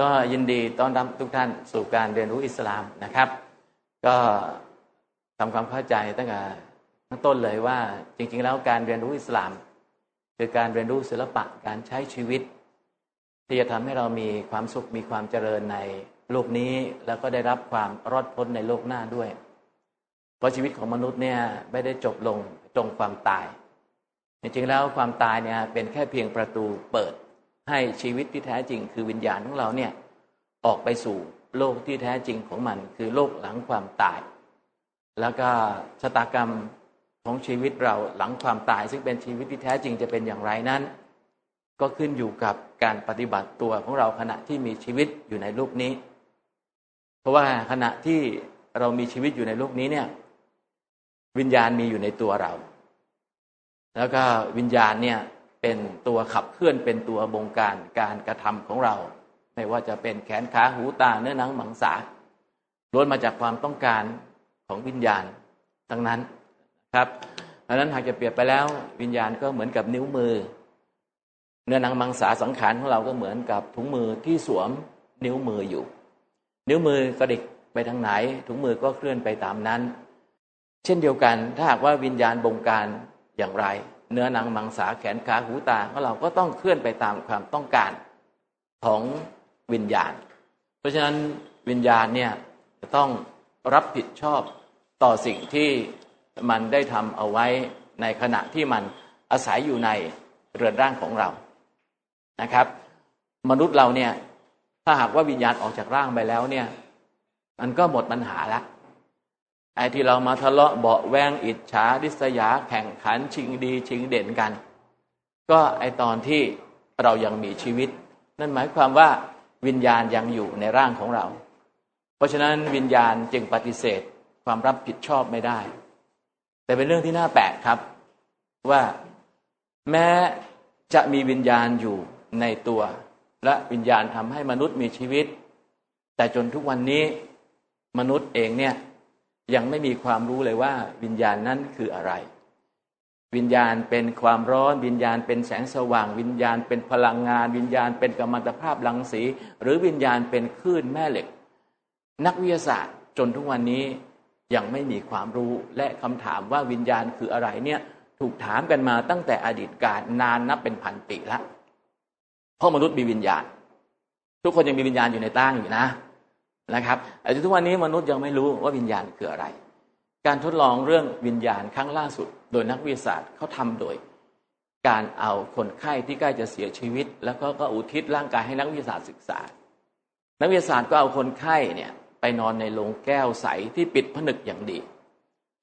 ก็ยินดีต้อนรับทุกท่านสู่การเรียนรู้อิสลามนะครับ ก็ทำความเข้าใจตั้งแต่ตั้งต้นเลยว่าจริง ๆ แล้วการเรียนรู้อิสลาม คือการเรียนรู้ศิลปะการใช้ชีวิต ที่จะทำให้เรามีความสุขมีความเจริญในโลกนี้ แล้วก็ได้รับความรอดพ้นในโลกหน้าด้วย เพราะชีวิตของมนุษย์เนี่ยไม่ได้จบลงตรงความตาย จริงๆแล้วความตายเนี่ยเป็นแค่เพียงประตูเปิด ให้ชีวิตที่แท้จริง คือวิญญาณของเราเนี่ยออกไปสู่โลกที่แท้จริงของมัน คือโลกหลังความตาย แล้วก็ชะตากรรมของชีวิตเราหลังความตาย ซึ่งเป็นชีวิตที่แท้จริงจะเป็นอย่างไรนั้น ก็ขึ้นอยู่กับการปฏิบัติตัวของเราขณะที่มีชีวิตอยู่ในโลกนี้ เพราะว่าขณะที่เรามีชีวิตอยู่ในโลกนี้เนี่ย วิญญาณมีอยู่ในตัวเรา แล้วก็วิญญาณเนี่ย เป็นตัวขับเคลื่อนเป็นตัวบงการการกระทำของเรา ไม่ว่าจะเป็นแขนขาหูตาเนื้อหนังมังสาล้วนมาจากความต้องการของวิญญาณทั้งนั้นครับดังนั้นหากจะเปรียบไปแล้ววิญญาณก็เหมือนกับนิ้วมือ เนื้อหนังมังสาสังขารของเราก็เหมือนกับถุงมือที่สวมนิ้วมืออยู่ นิ้วมือกระดิกไปทางไหนถุงมือก็เคลื่อนไปตามนั้น เช่นเดียวกันถ้าหากว่าวิญญาณบงการอย่างไร เนื้อหนังมังสาแขนขาหูตาของเราก็ต้องเคลื่อนไปตามความต้องการของวิญญาณ เพราะฉะนั้นวิญญาณเนี่ยจะต้องรับผิดชอบต่อสิ่งที่มันได้ทำเอาไว้ในขณะที่มันอาศัยอยู่ในเรือนร่างของเรานะครับ มนุษย์เราเนี่ยถ้าหากว่าวิญญาณออกจากร่างไปแล้วเนี่ย มันก็หมดปัญหาแล้ว ไอ้ที่เรามาทะเลาะเบาแวงอิจฉาดิษยาแข่งขันชิงดีชิงเด่นกัน ก็ไอตอนที่เรายังมีชีวิต นั่นหมายความว่าวิญญาณยังอยู่ในร่างของเรา เพราะฉะนั้นวิญญาณจึงปฏิเสธความรับผิดชอบไม่ได้ แต่เป็นเรื่องที่น่าแปลกครับ ว่าแม้จะมีวิญญาณอยู่ในตัว และวิญญาณทำให้มนุษย์มีชีวิต แต่จนทุกวันนี้มนุษย์เองเนี่ย ยังไม่มีความรู้เลยว่า วิญญาณนั้นคืออะไร วิญญาณเป็นความร้อน วิญญาณเป็นแสงสว่าง วิญญาณเป็นพลังงาน วิญญาณเป็นกัมมันตภาพรังสี หรือวิญญาณเป็นคลื่นแม่เหล็ก นักวิทยาศาสตร์จนทุกวันนี้ยังไม่มีความรู้และคำถามว่าวิญญาณคืออะไรเนี่ยถูกถามกันมาตั้งแต่อดีตกาลนานนับเป็นพันปีล้วเพราะมนุษย์มีวิญญาณ ทุกคนยังมีวิญญาณอยู่ในตั้งอยู่นะ นะครับแต่ทุกวันนี้มนุษย์ยังไม่รู้ว่าวิญญาณคืออะไร การทดลองเรื่องวิญญาณครั้งล่าสุด โดยนักวิทยาศาสตร์เขาทำโดย การเอาคนไข้ที่ใกล้จะเสียชีวิต แล้วก็ก็อุทิศร่างกายให้นักวิทยาศาสตร์ศึกษา นักวิทยาศาสตร์ก็เอาคนไข้เนี่ยไปนอนในโรงแก้วใสที่ปิดผนึกอย่างดี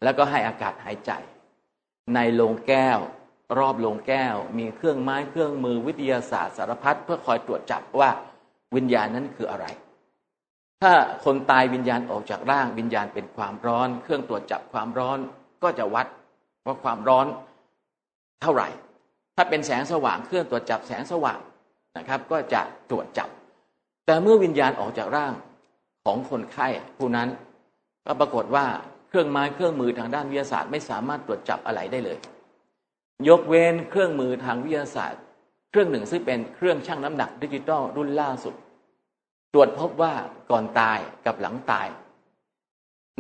แล้วก็ให้อากาศหายใจ ในโรงแก้ว รอบโรงแก้ว มีเครื่องไม้เครื่องมือวิทยาศาสตร์สารพัดเพื่อคอยตรวจจับว่าวิญญาณนั้นคืออะไร ถ้าคนตายวิญญาณออกจากร่างวิญญาณเป็นความร้อน เครื่องตรวจจับความร้อนก็จะวัดว่าความร้อนเท่าไหร่ ถ้าเป็นแสงสว่างเครื่องตรวจจับแสงสว่างนะครับ ก็จะตรวจจับ แต่เมื่อวิญญาณออกจากร่างของคนไข้ผู้นั้น ก็ปรากฏว่าเครื่องไม้เครื่องมือทางด้านวิทยาศาสตร์ ไม่สามารถตรวจจับอะไรได้เลย ยกเว้นเครื่องมือทางวิทยาศาสตร์ เครื่องหนึ่งซึ่งเป็นเครื่องชั่งน้ำหนักดิจิตอลรุ่นล่าสุด ตรวจพบว่าก่อนตายกับหลังตาย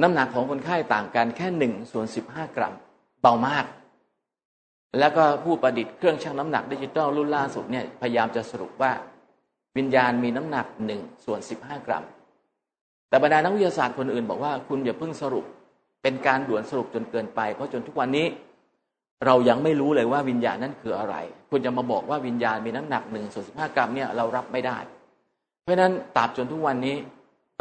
น้ำหนักของคนไข้ต่างกันแค่หนึ่งส่วนสิบห้ากรัม เบามาก แล้วก็ผู้ประดิษฐ์เครื่องชั่งน้ำหนักดิจิตอลรุ่นล่าสุดเนี่ยพยายามจะสรุปว่า วิญญาณมีน้ำหนักหนึ่งส่วนสิบห้ากรัม แต่บรรดานักวิทยาศาสตร์คนอื่นบอกว่าคุณอย่าเพิ่งสรุป เป็นการด่วนสรุปจนเกินไป เพราะจนทุกวันนี้เรายังไม่รู้เลยว่าวิญญาณนั้นคืออะไร คุณจะมาบอกว่าวิญญาณมีน้ำหนักหนึ่งส่วนสิบห้ากรัมเนี่ยเรารับไม่ได้ ราะนั้นตราบจนทุกวันนี้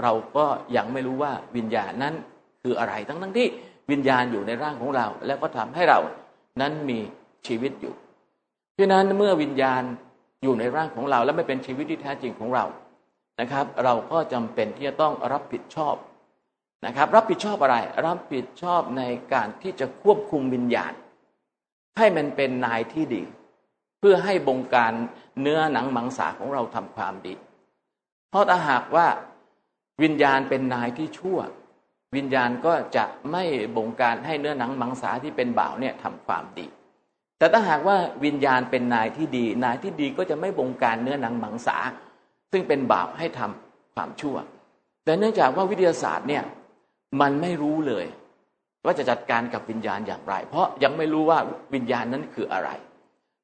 เราก็ยังไม่รู้ว่าวิญญาณนั้นคืออะไรทั้งทั้งที่วิญญาณอยู่ในร่างของเรา แล้วก็ทำให้เรานั้นมีชีวิตอยู่ เพราะนั้นเมื่อวิญญาณอยู่ในร่างของเรา และไม่เป็นชีวิตที่แท้จริงของเรานะครับ เราก็จำเป็นที่จะต้องรับผิดชอบนะครับ รับผิดชอบอะไร รับผิดชอบในการที่จะควบคุมวิญญาณ ให้มันเป็นนายที่ดี เพื่อให้บงการเนื้อหนังมังสาของเราทำความดี ราะถ้าหากว่าวิญญาณเป็นนายที่ชั่ว วิญญาณก็จะไม่บงการให้เนื้อหนังมังสาที่เป็นบ่าวเนี่ยทำความดี แต่ถ้าหากว่าวิญญาณเป็นนายที่ดี นายที่ดีก็จะไม่บงการเนื้อหนังมังสา ซึ่งเป็นบาปให้ทำความชั่ว แต่เนื่องจากว่าวิทยาศาสตร์เนี่ยมันไม่รู้เลย ว่าจะจัดการกับวิญญาณอย่างไร เพราะยังไม่รู้ว่าวิญญาณนั้นคืออะไร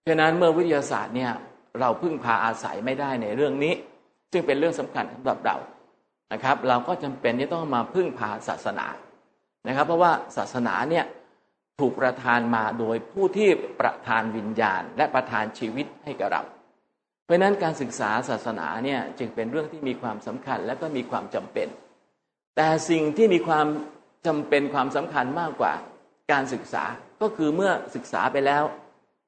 ฉะนั้นเมื่อวิทยาศาสตร์เนี่ยเราพึ่งพาอาศัยไม่ได้ในเรื่องนี้ ซึ่งเป็นเรื่องสำคัญสำหรับเรานะครับ เราก็จำเป็นที่ต้องมาพึ่งพาศาสนานะครับ เพราะว่าศาสนาเนี่ยถูกประทานมาโดยผู้ที่ประทานวิญญาณ และประทานชีวิตให้กับเรา เพราะนั้นการศึกษาศาสนาเนี่ยจึงเป็นเรื่องที่มีความสำคัญและก็มีความจำเป็น แต่สิ่งที่มีความจำเป็นความสำคัญมากกว่า การศึกษาก็คือเมื่อศึกษาไปแล้ว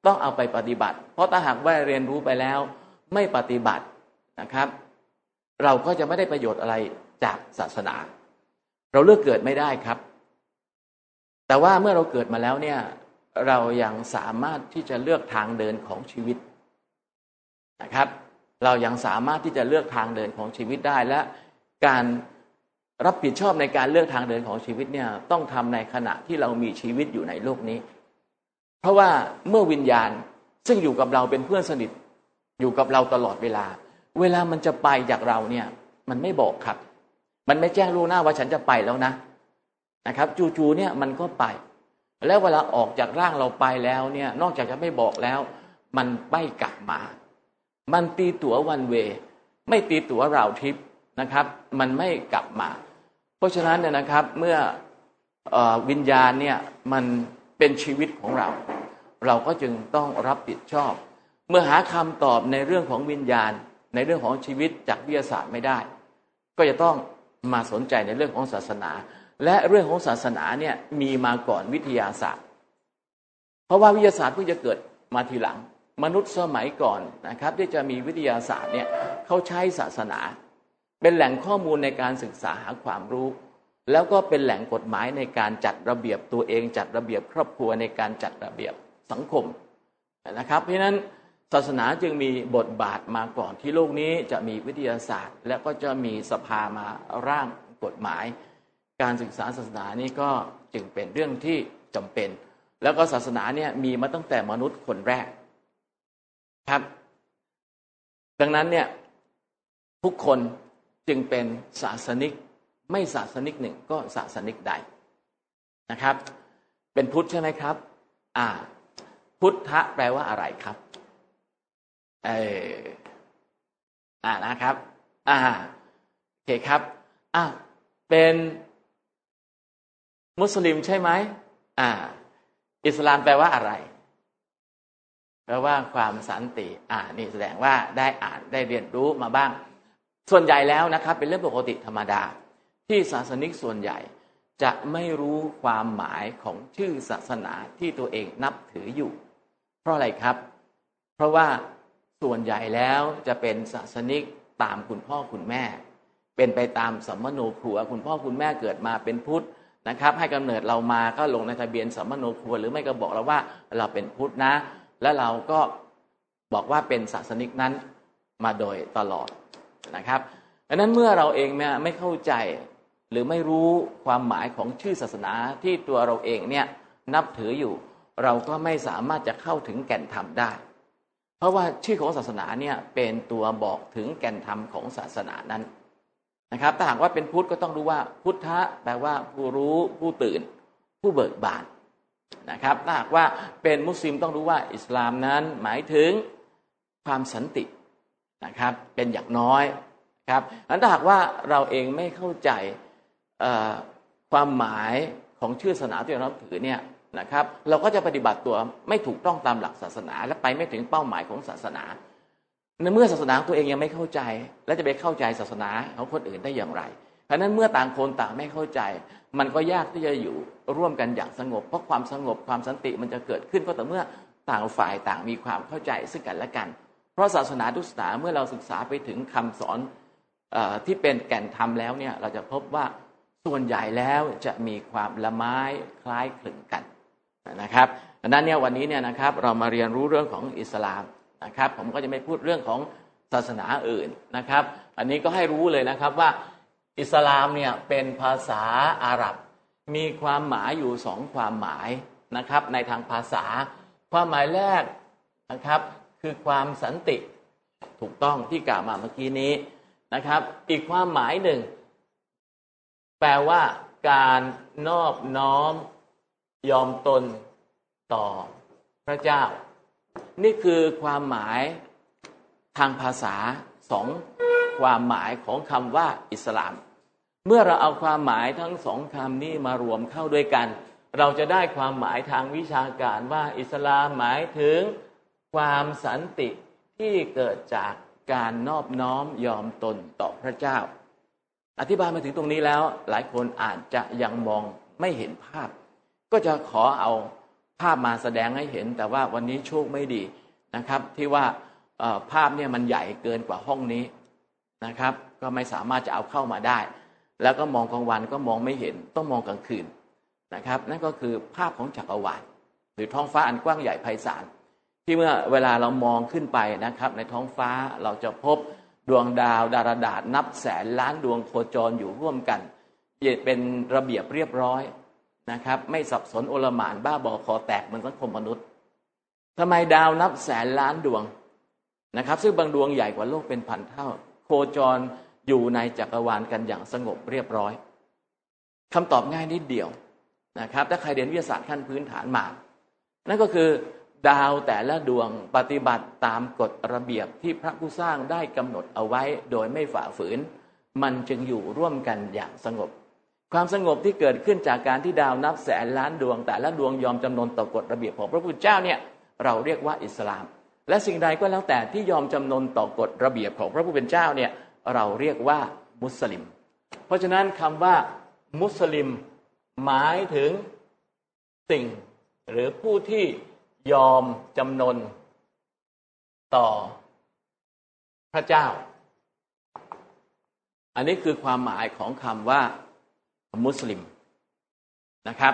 ต้องเอาไปปฏิบัติ เพราะถ้าหากว่าเรียนรู้ไปแล้วไม่ปฏิบัตินะครับ เราก็จะไม่ได้ประโยชน์อะไรจากศาสนา เราเลือกเกิดไม่ได้ครับ แต่ว่าเมื่อเราเกิดมาแล้วเนี่ย เรายังสามารถที่จะเลือกทางเดินของชีวิตนะครับ เรายังสามารถที่จะเลือกทางเดินของชีวิตได้และการรับผิดชอบในการเลือกทางเดินของชีวิตเนี่ยต้องทำในขณะที่เรามีชีวิตอยู่ในโลกนี้ เพราะว่าเมื่อวิญญาณซึ่งอยู่กับเราเป็นเพื่อนสนิทอยู่กับเราตลอดเวลา เวลามันจะไปจากเราเนี่ย มันไม่บอกครับ มันไม่แจ้งรู้หน้าว่าฉันจะไปแล้วนะนะครับ จู่ๆเนี่ยมันก็ไป แล้วเวลาออกจากร่างเราไปแล้วเนี่ย นอกจากจะไม่บอกแล้ว มันไม่กลับมา มันตีตั๋ววันเว ไม่ตีตั๋วเราทิพนะครับ มันไม่กลับมา เพราะฉะนั้นเนี่ยนะครับเมื่ออวิญญาณเนี่ยมันเป็นชีวิตของเรา เราก็จึงต้องรับผิดชอบ เมื่อหาคำตอบในเรื่องของวิญญาณ ในเรื่องของชีวิตจากวิทยาศาสตร์ไม่ได้ ก็จะต้องมาสนใจในเรื่องของศาสนา และเรื่องของศาสนาเนี่ยมีมาก่อนวิทยาศาสตร์ เพราะว่าวิทยาศาสตร์เพิ่งจะเกิดมาทีหลัง มนุษย์สมัยก่อนนะครับ ที่จะมีวิทยาศาสตร์เนี่ยเขาใช้ศาสนา เป็นแหล่งข้อมูลในการศึกษาหาความรู้แล้วก็เป็นแหล่งกฎหมายในการจัดระเบียบตัวเองจัดระเบียบครอบครัวในการจัดระเบียบสังคมนะครับ เพราะนั้น ศาสนาจึงมีบทบาทมาก่อนที่โลกนี้จะมีวิทยาศาสตร์ และก็จะมีสภามาร่างกฎหมาย การศึกษาศาสนานี่ก็จึงเป็นเรื่องที่จำเป็น แล้วก็ศาสนาเนี่ยมีมาตั้งแต่มนุษย์คนแรกครับ ดังนั้นเนี่ยทุกคนจึงเป็นศาสนิก ไม่ศาสนิกหนึ่งก็ศาสนิกใดนะครับ เป็นพุทธใช่ไหมครับ อ่า พุทธะแปลว่าอะไรครับ เอออ่านะครับ อ่าโอเคครับอ่าเป็นมุสลิมใช่ไหมอ่า อิสลามแปลว่าอะไร แปลว่าความสันติ อ่า นี่แสดงว่าได้อ่านได้เรียนรู้มาบ้าง ส่วนใหญ่แล้วนะครับ เป็นเรื่องปกติธรรมดา ที่ศาสนิกส่วนใหญ่ จะไม่รู้ความหมายของชื่อศาสนาที่ตัวเองนับถืออยู่ เพราะอะไรครับ เพราะว่า ส่วนใหญ่แล้วจะเป็นศาสนิกตามคุณพ่อคุณแม่ เป็นไปตามสัมมโนครัว คุณพ่อคุณแม่เกิดมาเป็นพุทธนะครับ ให้กำเนิดเรามาก็ลงในทะเบียนสัมมโนครัว หรือไม่ก็บอกเราว่าเราเป็นพุทธนะ และเราก็บอกว่าเป็นศาสนิกนั้นมาโดยตลอดนะครับดังนั้นเมื่อเราเองเนี่ยไม่เข้าใจหรือไม่รู้ความหมายของชื่อศาสนาที่ตัวเราเองเนี่ยนับถืออยู่ เราก็ไม่สามารถจะเข้าถึงแก่นธรรมได้ เพราะว่าชื่อของศาสนาเนี่ยเป็นตัวบอกถึงแก่นธรรมของศาสนานั้นนะครับ ถ้าหากว่าเป็นพุทธก็ต้องรู้ว่าพุทธะแปลว่าผู้รู้ผู้ตื่น ผู้เบิกบานนะครับถ้าหากว่าเป็นมุสลิมต้องรู้ว่าอิสลามนั้นหมายถึงความสันตินะครับเป็นอย่างน้อยครับถ้าหากว่าเราเองไม่เข้าใจความหมายของชื่อศาสนาที่เราถือเนี่ย นะครับ เราก็จะปฏิบัติตัวไม่ถูกต้องตามหลักศาสนา และไปไม่ถึงเป้าหมายของศาสนา ในเมื่อศาสนาตัวเองยังไม่เข้าใจ แล้วจะไปเข้าใจศาสนาของคนอื่นได้อย่างไรเพราะนั้นเมื่อต่างคนต่างไม่เข้าใจ มันก็ยากที่จะอยู่ร่วมกันอย่างสงบ เพราะความสงบความสันติมันจะเกิดขึ้นก็แต่เมื่อต่างฝ่ายต่างมีความเข้าใจซึ่งกันและกัน เพราะศาสนาทุกศาสนาเมื่อเราศึกษาไปถึงคำสอนที่เป็นแก่นธรรมแล้วเนี่ยเราจะพบว่าส่วนใหญ่แล้วจะมีความละไม้คล้ายคลึงกัน นะครับดังนั้นเนี่ยวันนี้เนี่ยนะครับเรามาเรียนรู้เรื่องของอิสลามนะครับ ผมก็จะไม่พูดเรื่องของศาสนาอื่นนะครับ อันนี้ก็ให้รู้เลยนะครับว่าอิสลามเนี่ยเป็นภาษาอาหรับ มีความหมายอยู่สองความหมายนะครับ ในทางภาษา ความหมายแรกนะครับ คือความสันติถูกต้องที่กล่าวมาเมื่อกี้นี้นะครับ อีกความหมายหนึ่ง แปลว่าการนอบน้อม ยอมตนต่อพระเจ้า นี่คือความหมายทางภาษาสองความหมายของคำว่าอิสลาม เมื่อเราเอาความหมายทั้งสองคำนี้มารวมเข้าด้วยกัน เราจะได้ความหมายทางวิชาการว่าอิสลามหมายถึงความสันติที่เกิดจากการนอบน้อมยอมตนต่อพระเจ้า อธิบายมาถึงตรงนี้แล้ว หลายคนอาจจะยังมองไม่เห็นภาพ ก็จะขอเอาภาพมาแสดงให้เห็น แต่ว่าวันนี้โชคไม่ดีนะครับ ที่ว่าภาพเนี่ยมันใหญ่เกินกว่าห้องนี้นะครับ ก็ไม่สามารถจะเอาเข้ามาได้ แล้วก็มองกลางวันก็มองไม่เห็นต้องมองกลางคืนนะครับ นั่นก็คือภาพของจักรวาลหรือท้องฟ้าอันกว้างใหญ่ไพศาลที่เมื่อเวลาเรามองขึ้นไปนะครับ ในท้องฟ้าเราจะพบดวงดาวดาราดาษนับแสนล้านดวงโคจรอยู่ร่วมกันเป็นระเบียบเรียบร้อย นะครับ ไม่สับสนโอลหมานบ้าบอคอแตกเหมือนสังคมมนุษย์ทำไมดาวนับแสนล้านดวงนะครับ ซึ่งบางดวงใหญ่กว่าโลกเป็นพันเท่า โคจรอยู่ในจักรวาลกันอย่างสงบเรียบร้อยคำตอบง่ายนิดเดียวนะครับ ถ้าใครเรียนวิทยาศาสตร์ขั้นพื้นฐานมา นั่นก็คือดาวแต่ละดวงปฏิบัติตามกฎระเบียบที่พระผู้สร้างได้กำหนดเอาไว้โดยไม่ฝ่าฝืน มันจึงอยู่ร่วมกันอย่างสงบ ความสงบที่เกิดขึ้นจากการที่ดาวนับแสนล้านดวง แต่ละดวงยอมจำนนต่อกฎระเบียบของพระพุทธเจ้าเนี่ยเราเรียกว่าอิสลาม และสิ่งใดก็แล้วแต่ที่ยอมจำนนต่อกฎระเบียบของพระผู้เป็นเจ้าเนี่ยเราเรียกว่ามุสลิม เพราะฉะนั้นคำว่ามุสลิมหมายถึงสิ่ง หรือผู้ที่ยอมจำนนต่อพระเจ้า อันนี้คือความหมายของคำว่า มุสลิมนะครับ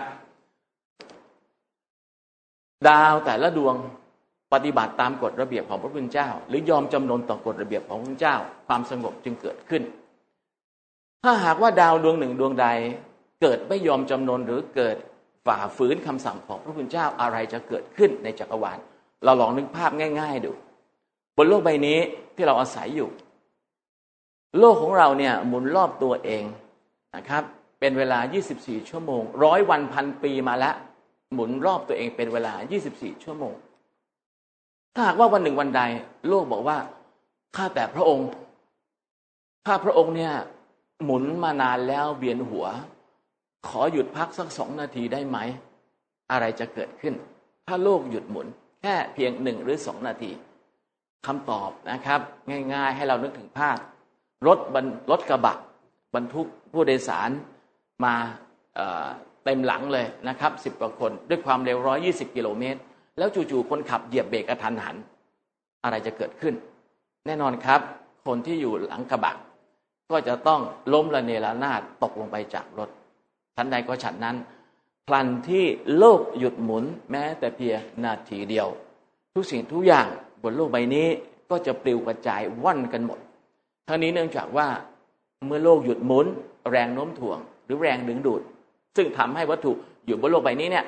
ดาวแต่ละดวงปฏิบัติตามกฎระเบียบของพระพุทธเจ้า หรือยอมจำนนต่อกฎระเบียบของพระพุทธเจ้า ความสงบจึงเกิดขึ้น ถ้าหากว่าดาวดวงหนึ่งดวงใด เกิดไม่ยอมจำนนหรือเกิดฝ่าฝืนคำสั่งของพระพุทธเจ้าอะไรจะเกิดขึ้นในจักรวาลเราลองนึกภาพง่าย ๆ ดู บนโลกใบนี้ที่เราอาศัยอยู่ โลกของเราเนี่ยหมุนรอบตัวเองนะครับ เป็นเวลา 24 ชั่วโมง ร้อยวันพันปีมาแล้ว หมุนรอบตัวเองเป็นเวลา 24 ชั่วโมง ถ้าหากว่าวันหนึ่งวันใด โลกบอกว่า ข้าแต่พระองค์ ข้าพระองค์เนี่ย หมุนมานานแล้วเวียนหัว ขอหยุดพักสักสองนาทีได้ไหม อะไรจะเกิดขึ้น ถ้าโลกหยุดหมุน แค่เพียงหนึ่งหรือสองนาทีคำตอบนะครับ ง่าย ๆ ให้เรานึกถึงภาพรถบรรรถกระบะบรรทุกผู้โดยสาร มาเต็มหลังเลยนะครับสิบกว่าคนด้วยความเร็วร้อยี่สิบกิโลเมตร แล้วจู่ๆคนขับเหยียบเบรกกระทันหัน อะไรจะเกิดขึ้น แน่นอนครับ คนที่อยู่หลังกระบะก็จะต้องล้มระเนระนาดตกลงไปจากรถทันใดก็ฉันนั้น พลันที่โลกหยุดหมุนแม้แต่เพียงนาทีเดียว ทุกสิ่งทุกอย่างบนโลกใบนี้ก็จะปลิวกระจายว่อนกันหมด ทั้งนี้เนื่องจากว่าเมื่อโลกหยุดหมุน แรงโน้มถ่วง รือแรงดึงดูด ซึ่งทำให้วัตถุอยู่บนโลกใบนี้เนี่ย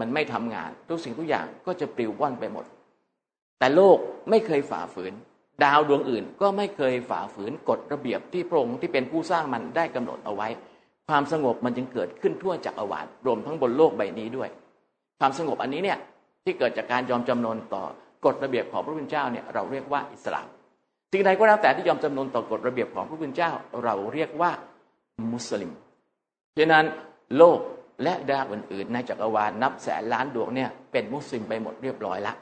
มันไม่ทำงาน ทุกสิ่งทุกอย่างก็จะปลิวว่อนไปหมด แต่โลกไม่เคยฝ่าฝืน ดาวดวงอื่นก็ไม่เคยฝ่าฝืนกฎระเบียบที่พระองค์ที่เป็นผู้สร้างมันได้กำหนดเอาไว้ ความสงบมันจึงเกิดขึ้นทั่วจักรวาลรวมทั้งบนโลกใบนี้ด้วย ความสงบอันนี้เนี่ยที่เกิดจากการยอมจำนนต่อกฎระเบียบของพระพุทธเจ้าเนี่ยเราเรียกว่าอิสลามสิ่งใดก็แล้วแต่ที่ยอมจำนนต่อกฎระเบียบของพระพุทธเจ้า เราเรียกว่ามุสลิม ฉะนั้นโลกและดาวอื่นๆ ในจักรวาลนับแสนล้านดวงเนี่ยเป็นมุสลิมไปหมดเรียบร้อยละ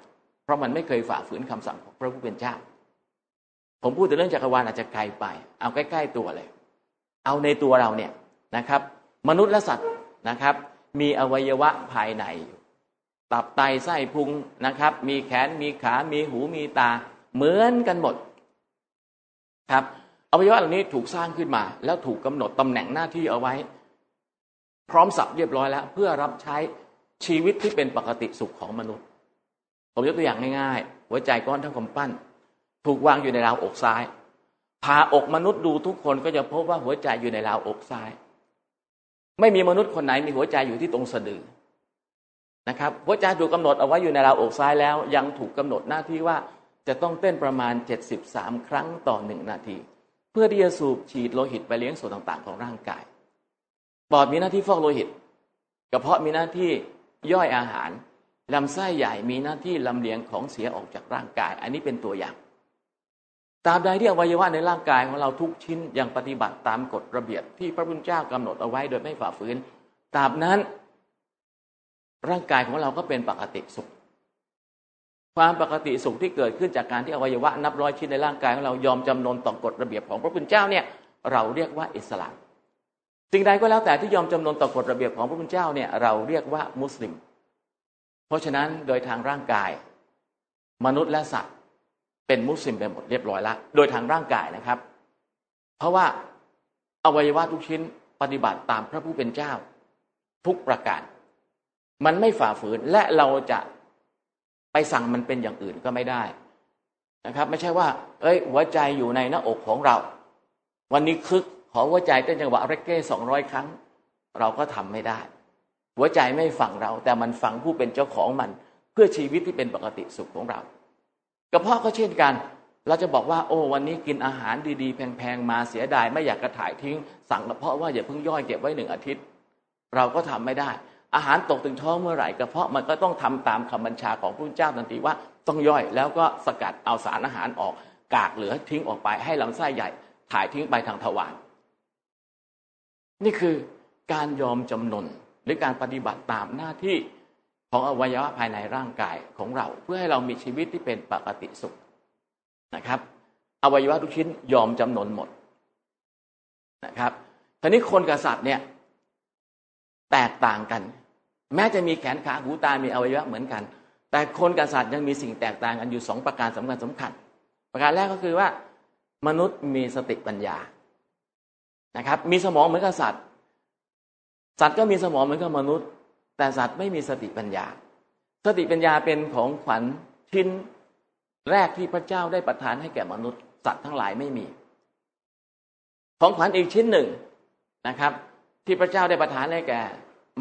เพราะมันไม่เคยฝ่าฝืนคำสั่งของพระผู้เป็นเจ้า ผมพูดถึงเรื่องจักรวาลอาจจะไกลไป เอาใกล้ๆตัวเลย เอาในตัวเราเนี่ยนะครับ มนุษย์และสัตว์นะครับ มีอวัยวะภายในตับไตไส้พุงนะครับ มีแขนมีขา มีหูมีตา เหมือนกันหมดครับอวัยวะเหล่านี้ถูกสร้างขึ้นมา แล้วถูกกำหนดตำแหน่งหน้าที่เอาไว้ พร้อมสับเรียบร้อยแล้ว เพื่อรับใช้ชีวิตที่เป็นปกติสุขของมนุษย์ ผมยกตัวอย่างง่ายๆ หัวใจก้อนเท่ากำปั้น ถูกวางอยู่ในราวอกซ้ายผ่าอกมนุษย์ดูทุกคนก็จะพบว่าหัวใจอยู่ในราวอกซ้าย ไม่มีมนุษย์คนไหนมีหัวใจอยู่ที่ตรงสะดือนะครับหัวใจถูกกาหนดเอาไว้อยู่ในราวอกซ้ายแล้ว ยังถูกกำหนดหน้าที่ว่าจะต้องเต้นประมาณ 73 ครั้งต่อหนึ่งนาที เพื่อที่จะสูบฉีดโลหิตไปเลี้ยงส่วนต่างๆ ของร่างกาย ปอดมีหน้าที่ฟอกโลหิต กระเพาะมีหน้าที่ย่อยอาหารลำไส้ใหญ่มีหน้าที่ลำเลียงของเสียออกจากร่างกาย อันนี้เป็นตัวอย่างตราบใดที่อวัยวะในร่างกายของเราทุกชิ้นยังปฏิบัติตามกฎระเบียบที่พระพุทธเจ้ากำหนดเอาไว้โดยไม่ฝ่าฝืนตราบนั้น ร่างกายของเราก็เป็นปกติสุข ความปกติสุขที่เกิดขึ้นจากการที่อวัยวะนับร้อยชิ้นในร่างกายของเรายอมจำนนต่อกฎระเบียบของพระพุทธเจ้าเนี่ยเราเรียกว่าอิสลาม สิ่งใดก็แล้วแต่ที่ยอมจำนนต่อกฎระเบียบของพระพุทธเจ้าเนี่ยเราเรียกว่ามุสลิม เพราะฉะนั้นโดยทางร่างกาย มนุษย์และสัตว์เป็นมุสลิมไปหมดเรียบร้อยแล้วโดยทางร่างกายนะครับ เพราะว่าอวัยวะทุกชิ้นปฏิบัติตามพระผู้เป็นเจ้า ทุกประการ มันไม่ฝ่าฝืนและเราจะไปสั่งมันเป็นอย่างอื่นก็ไม่ได้นะครับ ไม่ใช่ว่า เอ้ย หัวใจอยู่ในหน้าอกของเรา วันนี้คึก ขอหัวใจเต้นจังหวะเรกเก้สองร้อยครั้ง เราก็ทำไม่ได้ หัวใจไม่ฟังเรา แต่มันฟังผู้เป็นเจ้าของมัน เพื่อชีวิตที่เป็นปกติสุขของเรา กระเพาะก็เช่นกัน เราจะบอกว่า โอ้วันนี้กินอาหารดีๆ แพงๆมาเสียดายไม่อยากกระถ่ายทิ้ง สั่งกระเพาะว่าอย่าเพิ่งย่อยเก็บไว้หนึ่งอาทิตย์ เราก็ทำไม่ได้ อาหารตกถึงท้องเมื่อไหร่กระเพาะมันก็ต้องทำตามคำบัญชาของพระเจ้าทันทีว่าต้องย่อยแล้วก็สกัดเอาสารอาหารออกกากเหลือทิ้งออกไปให้ลำไส้ใหญ่ ถ่ายทิ้งไปทางทวาร นี่คือการยอมจำนนหรือการปฏิบัติตามหน้าที่ของอวัยวะภายในร่างกายของเรา เพื่อให้เรามีชีวิตที่เป็นปกติสุขนะครับ อวัยวะทุกชิ้นยอมจำนนหมดนะครับทีนี้คนกับสัตว์เนี่ยแตกต่างกัน แม้จะมีแขนขาหูตามีอวัยวะเหมือนกัน แต่คนกับสัตว์ยังมีสิ่งแตกต่างกันอยู่สองประการสำคัญสำคัญ ประการแรกก็คือว่ามนุษย์มีสติปัญญา นะครับ มีสมองเหมือนกับสัตว์ สัตว์ก็มีสมองเหมือนกับมนุษย์ แต่สัตว์ไม่มีสติปัญญา สติปัญญาเป็นของขวัญชิ้นแรกที่พระเจ้าได้ประทานให้แก่มนุษย์ สัตว์ทั้งหลายไม่มี ของขวัญอีกชิ้นหนึ่งนะครับ ที่พระเจ้าได้ประทานให้แก่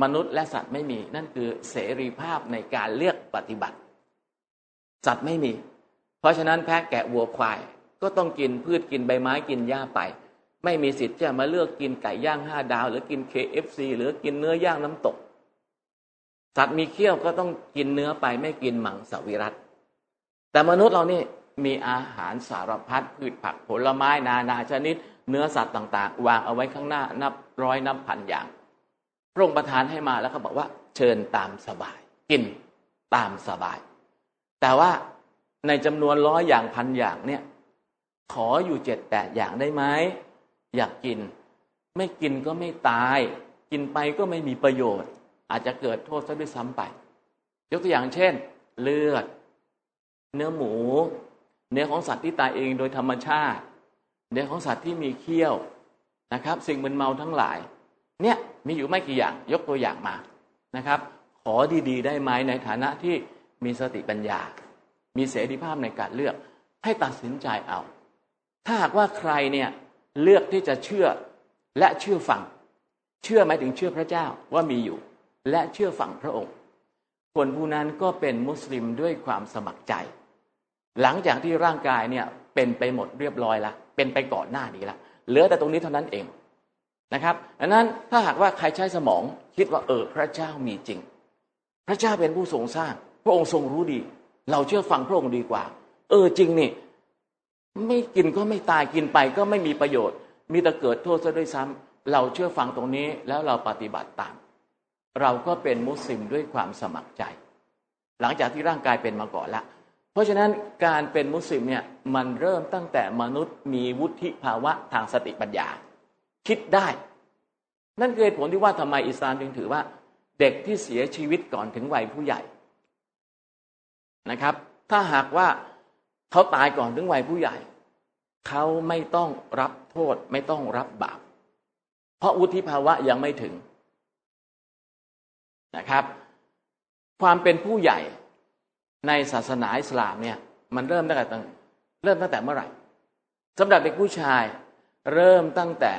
มนุษย์และสัตว์ไม่มี นั่นคือเสรีภาพในการเลือกปฏิบัติ สัตว์ไม่มี เพราะฉะนั้นแพะแกะวัวควาย ก็ต้องกินพืชกินใบไม้กินหญ้าไป ไม่มีสิทธิ์จะมาเลือกกินไก่ย่างห้าดาว หรือกิน KFC หรือกินเนื้อย่างน้ำตก สัตว์มีเขี้ยวก็ต้องกินเนื้อไปไม่กินหมังสวิรัตแต่มนุษย์เรานี่มีอาหารสารพัดพืชผักผลไม้นานาชนิด เนื้อสัตว์ต่าง ๆ วางเอาไว้ข้างหน้านับร้อยนับพันอย่างพระองค์ประทานให้มาแล้วก็บอกว่า เชิญตามสบาย กินตามสบาย แต่ว่าในจำนวนร้อยอย่างพันอย่างเนี่ย ขออยู่เจ็ดแปดอย่างได้ไหม อยากกิน ไม่กินก็ไม่ตาย กินไปก็ไม่มีประโยชน์ อาจจะเกิดโทษซะด้วยซ้ำไป ยกตัวอย่างเช่น เลือด เนื้อหมู เนื้อของสัตว์ที่ตายเองโดยธรรมชาติ เนื้อของสัตว์ที่มีเขี้ยวนะครับ สิ่งมึนเมาทั้งหลาย เนี่ยมีอยู่ไม่กี่อย่าง ยกตัวอย่างมานะครับ ขอดีๆ ได้ไหมในฐานะที่มีสติปัญญา มีเสรีภาพในการเลือก ให้ตัดสินใจเอา ถ้าหากว่าใครเนี่ย เลือกที่จะเชื่อและเชื่อฟัง เชื่อหมายถึงเชื่อพระเจ้าว่ามีอยู่ และเชื่อฟังพระองค์ คนผู้นั้นก็เป็นมุสลิมด้วยความสมัครใจ หลังจากที่ร่างกายเนี่ยเป็นไปหมดเรียบร้อยล้วเป็นไปก่อนหน้านี้ล้วเหลือแต่ตรงนี้เท่านั้นเองนะครับดังนั้นถ้าหากว่าใครใช้สมองคิดว่าเออพระเจ้ามีจริง พระเจ้าเป็นผู้ทรงสร้าง พระองค์ทรงรู้ดี เราเชื่อฟังพระองค์ดีกว่า เออจริงนี่ ไม่กินก็ไม่ตายกินไปก็ไม่มีประโยชน์ มีแต่เกิดโทษซะด้วยซ้ำเราเชื่อฟังตรงนี้แล้วเราปฏิบัติตาม เราก็เป็นมุสลิมด้วยความสมัครใจ หลังจากที่ร่างกายเป็นมาก่อนละ เพราะฉะนั้นการเป็นมุสลิมเนี่ยมันเริ่มตั้งแต่มนุษย์มีวุฒิภาวะทางสติปัญญา คิดได้ นั่นคือผลที่ว่าทำไมอิสลามจึงถือว่า เด็กที่เสียชีวิตก่อนถึงวัยผู้ใหญ่นะครับ ถ้าหากว่า เขาตายก่อนถึงวัยผู้ใหญ่ เขาไม่ต้องรับโทษไม่ต้องรับบาป เพราะวุฒิภาวะยังไม่ถึงนะครับ ความเป็นผู้ใหญ่ในศาสนาอิสลามเนี่ย มันเริ่มตั้งแต่เริ่มตั้งแต่เมื่อไหร่สำหรับเด็กผู้ชายเริ่มตั้งแต่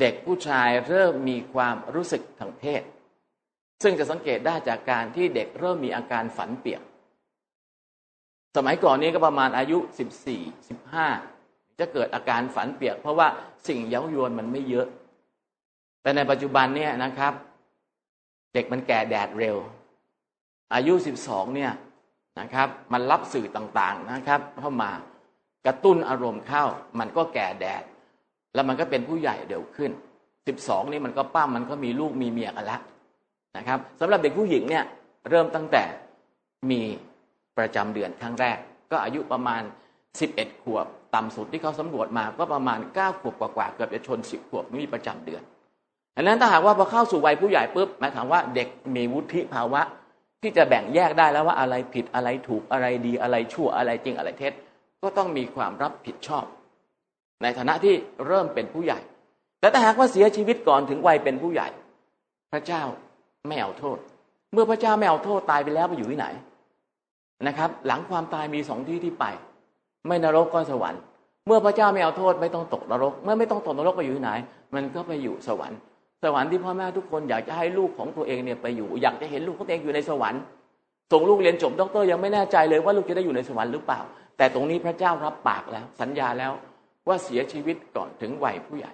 เด็กผู้ชายเริ่มมีความรู้สึกทางเพศ ซึ่งจะสังเกตได้จากการที่เด็กเริ่มมีอาการฝันเปียก สมัยก่อนนี้ก็ประมาณอายุสิบสี่สิบห้าจะเกิดอาการฝันเปียก เพราะว่าสิ่งเย้ายวนมันไม่เยอะ แต่ในปัจจุบันเนี่ยนะครับ เด็กมันแก่แดดเร็ว อายุสิบสองเนี่ยนะครับ มันรับสื่อต่างๆนะครับ เข้ามากระตุ้นอารมณ์เข้า มันก็แก่แดด แล้วมันก็เป็นผู้ใหญ่เร็วขึ้นสิบสองนี่มันก็ป้ามันก็มีลูกมีเมียกันล้วนะครับสำหรับเด็กผู้หญิงเนี่ยเริ่มตั้งแต่มี ประจำเดือนครั้งแรก ก็อายุประมาณ 11 ขวบ ต่ำสุดที่เขาสำรวจมาก็ประมาณ 9 ขวบกว่าๆเกือบจะชน 10 ขวบไม่มีประจำเดือนดังนั้นถ้าหากว่าพอเข้าสู่วัยผู้ใหญ่ปุ๊บหมายถึงว่าเด็กมีวุฒิภาวะ ที่จะแบ่งแยกได้แล้วว่าอะไรผิดอะไรถูกอะไรดีอะไรชั่วอะไรจริงอะไรเท็จ ก็ต้องมีความรับผิดชอบ ในฐานะที่เริ่มเป็นผู้ใหญ่ แต่ถ้าหากว่าเสียชีวิตก่อนถึงวัยเป็นผู้ใหญ่ พระเจ้าไม่เอาโทษ เมื่อพระเจ้าไม่เอาโทษตายไปแล้วไปอยู่ที่ไหน นะครับ หลังความตายมีสองที่ที่ไป ไม่นรกก็สวรรค์ เมื่อพระเจ้าไม่เอาโทษไม่ต้องตกนรก เมื่อไม่ต้องตกนรกไปอยู่ที่ไหน มันก็ไปอยู่สวรรค์ สวรรค์ที่พ่อแม่ทุกคนอยากจะให้ลูกของตัวเองเนี่ยไปอยู่ อยากจะเห็นลูกของตัวเองอยู่ในสวรรค์ส่งลูกเรียนจบด็อกเตอร์ยังไม่แน่ใจเลยว่าลูกจะได้อยู่ในสวรรค์หรือเปล่า แต่ตรงนี้พระเจ้ารับปากแล้ว สัญญาแล้วว่าเสียชีวิตก่อนถึงวัยผู้ใหญ่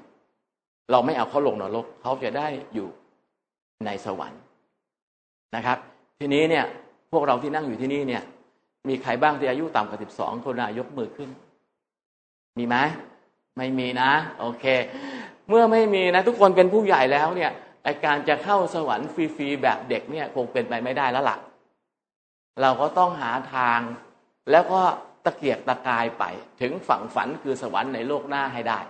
เราไม่เอาเขาลงนรกเขาจะได้อยู่ในสวรรค์นะครับ ทีนี้เนี่ยพวกเราที่นั่งอยู่ที่นี่เนี่ย มีใครบ้างที่อายุต่ำกว่าสิบสองคนยกมือขึ้น มีไหมไม่มีนะ โอเค เมื่อไม่มีนะ ทุกคนเป็นผู้ใหญ่แล้วเนี่ยไอการจะเข้าสวรรค์ฟรีๆแบบเด็กเนี่ย คงเป็นไปไม่ได้แล้วล่ะ เราก็ต้องหาทาง แล้วก็ตะเกียกตะกายไป ถึงฝั่งฝันคือสวรรค์ในโลกหน้าให้ได้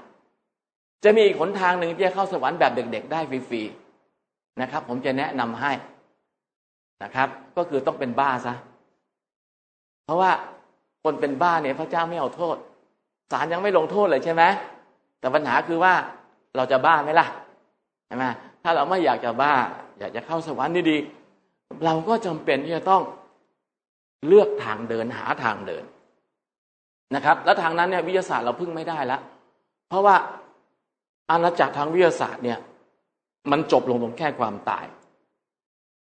จะมีอีกหนทางหนึ่งที่จะเข้าสวรรค์แบบเด็ก ๆ ได้ฟรีๆนะครับ ผมจะแนะนำให้นะครับ ก็คือต้องเป็นบ้าซะ เพราะว่าคนเป็นบ้าเนี่ยพระเจ้าไม่เอาโทษศาลยังไม่ลงโทษเลยใช่ไหมแต่ปัญหาคือว่าเราจะบ้าไหมล่ะใช่ไหมถ้าเราไม่อยากจะบ้า อยากจะเข้าสวรรค์ดีๆเราก็จำเป็นที่จะต้องเลือกทางเดินหาทางเดินนะครับ แล้วทางนั้นเนี่ยวิทยาศาสตร์เราพึ่งไม่ได้ล้วเพราะว่าอาณาจักรทางวิทยาศาสตร์เนี่ย มันจบลงตรงแค่ความตาย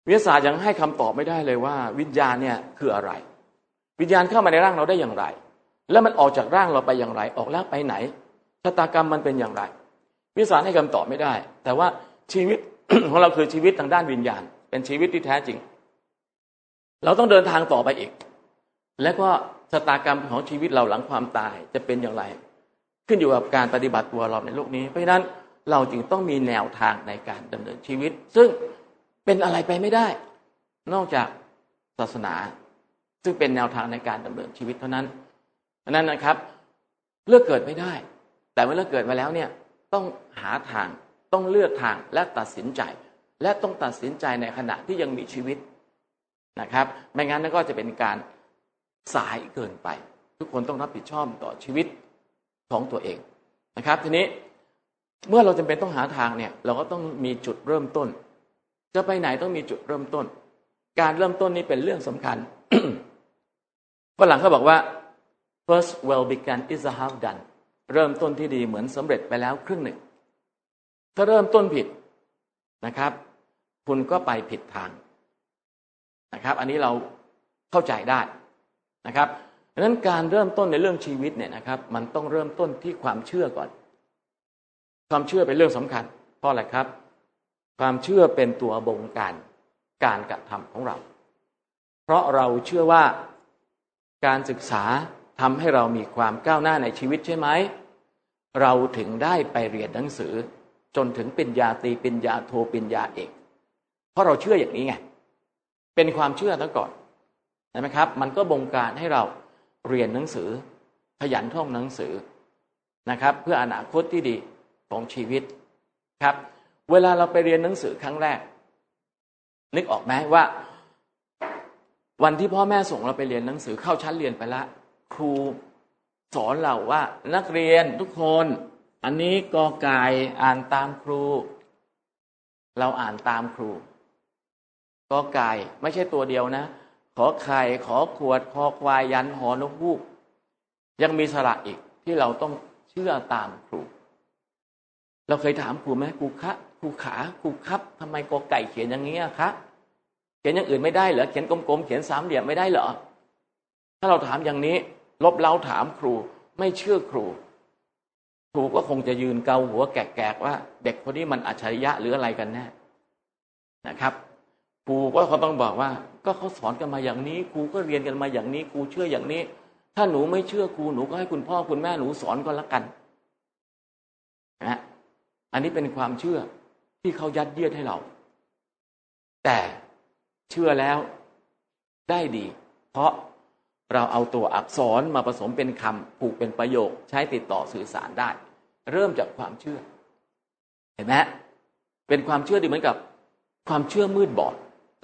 วิทยาศาสตร์ยังให้คำตอบไม่ได้เลยว่า วิญญาณเนี่ยคืออะไร วิญญาณเข้ามาในร่างเราได้อย่างไร แล้วมันออกจากร่างเราไปอย่างไร ออกแล้วไปไหนชะตากรรมมันเป็นอย่างไร วิสารให้คำตอบไม่ได้ แต่ว่าชีวิตของเราคือชีวิตทางด้านวิญญาณ เป็นชีวิตที่แท้จริง เราต้องเดินทางต่อไปอีก และก็ชะตากรรมของชีวิตเราหลังความตายจะเป็นอย่างไร ขึ้นอยู่กับการปฏิบัติตัวเราในโลกนี้ เพราะฉะนั้นเราจึงต้องมีแนวทางในการดำเนินชีวิต ซึ่งเป็นอะไรไปไม่ได้ นอกจากศาสนา ซึ่งเป็นแนวทางในการดำเนินชีวิตเท่านั้นนั้นนะครับเลือกเกิดไม่ได้ แต่เมื่อเลือกเกิดมาแล้วเนี่ยต้องหาทางต้องเลือกทางและตัดสินใจ และต้องตัดสินใจในขณะที่ยังมีชีวิตนะครับ ไม่งั้นก็จะเป็นการสายเกินไป ทุกคนต้องรับผิดชอบต่อชีวิตของตัวเองนะครับ ทีนี้เมื่อเราจำเป็นต้องหาทางเนี่ย เราก็ต้องมีจุดเริ่มต้น จะไปไหนต้องมีจุดเริ่มต้น การเริ่มต้นนี้เป็นเรื่องสำคัญ ฝรั่งเขาบอกว่า first well begun is a half done เริ่มต้นที่ดีเหมือนสำเร็จไปแล้วครึ่งหนึ่ง ถ้าเริ่มต้นผิดนะครับ คุณก็ไปผิดทางนะครับ อันนี้เราเข้าใจได้นะครับดังนั้นการเริ่มต้นในเรื่องชีวิตเนี่ยนะครับ มันต้องเริ่มต้นที่ความเชื่อก่อน ความเชื่อเป็นเรื่องสำคัญ เพราะอะไรครับ ความเชื่อเป็นตัวบงการการกระทำของเรา เพราะเราเชื่อว่า การศึกษาทำให้เรามีความก้าวหน้าในชีวิตใช่ไหม เราถึงได้ไปเรียนหนังสือ จนถึงป็นญาตีป็นญาโทป็นญาเอก เพราะเราเชื่ออย่างนี้ไง เป็นความเชื่อตั้งก่อนใช่ไหมครับ มันก็บงการให้เราเรียนหนังสือ ขยันท่องหนังสือนะครับ เพื่ออนาคตที่ดีของชีวิตครับ เวลาเราไปเรียนหนังสือครั้งแรก นึกออกไหมว่า วันที่พ่อแม่ส่งเราไปเรียนหนังสือเข้าชั้นเรียนไปละ ครูสอนเราว่า นักเรียนทุกคน อันนี้กอไก่อ่านตามครู เราอ่านตามครูกอไก่ไม่ใช่ตัวเดียวนะ ขอไข่ขอขวดคอควายยันหอนกฮูก ยังมีสระอีกที่เราต้องเชื่อตามครู เราเคยถามครูไหมครูคะครูขาครูครับทำไมกอไก่เขียนอย่างนี้คะ ขียนอย่างอื่นไม่ได้เหรอเขียนกลมๆเขียนสามเหลี่ยมไม่ได้เหรอถ้าเราถามอย่างนี้ ลบเล้าถามครู ไม่เชื่อครู ครูก็คงจะยืนเกาหัวแกกๆว่า เด็กคนนี้มันอัจฉริยะหรืออะไรกันแน่นะครับ ครูก็เขาต้องบอกว่า ก็เขาสอนกันมาอย่างนี้ ครูก็เรียนกันมาอย่างนี้ ครูเชื่ออย่างนี้ ถ้าหนูไม่เชื่อครูหนูก็ให้คุณพ่อคุณแม่หนูสอนก็แล้วกันนะอันนี้เป็นความเชื่อที่เขายัดเยียดให้เรา แต่ เชื่อแล้วได้ดี เพราะเราเอาตัวอักษรมาผสมเป็นคำผูกเป็นประโยค ใช้ติดต่อสื่อสารได้ เริ่มจากความเชื่อ เห็นไหมเป็นความเชื่อดีเหมือนกับ ความเชื่อมืดบอด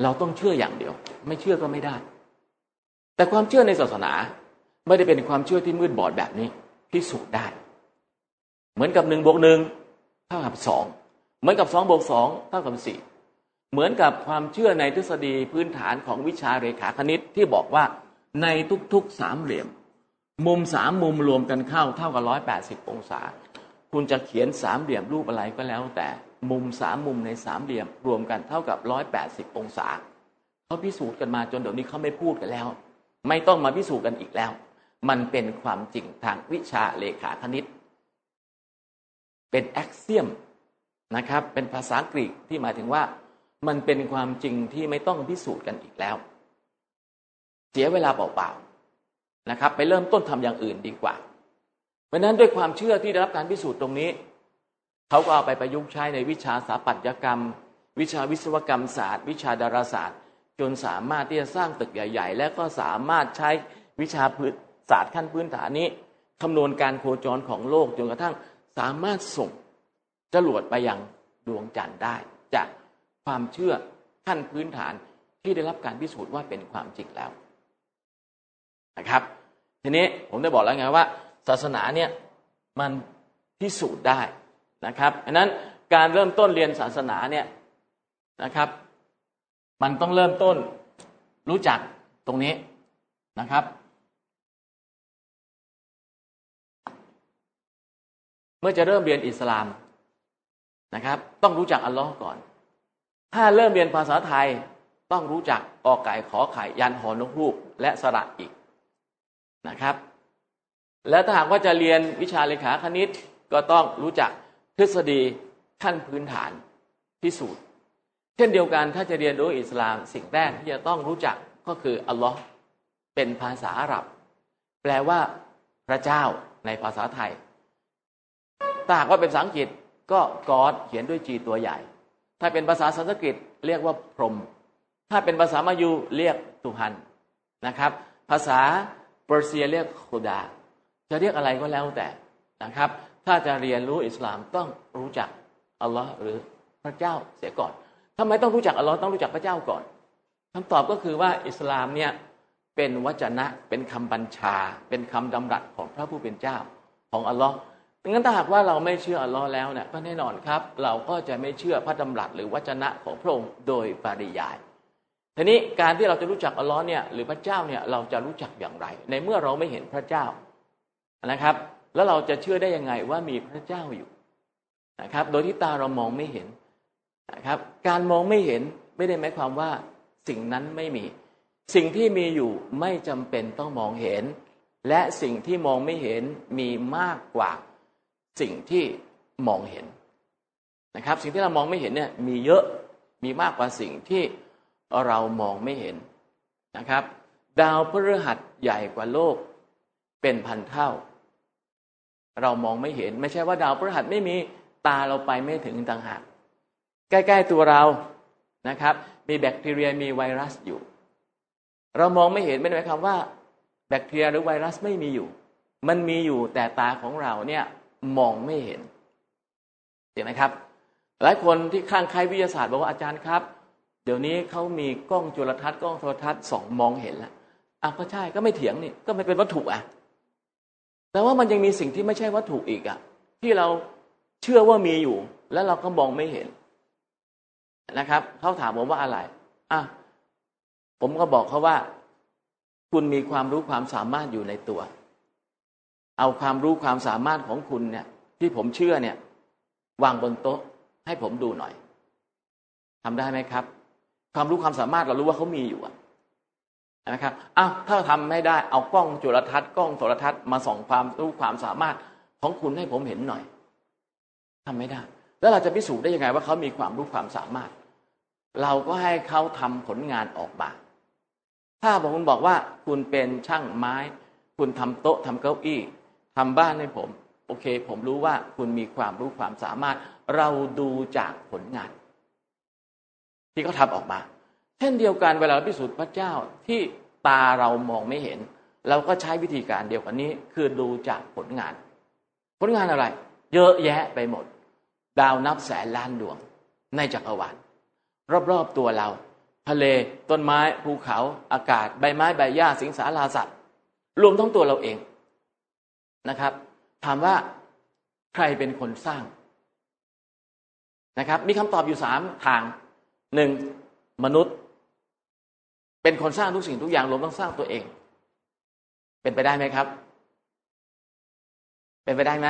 เราต้องเชื่ออย่างเดียว ไม่เชื่อก็ไม่ได้ แต่ความเชื่อในศาสนาไม่ได้เป็นความเชื่อที่มืดบอดแบบนี้พิสูจน์ได้ เหมือนกับหนึ่งบวกหนึ่งเท่ากับสองเหมือนกับสองบวกสองเท่ากับสี่ เหมือนกับความเชื่อในทฤษฎีพื้นฐานของวิชาเรขาคณิตที่บอกว่าในทุกๆสามเหลี่ยม มุมสามมุมรวมกันเข้าเท่ากับร้อยแปดสิบองศา คุณจะเขียนสามเหลี่ยมรูปอะไรก็แล้ว แต่มุมสามมุมในสามเหลี่ยมรวมกันเท่ากับร้อยแปดสิบองศาเขาพิสูจน์กันมาจนเดี๋ยวนี้เขาไม่พูดกันแล้ว ไม่ต้องมาพิสูจน์กันอีกแล้ว มันเป็นความจริงทางวิชาเลขาคณิต เป็นแอคเซียมนะครับ เป็นภาษากรีกที่หมายถึงว่า มันเป็นความจริงที่ไม่ต้องพิสูจน์กันอีกแล้ว เสียเวลาเปล่าๆนะครับ ไปเริ่มต้นทำอย่างอื่นดีกว่า เพราะนั้นด้วยความเชื่อที่ได้รับการพิสูจน์ตรงนี้ เขาก็เอาไปประยุกต์ใช้ในวิชาสถาปัตยกรรม วิชาวิศวกรรมศาสตร์ วิชาดาราศาสตร์ จนสามารถที่จะสร้างตึกใหญ่ ๆ และก็สามารถใช้วิชาพื้นศาสตร์ขั้นพื้นฐานนี้คำนวณการโคจรของโลกจนกระทั่งสามารถส่งจรวดไปยังดวงจันทร์ได้จาก ความเชื่อขั้นพื้นฐานที่ได้รับการพิสูจน์ว่าเป็นความจริงแล้วนะครับ ทีนี้ผมได้บอกแล้วไงว่า ศาสนาเนี่ยมันพิสูจน์ได้นะครับอันนั้นการเริ่มต้นเรียนศาสนาเนี่ยนะครับ มันต้องเริ่มต้นรู้จักตรงนี้นะครับ เมื่อจะเริ่มเรียนอิสลามนะครับ ต้องรู้จักอัลลอฮ์ก่อน ถ้าเริ่มเรียนภาษาไทยต้องรู้จักออกไก่ขอไข่ยันหอนกฮูกและสระอีกนะครับ แล้วถ้าหากว่าจะเรียนวิชาเลขาคณิตก็ต้องรู้จักทฤษฎีขั้นพื้นฐานพิสูจน์ เช่นเดียวกันถ้าจะเรียนรู้อิสลามสิ่งแรกที่จะต้องรู้จักก็คืออัลลอฮ์เป็นภาษาอาหรับ แปลว่าพระเจ้าในภาษาไทยถ้าหากว่าเป็นภาษาอังกฤษก็กอดเขียนด้วยจีตัวใหญ่ ถ้าเป็นภาษาสันสกฤตเรียกว่าพรหมถ้าเป็นภาษามายูเรียกตุฮันนะครับ ภาษาเปอร์เซียเรียกคุดา จะเรียกอะไรก็แล้วแต่นะครับ ถ้าจะเรียนรู้อิสลามต้องรู้จักอัลลอฮ์หรือพระเจ้าเสียก่อนทำไมต้องรู้จักอัลลอฮ์ต้องรู้จักพระเจ้าก่อนคำตอบก็คือว่าอิสลามเนี่ยเป็นวจนะเป็นคำบัญชา เป็นคำดำรัสของพระผู้เป็นเจ้าของอัลลอฮ์ งั้นถ้าหากว่าเราไม่เชื่ออัลลอฮ์แล้วเนี่ยก็แน่นอนครับ เราก็จะไม่เชื่อพระดำรัสหรือวจนะของพระองค์โดยปริยายทีนี้การที่เราจะรู้จักอัลลอฮ์เนี่ยหรือพระเจ้าเนี่ยเราจะรู้จักอย่างไร ในเมื่อเราไม่เห็นพระเจ้านะครับ แล้วเราจะเชื่อได้ยังไงว่ามีพระเจ้าอยู่นะครับ โดยที่ตาเรามองไม่เห็นนะครับ การมองไม่เห็นไม่ได้หมายความว่าสิ่งนั้นไม่มี สิ่งที่มีอยู่ไม่จำเป็นต้องมองเห็น และสิ่งที่มองไม่เห็นมีมากกว่า สิ่งที่มองเห็นนะครับ สิ่งที่เรามองไม่เห็นเนี่ยมีเยอะมีมากกว่าสิ่งที่เรามองไม่เห็นนะครับ ดาวพฤหัสใหญ่กว่าโลกเป็นพันเท่า เรามองไม่เห็น ไม่ใช่ว่าดาวพฤหัสไม่มีตาเราไปไม่ถึงต่างหากใกล้ ๆ ตัวเรานะครับ มีแบคทีเรียมีไวรัสอยู่ เรามองไม่เห็นไม่ได้หมายความว่า แบคทีเรียหรือไวรัสไม่มีอยู่ มันมีอยู่แต่ตาของเราเนี่ย มองไม่เห็นเห็นไหมครับ หลายคนที่ข้างใครวิทยาศาสตร์บอกว่าอาจารย์ครับ เดี๋ยวนี้เขามีกล้องจุลทรรศน์กล้องโทรทัศน์สองมองเห็นแล้วอะก็ใช่ก็ไม่เถียงนี่ก็ไม่เป็นวัตถุอะแต่ว่ามันยังมีสิ่งที่ไม่ใช่วัตถุอีกอะ ที่เราเชื่อว่ามีอยู่ แล้วเราก็มองไม่เห็นนะครับเขาถามผมว่าอะไรอะผมก็บอกเขาว่า คุณมีความรู้ความสามารถอยู่ในตัว เอาความรู้ความสามารถของคุณเนี่ย ที่ผมเชื่อเนี่ย วางบนโต๊ะ ให้ผมดูหน่อยทำได้ไหมครับ ความรู้ความสามารถเรารู้ว่าเขามีอยู่อะนะครับอ้าวถ้าทำไม่ได้เอากล้องจุลทรรศน์กล้องโทรทัศน์มาส่องความรู้ความสามารถของคุณให้ผมเห็นหน่อยทำไม่ได้ แล้วเราจะพิสูจน์ได้ยังไงว่าเขามีความรู้ความสามารถ เราก็ให้เขาทำผลงานออกมา ถ้าผมบอกว่าคุณเป็นช่างไม้ คุณทำโต๊ะทำเก้าอี้ ทำบ้านให้ผม โอเค ผมรู้ว่าคุณมีความรู้ความสามารถ เราดูจากผลงาน ที่เขาทาออกมา เช่นเดียวกันเวลาพิสูจน์พระเจ้าที่ตาเรามองไม่เห็น เราก็ใช้วิธีการเดียวกันนี้ คือดูจากผลงาน ผลงานอะไร เยอะแยะไปหมด ดาวนับแสนล้านดวง ในจักรวาลรอบๆตัวเรา ทะเลต้นไม้ภูเขาอากาศใบไม้ใบหญ้าสิงสาราสัตว์ รวมทั้งตัวเราเอง นะครับ ถามว่าใครเป็นคนสร้างนะครับ มีคำตอบอยู่สามทางหนึ่งมนุษย์ เป็นคนสร้างทุกสิ่งทุกอย่างรวมทั้งสร้างตัวเอง เป็นไปได้ไหมครับ เป็นไปได้ไหม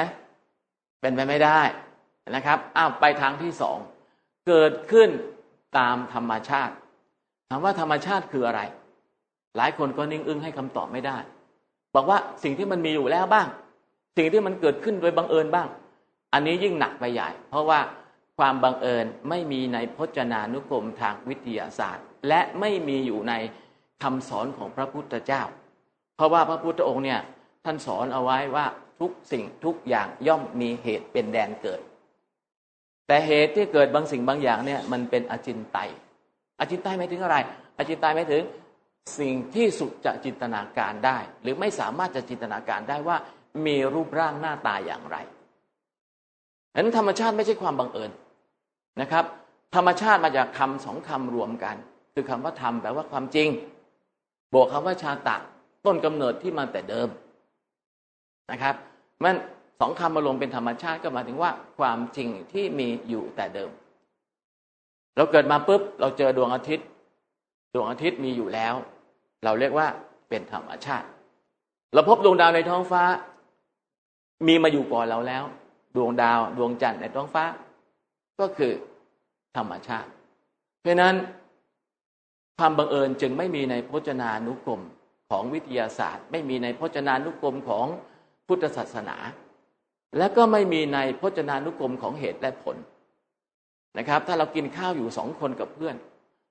เป็นไปไม่ได้นะครับอ้าวไปทางที่สองเกิดขึ้นตามธรรมชาติถามว่าธรรมชาติคืออะไร หลายคนก็นิ่งอึ้งให้คำตอบไม่ได้ บอกว่าสิ่งที่มันมีอยู่แล้วบ้าง สิ่งที่มันเกิดขึ้นโดยบังเอิญบ้าง อันนี้ยิ่งหนักไปใหญ่ เพราะว่าความบังเอิญไม่มีในพจนานุกรมทางวิทยาศาสตร์ และไม่มีอยู่ในคำสอนของพระพุทธเจ้า เพราะว่าพระพุทธองค์เนี่ยท่านสอนเอาไว้ว่าทุกสิ่งทุกอย่างย่อมมีเหตุเป็นแดนเกิด แต่เหตุที่เกิดบางสิ่งบางอย่างเนี่ยมันเป็นอจินไตยอจินไตยหมายถึงอะไร อจินไตยหมายถึง สิ่งที่สุดจะจินตนาการได้ หรือไม่สามารถจะจินตนาการได้ว่า มีรูปร่างหน้าตาอย่างไรฉะนั้นธรรมชาติไม่ใช่ความบังเอิญนะครับ ธรรมชาติมาจากคำสองคำรวมกัน คือคำว่าธรรมแปลว่าความจริง บวกคำว่าชาตะ ต้นกำเนิดที่มาแต่เดิมนะครับ มันสองคำมารวมเป็นธรรมชาติก็หมายถึงว่า ความจริงที่มีอยู่แต่เดิม เราเกิดมาปุ๊บเราเจอดวงอาทิตย์ ดวงอาทิตย์มีอยู่แล้ว เราเรียกว่าเป็นธรรมชาติ เราพบดวงดาวในท้องฟ้า มีมาอยู่ก่อนเราแล้ว ดวงดาวดวงจันทร์ในท้องฟ้า ก็คือธรรมชาติ เพราะนั้นความบังเอิญจึงไม่มีในพจนานุกรมของวิทยาศาสตร์ ไม่มีในพจนานุกรมของพุทธศาสนา และก็ไม่มีในพจนานุกรมของเหตุและผลนะครับ ถ้าเรากินข้าวอยู่สองคนกับเพื่อน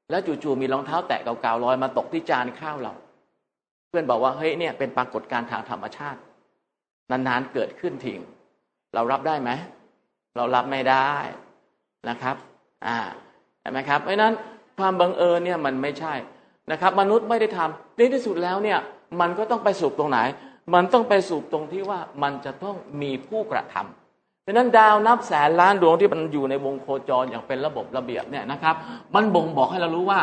แล้วจู่ๆมีรองเท้าแตะเก่าๆลอยมาตกที่จานข้าวเรา เพื่อนบอกว่าเฮ้ยเนี่ยเป็นปรากฏการณ์ทางธรรมชาติ นานๆเกิดขึ้นทิ้งเรารับได้ไหมเรารับไม่ได้นะครับ อ่าใช่ไหมครับเพราะนั้นความบังเอิญเนี่ยมันไม่ใช่นะครับ มนุษย์ไม่ได้ทำในที่สุดแล้วเนี่ยมันก็ต้องไปสู่ตรงไหน มันต้องไปสู่ตรงที่ว่ามันจะต้องมีผู้กระทำ ดังนั้นดาวนับแสนล้านดวงที่มันอยู่ในวงโคจรอย่างเป็นระบบระเบียบเนี่ยนะครับ มันบ่งบอกให้เรารู้ว่า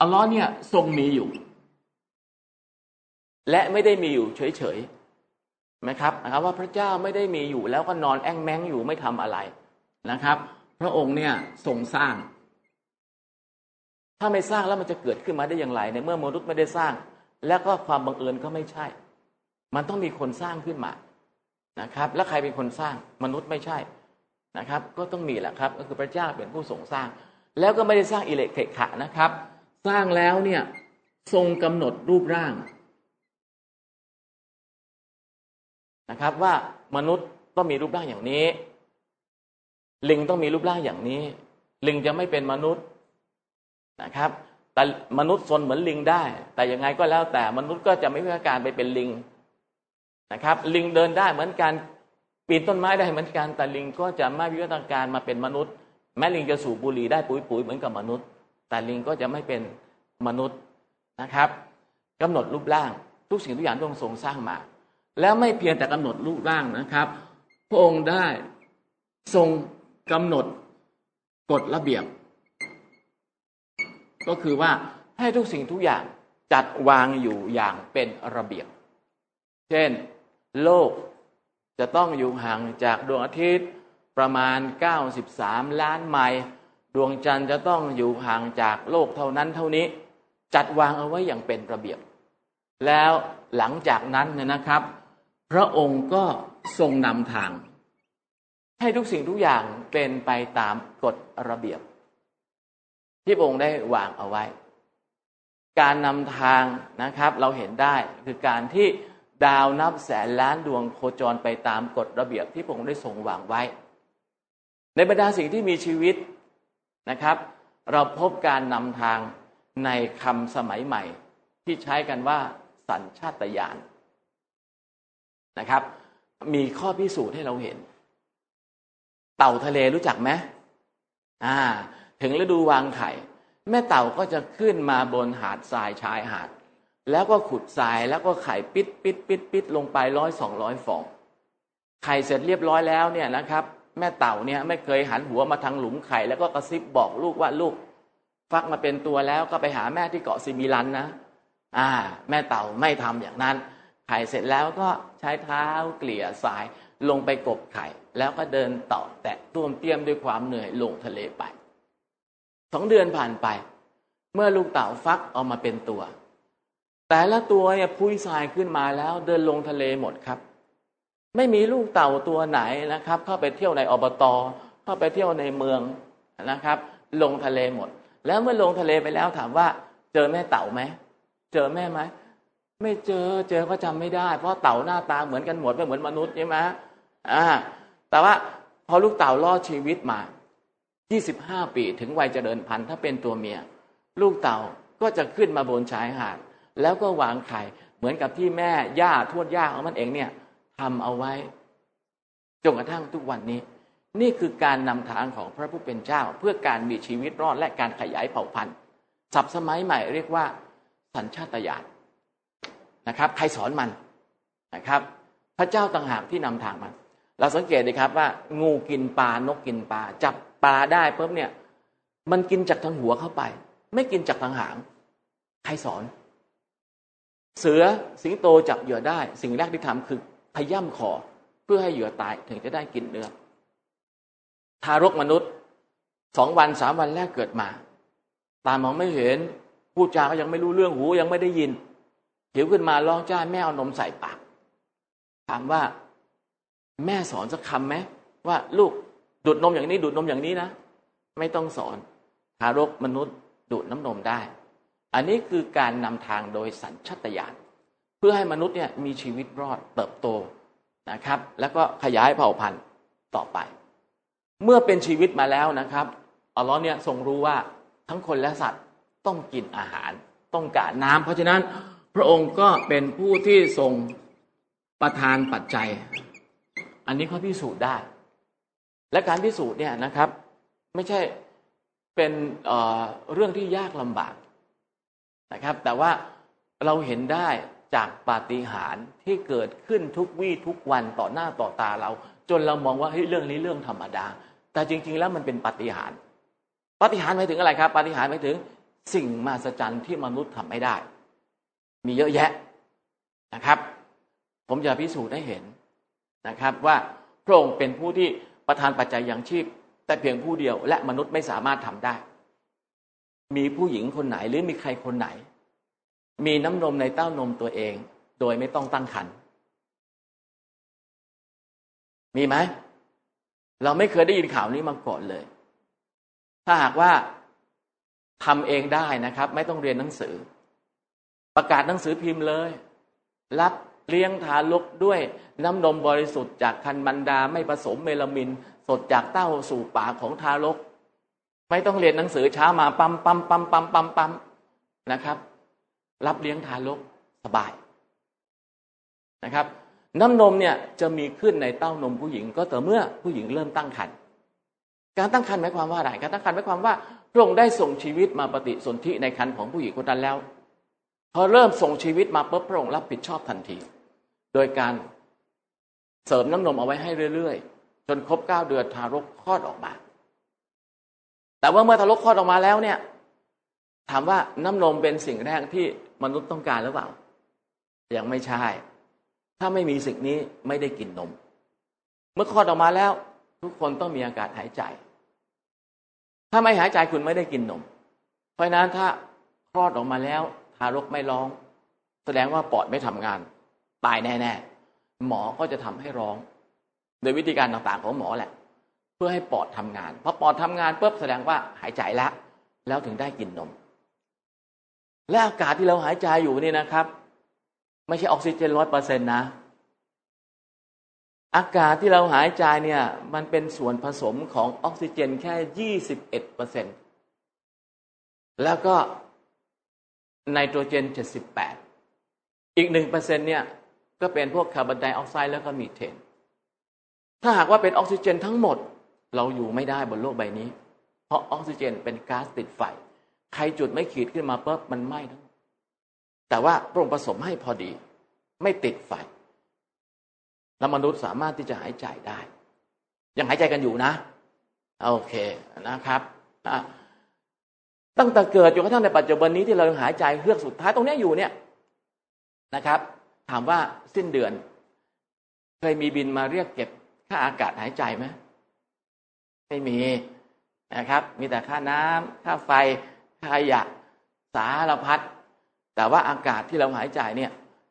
อัลลอฮ์เนี่ยทรงมีอยู่ และไม่ได้มีอยู่เฉยๆไหมครับนะครับ ว่าพระเจ้าไม่ได้มีอยู่ แล้วก็นอนแอ่งแมงอยู่ไม่ทำอะไรนะครับ พระองค์เนี่ยทรงสร้าง ถ้าไม่สร้างแล้วมันจะเกิดขึ้นมาได้อย่างไร ในเมื่อมนุษย์ไม่ได้สร้าง แล้วก็ความบังเอิญก็ไม่ใช่ มันต้องมีคนสร้างขึ้นมา นะครับ แล้วใครเป็นคนสร้างมนุษย์ไม่ใช่นะครับ ก็ต้องมีแหละครับ ก็คือพระเจ้าเป็นผู้ทรงสร้าง แล้วก็ไม่ได้สร้างอิเล็กเทขะนะครับ สร้างแล้วเนี่ยทรงกำหนดรูปร่างนะครับ ว่ามนุษย์ต้องมีรูปร่างอย่างนี้ ลิงต้องมีรูปร่างอย่างนี้ ลิงจะไม่เป็นมนุษย์นะครับแต่มนุษย์ซนเหมือนลิงได้ แต่ยังไงก็แล้วแต่มนุษย์ก็จะไม่พิการไปเป็นลิง นะครับ ลิงเดินได้เหมือนกันปีนต้นไม้ได้เหมือนกันแต่ลิงก็จะไม่วิวัฒนาการมาเป็นมนุษย์ แม้ลิงจะสูบบุหรี่ได้ปุ๋ยปุ๋ยเหมือนกับมนุษย์ แต่ลิงก็จะไม่เป็นมนุษย์นะครับกำหนดรูปร่างทุกสิ่งทุกอย่างต้องทรงสร้างมา แล้วไม่เพียงแต่กำหนดรูปร่างนะครับ พระองค์ได้ทรงกำหนดกฎระเบียบ ก็คือว่าให้ทุกสิ่งทุกอย่างจัดวางอยู่อย่างเป็นระเบียบ เช่น โลกจะต้องอยู่ห่างจากดวงอาทิตย์ประมาณ 93 ล้านไมล์ดวงจันทร์จะต้องอยู่ห่างจากโลกเท่านั้นเท่านี้ จัดวางเอาไว้อย่างเป็นระเบียบ แล้วหลังจากนั้นเนี่ยนะครับ พระองค์ก็ทรงนำทาง ให้ทุกสิ่งทุกอย่างเป็นไปตามกฎระเบียบ ที่พระองค์ได้วางเอาไว้ การนำทางนะครับเราเห็นได้คือการที่ ดาวนับแสนล้านดวงโคจรไปตามกฎระเบียบที่พระองค์ได้ทรงวางไว้ ในบรรดาสิ่งที่มีชีวิตนะครับ เราพบการนำทางในคำสมัยใหม่ ที่ใช้กันว่า สัญชาตญาณนะครับ มีข้อพิสูจน์ให้เราเห็น เต่าทะเลรู้จักไหมอ่า ถึงฤดูวางไข่ แม่เต่าก็จะขึ้นมาบนหาดทรายชายหาด แล้วก็ขุดทรายแล้วก็ไข่ปิดปิดปิดปิดลงไปร้อยสองร้อยฟอง ไข่เสร็จเรียบร้อยแล้วเนี่ยนะครับ แม่เต่าเนี่ยไม่เคยหันหัวมาทางหลุมไข่ แล้วก็กระซิบบอกลูกว่าลูก ฟักมาเป็นตัวแล้วก็ไปหาแม่ที่เกาะซิมิลันนะอ่า แม่เต่าไม่ทำอย่างนั้น ไข่เสร็จแล้วก็ใช้เท้าเกลี่ยทรายลงไปกบไข่ แล้วก็เดินต่อแตะต้วมเตี้ยมด้วยความเหนื่อยลงทะเลไปสองเดือนผ่านไป เมื่อลูกเต่าฟักออกมาเป็นตัว แต่ละตัวเนี่ยพุยทรายขึ้นมาแล้วเดินลงทะเลหมดครับ ไม่มีลูกเต่าตัวไหนนะครับ เข้าไปเที่ยวในอบตเข้าไปเที่ยวในเมืองนะครับ ลงทะเลหมด แล้วเมื่อลงทะเลไปแล้วถามว่า เจอแม่เต่าไหมเจอแม่ไหมไม่เจอเจอก็จำไม่ได้ เพราะเต่าหน้าตาเหมือนกันหมดไม่เหมือนมนุษย์ใช่ไหมอ่าแต่ว่าพอลูกเต่ารอดชีวิตมา25ปีถึงวัยเจริญพันธุ์ถ้าเป็นตัวเมีย ลูกเต่าก็จะขึ้นมาบนชายหาด แล้วก็วางไข่ เหมือนกับที่แม่ย่าทวดย่าของมันเองเนี่ยทำเอาไว้จนกระทั่งทุกวันนี้ นี่คือการนำทางของพระผู้เป็นเจ้า เพื่อการมีชีวิตรอดและการขยายเผ่าพันธุ์ศัพท์สมัยใหม่เรียกว่า สัญชาตญาณนะครับ ใครสอนมันนะครับ พระเจ้าต่างหากที่นำทางมัน เราสังเกตดีครับว่า งูกินปลานกกินปลาจับปลาได้ปุ๊บเนี่ย มันกินจากทางหัวเข้าไป ไม่กินจากทางหาง ใครสอน เสือสิงโตจับเหยื่อได้ สิ่งแรกที่ทำคือพย่ำคอเพื่อให้เหยื่อตายถึงจะได้กินเนื้อ ทารกมนุษย์สองวันสามวันแรกเกิดมา ตามองไม่เห็นพูดจาก็ยังไม่รู้เรื่องหูยังไม่ได้ยินหิวขึ้นมาร้องจ้าแม่เอานมใส่ปาก ถามว่า แม่สอนสักคำไหมว่าลูกดูดนมอย่างนี้ดูดนมอย่างนี้นะ ไม่ต้องสอนทารกมนุษย์ดูดน้ำนมได้ อันนี้คือการนำทางโดยสัญชตาตญาณเพื่อให้มนุษย์เนี่ยมีชีวิตรอดเติบโตนะครับ แล้วก็ขยายเผ่าพันธุ์ต่อไป เมื่อเป็นชีวิตมาแล้วนะครับอัลลอฮ์เนี่ยทรงรู้ว่าทั้งคนและสัตว์ต้องกินอาหาร ต้องการน้ำเพราะฉะนั้นพระองค์ก็เป็นผู้ที่ทรงประทานปัจจัย อันนี้เขาพิสูจน์ได้ และการพิสูจน์เนี่ยนะครับ ไม่ใช่เป็นเเรื่องที่ยากลำบาก นะครับ แต่ว่าเราเห็นได้จากปาฏิหาริย์ที่เกิดขึ้นทุกวี่ทุกวันต่อหน้าต่อตาเรา จนเรามองว่าเฮ้ยเรื่องนี้เรื่องธรรมดา แต่จริง ๆ แล้วมันเป็นปาฏิหาริย์ปาฏิหาริย์หมายถึงอะไรครับปาฏิหาริย์หมายถึงสิ่งมหัศจรรย์ที่มนุษย์ทำไม่ได้ มีเยอะแยะนะครับ ผมจะพิสูจน์ให้เห็นนะครับว่าพระองค์เป็นผู้ที่ประทานปัจจัยอย่างชีพ แต่เพียงผู้เดียวและมนุษย์ไม่สามารถทำได้ มีผู้หญิงคนไหนหรือมีใครคนไหน มีน้ำนมในเต้านมตัวเอง โดยไม่ต้องตั้งครรภ์มีไหม เราไม่เคยได้ยินข่าวนี้มาก่อนเลย ถ้าหากว่าทำเองได้นะครับ ไม่ต้องเรียนหนังสือ ประกาศหนังสือพิมพ์เลย รับเลี้ยงทารกด้วยน้ำนมบริสุทธิ์จากคันมันดาไม่ผสมเมลามิน สดจากเต้าสู่ปากของทารก ไม่ต้องเรียนหนังสือเช้ามาปั๊มปั๊มปั๊มปั๊มปั๊มปั๊มนะครับ รับเลี้ยงทารกสบายนะครับ น้ำนมเนี่ยจะมีขึ้นในเต้านมผู้หญิง ก็ต่อเมื่อผู้หญิงเริ่มตั้งครรภ์การตั้งครรภ์หมายความว่าอะไรการตั้งครรภ์หมายความว่าพระองค์ได้ส่งชีวิตมาปฏิสนธิในครรภ์ของผู้หญิงคนนั้นแล้ว พอเริ่มส่งชีวิตมาปุ๊บพระองค์รับผิดชอบทันที โดยการเสริมน้ำนมเอาไว้ให้เรื่อยๆ จนครบเก้าเดือนทารกคลอดออกมา แต่ว่าเมื่อทารกคลอดออกมาแล้วเนี่ย ถามว่าน้ำนมเป็นสิ่งแรกที่มนุษย์ต้องการหรือเปล่า ยังไม่ใช่ ถ้าไม่มีสิ่งนี้ไม่ได้กินนม เมื่อคลอดออกมาแล้ว ทุกคนต้องมีอากาศหายใจ ถ้าไม่หายใจคุณไม่ได้กินนม เพราะนั้นถ้าคลอดออกมาแล้ว ทารกไม่ร้อง แสดงว่าปอดไม่ทำงาน ตายแน่ ๆ หมอก็จะทำให้ร้อง โดยวิธีการต่างๆของหมอแหละ พื่อให้ปอดทำงานพอปอดทำงานปุ๊บแสดงว่าหายใจแล้วแล้วถึงได้กินนม และอากาศที่เราหายใจอยู่นี่นะครับ ไม่ใช่ออกซิเจนร้อยเปอร์เซ็นต์นะ อากาศที่เราหายใจเนี่ย มันเป็นส่วนผสมของออกซิเจนแค่ยี่สิบเอ็ดเปอร์เซ็นต์แล้วก็ไนโตรเจนเจ็ดสิบแปดอีกหนึ่งเปอร์เซ็นเนี่ย ก็เป็นพวกคาร์บอนไดออกไซด์แล้วก็มีเทน ถ้าหากว่าเป็นออกซิเจนทั้งหมด เราอยู่ไม่ได้บนโลกใบนี้ เพราะออกซิเจนเป็นก๊าซติดไฟ ใครจุดไม่ขีดขึ้นมาปุ๊บมันไหม้ทั้งแต่ว่าพระองค์ผสมให้พอดี ไม่ติดไฟแล้วมนุษย์สามารถที่จะหายใจได้ ยังหายใจกันอยู่นะ โอเคนะครับตั้งแต่เกิดจนกระทั่งในปัจจุบันนี้ที่เราหายใจเฮือกสุดท้ายตรงนี้อยู่เนี่ยนะครับ ถามว่าสิ้นเดือน เคยมีบินมาเรียกเก็บค่าอากาศหายใจไหม ไม่มีนะครับ มีแต่ค่าน้ำค่าไฟค่าขยะสารพัดแต่ว่าอากาศที่เราหายใจเนี่ย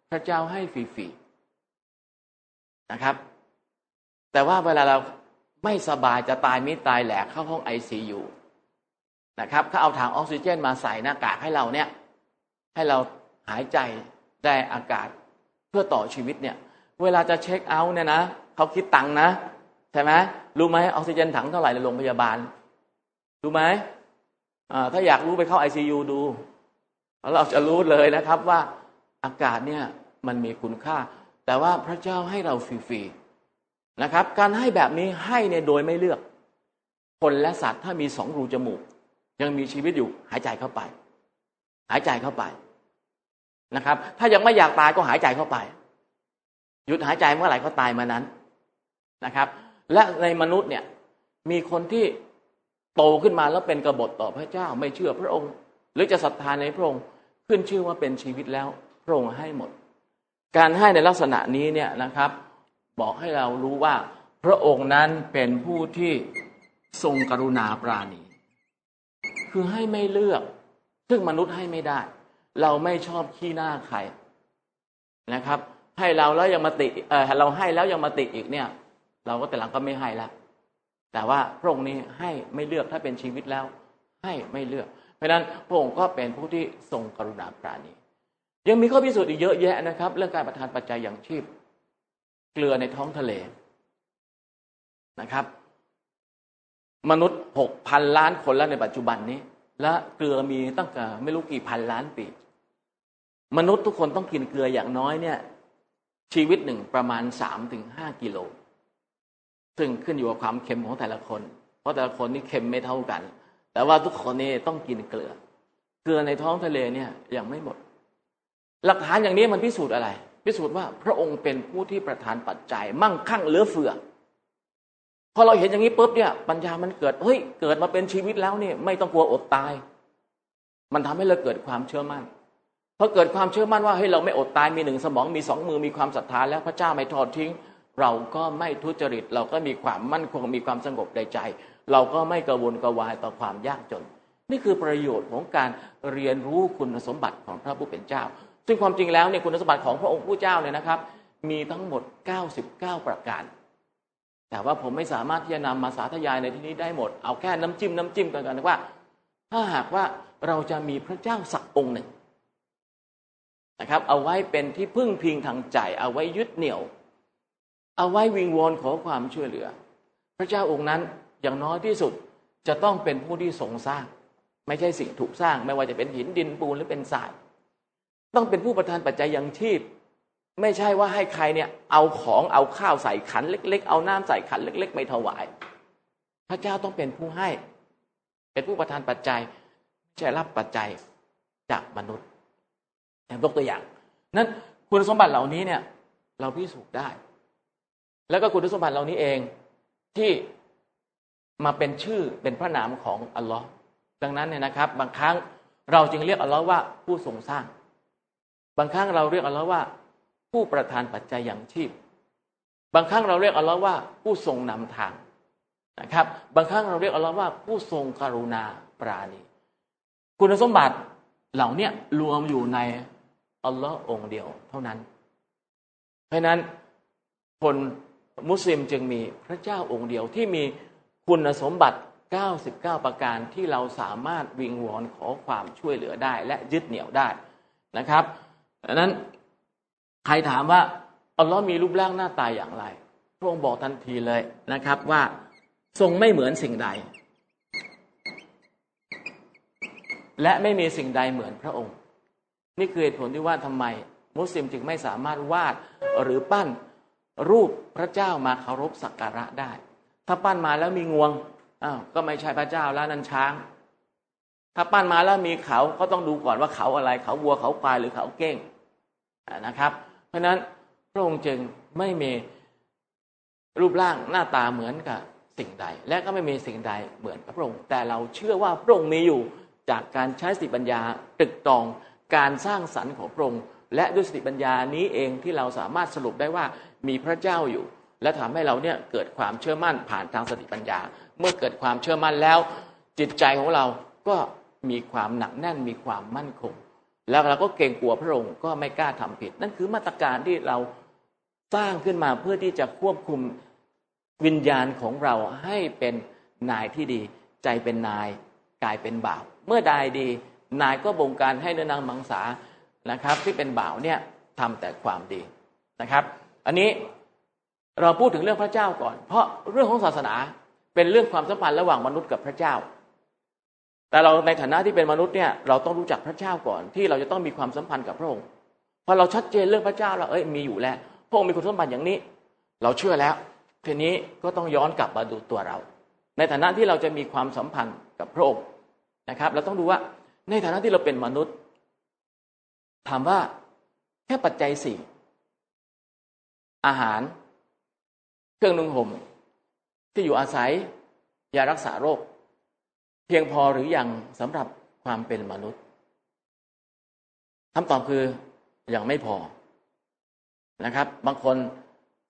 พระเจ้าให้ฟรีๆนะครับ แต่ว่าเวลาเราไม่สบายจะตายมิตายแหลกเข้าห้องไอซียูนะครับเขาเอาถังออกซิเจนมาใส่หน้ากากให้เราเนี่ย ให้เราหายใจได้อากาศเพื่อต่อชีวิตเนี่ย เวลาจะเช็คเอาท์เนี่ยนะเขาคิดตังค์นะ ใช่ไหมรู้ไหมออกซิเจนถังเท่าไหร่ในโรงพยาบาลรู้ไหมถ้าอยากรู้ไปเข้าไอซียูดูเราจะรู้เลยนะครับว่าอากาศเนี่ยมันมีคุณค่า แต่ว่าพระเจ้าให้เราฟรีๆนะครับ การให้แบบนี้ให้เนี่ยโดยไม่เลือก คนและสัตว์ถ้ามีสองรูจมูก ยังมีชีวิตอยู่หายใจเข้าไป หายใจเข้าไปนะครับ ถ้ายังไม่อยากตายก็หายใจเข้าไป หยุดหายใจเมื่อไหร่ก็ตายมานั้นนะครับ และในมนุษย์เนี่ยมีคนที่โตขึ้นมาแล้วเป็นกบฏต่อพระเจ้าไม่เชื่อพระองค์ หรือจะศรัทธาในพระองค์ขึ้นชื่อว่าเป็นชีวิตแล้วพระองค์ให้หมด การให้ในลักษณะนี้เนี่ยนะครับ บอกให้เรารู้ว่าพระองค์นั้นเป็นผู้ที่ทรงกรุณาปราณี คือให้ไม่เลือก ซึ่งมนุษย์ให้ไม่ได้ เราไม่ชอบขี้หน้าใครนะครับ ให้เราแล้วยังมาติเออเราให้แล้วยังมาติอีกเนี่ย เราก็แต่หลังก็ไม่ให้แล้วแต่ว่าพระองค์นี้ให้ไม่เลือกถ้าเป็นชีวิตแล้ว ให้ไม่เลือก เพราะนั้นพระองค์ก็เป็นผู้ที่ทรงกรุณาปราณียังมีข้อพิสูจน์อีกเยอะแยะนะครับ เรื่องการประทานปัจจัยอย่างชีพ เกลือในท้องทะเลนะครับ มนุษย์หกพันล้านคนแล้วในปัจจุบันนี้ และเกลือมีตั้งแต่ไม่รู้กี่พันล้านปี มนุษย์ทุกคนต้องกินเกลืออย่างน้อยเนี่ย ชีวิตหนึ่งประมาณสามถึงห้ากิโล ซึ่งขึ้นอยู่กับความเค็มของแต่ละคน เพราะแต่ละคนนี่เค็มไม่เท่ากัน แต่ว่าทุกคนนี่ต้องกินเกลือ เกลือในท้องทะเลเนี่ยยังไม่หมด หลักฐานอย่างนี้มันพิสูจน์อะไร พิสูจน์ว่าพระองค์เป็นผู้ที่ประทานปัจจัย มั่งคั่งเหลือเฟือพอเราเห็นอย่างนี้ปุ๊บเนี่ยปัญญามันเกิดเฮ้ยเกิดมาเป็นชีวิตแล้วเนี่ยไม่ต้องกลัวอดตาย มันทำให้เราเกิดความเชื่อมั่นพอเกิดความเชื่อมั่นว่าเฮ้ยเราไม่อดตายมีหนึ่งสมองมีสองมือมีความศรัทธาแล้วพระเจ้าไม่ทอดทิ้ง เราก็ไม่ทุจริต เราก็มีความมั่นคงมีความสงบในใจ เราก็ไม่กระวนกระวายต่อความยากจน นี่คือประโยชน์ของการเรียนรู้คุณสมบัติของพระผู้เป็นเจ้า ซึ่งความจริงแล้วเนี่ยคุณสมบัติของพระองค์ผู้เจ้าเนี่ยนะครับ มีทั้งหมด 99 ประการ แต่ว่าผมไม่สามารถที่จะนำมาสาธยายในที่นี้ได้หมดเอาแค่น้ำจิ้มน้ำจิ้มกันกันว่า ถ้าหากว่าเราจะมีพระเจ้าสักองค์หนึ่งนะครับ เอาไว้เป็นที่พึ่งพิงทางใจ เอาไว้ยึดเหนี่ยว เอาไว้วิงวอนขอความช่วยเหลือ พระเจ้าองค์นั้นอย่างน้อยที่สุดจะต้องเป็นผู้ที่ทรงสร้าง ไม่ใช่สิ่งถูกสร้าง ไม่ว่าจะเป็นหินดินปูนหรือเป็นทราย ต้องเป็นผู้ประทานปัจจัยย่างชีพ ไม่ใช่ว่าให้ใครเนี่ย เอาของเอาข้าวใส่ขันเล็ก ๆ เอาน้ำใส่ขันเล็ก ๆ ไม่ถวาย พระเจ้าต้องเป็นผู้ให้ เป็นผู้ประทานปัจจัยไม่ใช่รับปัจจัยจากมนุษย์อย่างยกตัวอย่าง นั้นคุณสมบัติเหล่านี้เนี่ย เราพิสูจน์ได้ แล้วก็คุณสมบัติเหล่านี้เองที่มาเป็นชื่อเป็นพระนามของอัลลอฮ์ดังนั้นเนี่ยนะครับ บางครั้งเราจึงเรียกอัลลอฮ์ว่าผู้ทรงสร้าง บางครั้งเราเรียกอัลลอฮ์ว่า ผู้ประทานปัจจัยอย่างชีพ บางครั้งเราเรียกอัลลอฮ์ว่าผู้ทรงนำทางนะครับ บางครั้งเราเรียกอัลลอฮ์ว่าผู้ทรงกรุณาปราณี คุณสมบัติเหล่านี้รวมอยู่ในอัลลอฮ์องเดียวเท่านั้น เพราะนั้นคน มุสลิมจึงมีพระเจ้าองค์เดียวที่มีคุณสมบัติ 99 ประการที่เราสามารถวิงวอนขอความช่วยเหลือได้และยึดเหนี่ยวได้นะครับดังนั้นใครถามว่าอัลลอฮ์มีรูปร่างหน้าตาอย่างไรพระองค์บอกทันทีเลยนะครับว่าทรงไม่เหมือนสิ่งใด และไม่มีสิ่งใดเหมือนพระองค์ นี่คือเหตุผลที่ว่าทำไม มุสลิมจึงไม่สามารถวาดหรือปั้น รูปพระเจ้ามาเคารพสักการะได้ ถ้าปั้นมาแล้วมีงวงอ้าวก็ไม่ใช่พระเจ้าแล้วนั่นช้าง ถ้าปั้นมาแล้วมีเขาก็ต้องดูก่อนว่าเขาอะไร เขาวัวเขาควายหรือเขาเก้งนะครับ เพราะฉะนั้นพระองค์จึงไม่มีรูปร่างหน้าตาเหมือนกับสิ่งใด และก็ไม่มีสิ่งใดเหมือนพระองค์ แต่เราเชื่อว่าพระองค์มีอยู่จากการใช้สติปัญญาตึกตองการสร้างสรรค์ของพระองค์ และด้วยสติปัญญานี้เองที่เราสามารถสรุปได้ว่ามีพระเจ้าอยู่ และทำให้เราเนี่ยเกิดความเชื่อมั่นผ่านทางสติปัญญา เมื่อเกิดความเชื่อมั่นแล้ว จิตใจของเราก็มีความหนักแน่นมีความมั่นคง แล้วเราก็เกรงกลัวพระองค์ก็ไม่กล้าทำผิด นั่นคือมาตรการที่เราสร้างขึ้นมาเพื่อที่จะควบคุมวิญญาณของเราให้เป็นนายที่ดี ใจเป็นนายกายเป็นบ่าว เมื่อใดดี นายก็บงการให้เนื้อนางมังสา นะครับ ที่เป็นบ่าวเนี่ยทำแต่ความดีนะครับ อันนี้เราพูดถึงเรื่องพระเจ้าก่อน เพราะเรื่องของศาสนาเป็นเรื่องความสัมพันธ์ระหว่างมนุษย์กับพระเจ้า แต่เราในฐานะที่เป็นมนุษย์เนี่ยเราต้องรู้จักพระเจ้าก่อน ที่เราจะต้องมีความสัมพันธ์กับพระองค์พอเราชัดเจนเรื่องพระเจ้าเราเอ้ยมีอยู่แล้ว พระองค์มีคุณสมบัติอย่างนี้ เราเชื่อแล้ว ทีนี้ก็ต้องย้อนกลับมาดูตัวเรา ในฐานะที่เราจะมีความสัมพันธ์กับพระองค์นะครับ เราต้องดูว่าในฐานะที่เราเป็นมนุษย์ ถามว่าแค่ปัจจัยสี่อาหาร เครื่องนุ่งห่มที่อยู่อาศัยยารักษาโรค เพียงพอหรืออยังสำหรับความเป็นมนุษย์คำตอบคืออยังไม่พอนะครับ บางคน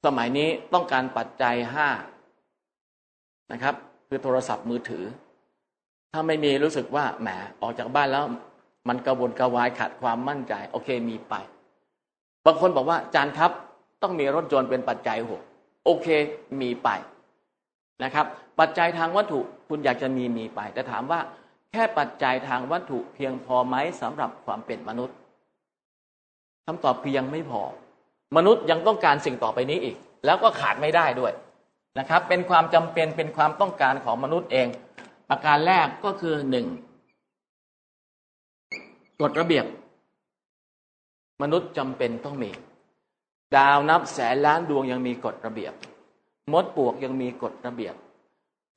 สมัยนี้ต้องการปัจจัยห้านะครับ คือโทรศัพท์มือถือ ถ้าไม่มีรู้สึกว่าแหมออกจากบ้านแล้ว มันกระวนกระวายขาดความมั่นใจ โอเคมีไป บางคนบอกว่าจานครับต้องมีรถยนต์เป็นปัจจัยหกโอเคมีไปนะครับ ปัจจัยทางวัตถุคุณอยากจะมีมีไป แต่ถามว่าแค่ปัจจัยทางวัตถุเพียงพอไหมสำหรับความเป็นมนุษย์คำตอบเพียงไม่พอ มนุษย์ยังต้องการสิ่งต่อไปนี้อีก แล้วก็ขาดไม่ได้ด้วยนะครับ เป็นความจำเป็นเป็นความต้องการของมนุษย์เอง ประการแรกก็คือหนึ่ง กฎระเบียบ มนุษย์จำเป็นต้องมี ดาวนับแสนล้านดวงยังมีกฎระเบียบ มดปวกยังมีกฎระเบียบ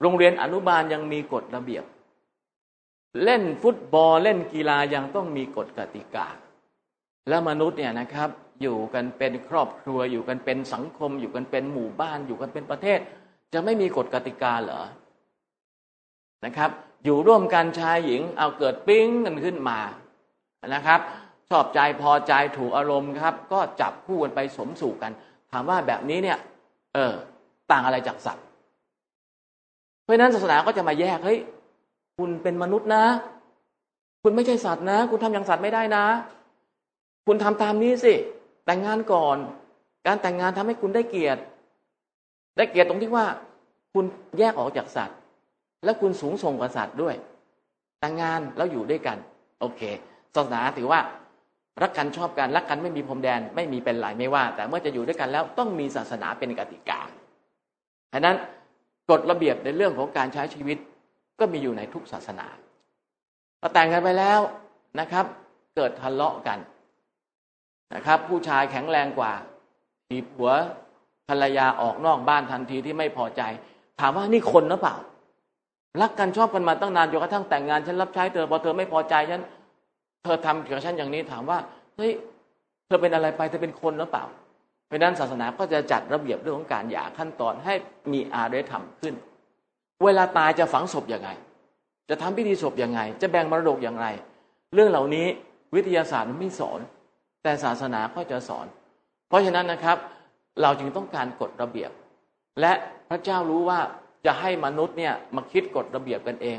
โรงเรียนอนุบาลยังมีกฎระเบียบ เล่นฟุตบอลเล่นกีฬายังต้องมีกฎกติกา และมนุษย์เนี่ยนะครับ อยู่กันเป็นครอบครัวอยู่กันเป็นสังคม อยู่กันเป็นหมู่บ้าน อยู่กันเป็นประเทศ จะไม่มีกฎกติกาเหรอนะครับ อยู่ร่วมกันชายหญิงเอาเกิดปิ้งกันขึ้นมา นะครับ ชอบใจพอใจถูกอารมณ์ครับ ก็จับคู่กันไปสมสู่กัน ถามว่าแบบนี้เนี่ยเออต่างอะไรจากสัตว์เพราะนั้นศาสนาก็จะมาแยกเฮ้ยคุณเป็นมนุษย์นะ คุณไม่ใช่สัตว์นะ คุณทำอย่างสัตว์ไม่ได้นะ คุณทำตามนี้สิแต่งงานก่อน การแต่งงานทำให้คุณได้เกียรติ ได้เกียรติตรงที่ว่า คุณแยกออกจากสัตว์ และคุณสูงส่งกว่าสัตว์ด้วย แต่งงานแล้วอยู่ด้วยกัน โอเค ศาสนาถือว่ารักกันชอบกันรักกันไม่มีพรมแดนไม่มีเป็นไรไม่ว่า แต่เมื่อจะอยู่ด้วยกันแล้วต้องมีศาสนาเป็นกติกาฉะนั้นกฎระเบียบในเรื่องของการใช้ชีวิตก็มีอยู่ในทุกศาสนาพอแต่งกันไปแล้วนะครับ เกิดทะเลาะกันนะครับ ผู้ชายแข็งแรงกว่าถีบหัวภรรยาออกนอกบ้านทันทีที่ไม่พอใจ ถามว่านี่คนหรือเปล่า รักกันชอบกันมาตั้งนานจนกระทั่งแต่งงานฉันรับใช้เธอพอเธอไม่พอใจฉัน ธอทำกับฉันอย่างนี้ถามว่าเฮ้ยเธอเป็นอะไรไปเธอเป็นคนหรือเปล่า เพราะนั้นศาสนาก็จะจัดระเบียบเรื่องของการหย่าขั้นตอนให้มีอารยธรรมขึ้น เวลาตายจะฝังศพยังไง จะทำพิธีศพยังไง จะแบ่งมรดกอย่างไร เรื่องเหล่านี้วิทยาศาสตร์ไม่สอน แต่ศาสนาก็จะสอน เพราะฉะนั้นนะครับ เราจึงต้องการกฎระเบียบ และพระเจ้ารู้ว่าจะให้มนุษย์เนี่ยมาคิดกฎระเบียบกันเอง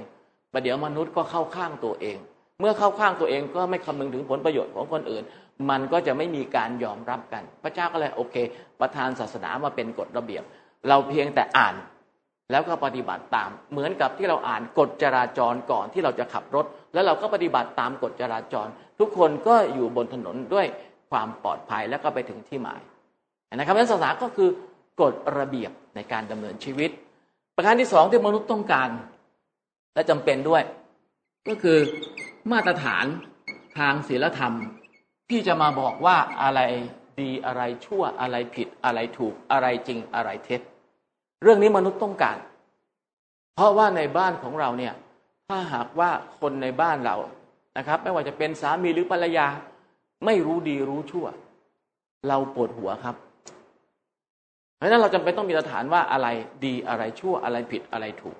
ประเดี๋ยวมนุษย์ก็เข้าข้างตัวเอง เมื่อเข้าข้างตัวเองก็ไม่คำนึงถึงผลประโยชน์ของคนอื่น มันก็จะไม่มีการยอมรับกัน พระเจ้าก็เลยโอเค ประทานศาสนามาเป็นกฎระเบียบ เราเพียงแต่อ่าน แล้วก็ปฏิบัติตาม เหมือนกับที่เราอ่านกฎจราจรก่อนที่เราจะขับรถ แล้วเราก็ปฏิบัติตามกฎจราจร ทุกคนก็อยู่บนถนนด้วยความปลอดภัยแล้วก็ไปถึงที่หมายนะครับนั้นศาสนาก็คือกฎระเบียบในการดำเนินชีวิต ประการที่สองที่มนุษย์ต้องการ และจำเป็นด้วย ก็คือ มาตรฐานทางศีลธรรม ที่จะมาบอกว่าอะไรดีอะไรชั่วอะไรผิดอะไรถูกอะไรจริงอะไรเท็จ เรื่องนี้มนุษย์ต้องการ เพราะว่าในบ้านของเราเนี่ยถ้าหากว่าคนในบ้านเรานะครับ ไม่ว่าจะเป็นสามีหรือภรรยา ไม่รู้ดีรู้ชั่ว เราปวดหัวครับ เพราะนั้นเราจำเป็นต้องมีมาตรฐานว่าอะไรดีอะไรชั่วอะไรผิดอะไรถูก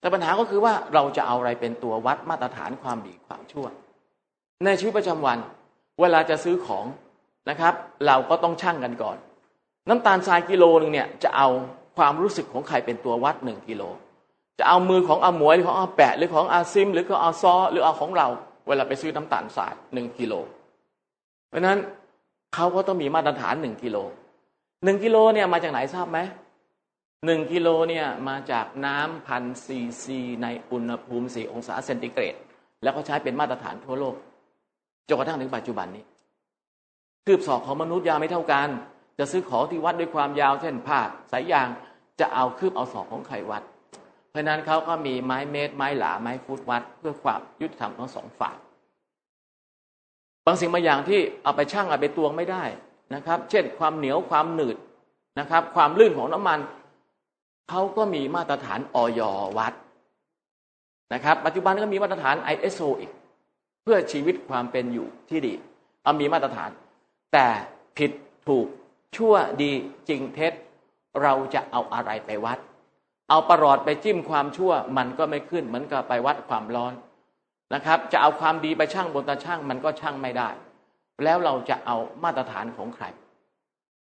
แต่ปัญหาก็คือว่าเราจะเอาอะไรเป็นตัววัดมาตรฐานความดีความชั่ว ในชีวิตประจำวัน เวลาจะซื้อของนะครับ เราก็ต้องชั่งกันก่อน น้ำตาลทรายกิโลหนึ่งเนี่ยจะเอาความรู้สึกของใครเป็นตัววัดหนึ่งกิโลจะเอามือของอาหมวยหรือของอาแปะหรือของอาซิม หรือของอาซอหรือเอาของเรา เวลาไปซื้อน้ำตาลทรายหนึ่งกิโลเพราะนั้นเขาก็ต้องมีมาตรฐานหนึ่งกิโลหนึ่งกิโลเนี่ยมาจากไหนทราบไหม หนึ่งกิโลเนี่ยมาจากน้ำพันซีซีในอุณหภูมิสี่องศาเซนติเกรด แล้วก็ใช้เป็นมาตรฐานทั่วโลกจนกระทั่งถึงปัจจุบันนี้ คืบศอกของมนุษย์ยาวไม่เท่ากัน จะซื้อของที่วัดด้วยความยาวเช่นผ้าสายยางจะเอาคืบเอาศอกของใครวัด เพราะนั้นเขาก็มีไม้เมตร ไม้หลาไม้ฟุตวัด เพื่อความยุติธรรมทั้งสองฝ่ายบางสิ่งบางอย่างที่เอาไปชั่งเอาไปตวงไม่ได้นะครับ เช่น ความเหนียวความหนืดนะครับ ความลื่นของน้ำมัน เขาก็มีมาตรฐานออยวัดนะครับ ปัจจุบันก็มีมาตรฐาน ISO อีก เพื่อชีวิตความเป็นอยู่ที่ดีเอามีมาตรฐาน แต่ผิดถูกชั่วดีจริงเท็จ เราจะเอาอะไรไปวัด เอาประหลอดไปจิ้มความชั่วมันก็ไม่ขึ้นเหมือนกับไปวัดความร้อนนะครับ จะเอาความดีไปช่างบนตาช่างมันก็ช่างไม่ได้ แล้วเราจะเอามาตรฐานของใคร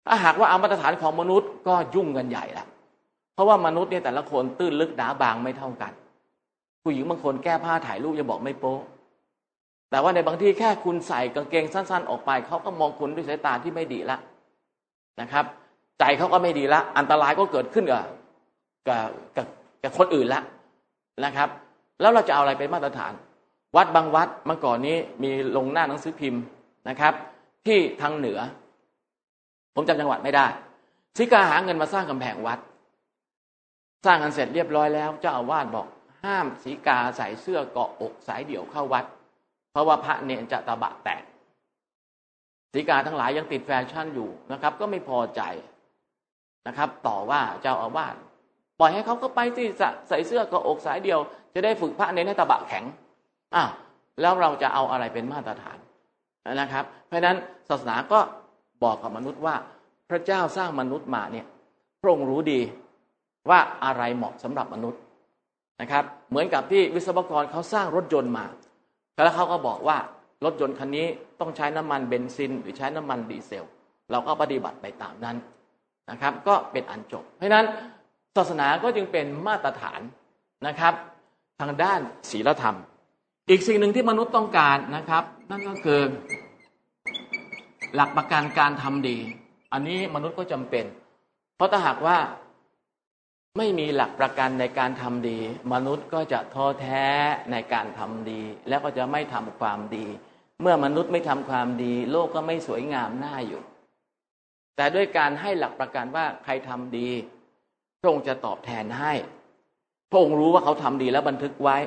ถ้าหากว่าเอามาตรฐานของมนุษย์ก็ยุ่งกันใหญ่ละ เพราะว่ามนุษย์เนี่ยแต่ละคนตื้นลึกหนาบางไม่เท่ากัน ผู้หญิงบางคนแก้ผ้าถ่ายรูปยังบอกไม่โป๊แต่ว่าในบางที่แค่คุณใส่กางเกงสั้น ๆ ออกไปเขาก็มองคุณด้วยสายตาที่ไม่ดีละนะครับ ใจเขาก็ไม่ดีละ อันตรายก็เกิดขึ้นกับกับกับกับคนอื่นละนะครับ แล้วเราจะเอาอะไรเป็นมาตรฐาน วัดบางวัดเมื่อก่อนนี้มีลงหน้าหนังสือพิมพ์นะครับ ที่ทางเหนือ ผมจำจังหวัดไม่ได้ศิกาหาเงินมาสร้างกำแพงวัด สร้างกันเสร็จเรียบร้อยแล้ว เจ้าอาวาสบอก ห้ามศีกาใส่เสื้อเกาะอกสายเดี่ยวเข้าวัด เพราะว่าพระเนรจะตะบะแตกศีกาทั้งหลายยังติดแฟชั่นอยู่นะครับ ก็ไม่พอใจนะครับ ต่อว่าเจ้าอาวาสปล่อยให้เขาก็ไปสิใส่เสื้อกระอกสายเดียว จะได้ฝึกพระในให้ตะบะแข็งอ้าวแล้วเราจะเอาอะไรเป็นมาตรฐานนะครับ เพราะฉะนั้นศาสนาก็บอกกับมนุษย์ว่า พระเจ้าสร้างมนุษย์มาเนี่ยพระองค์รู้ดี ว่าอะไรเหมาะสำหรับมนุษย์นะครับ เหมือนกับที่วิศวกรเขาสร้างรถยนต์มาแล้วเขาก็บอกว่ารถยนต์คันนี้ต้องใช้น้ำมันเบนซิน หรือใช้น้ำมันดีเซล เราก็ปฏิบัติไปตามนั้นนะครับ ก็เป็นอันจบ เพราะนั้นศาสนาก็จึงเป็นมาตรฐานนะครับ ทางด้านศีลธรรม อีกสิ่งหนึ่งที่มนุษย์ต้องการนะครับ นั่นก็คือ หลักประกันการทำดี อันนี้มนุษย์ก็จำเป็น เพราะถ้าหากว่า ไม่มีหลักประกันในการทำดี มนุษย์ก็จะท้อแท้ในการทำดี แล้วก็จะไม่ทำความดี เมื่อมนุษย์ไม่ทำความดี โลกก็ไม่สวยงามน่าอยู่ แต่ด้วยการให้หลักประกันว่าใครทำดีพระองค์จะตอบแทนให้พระองค์รู้ว่าเขาทำดีแล้วบันทึกไว้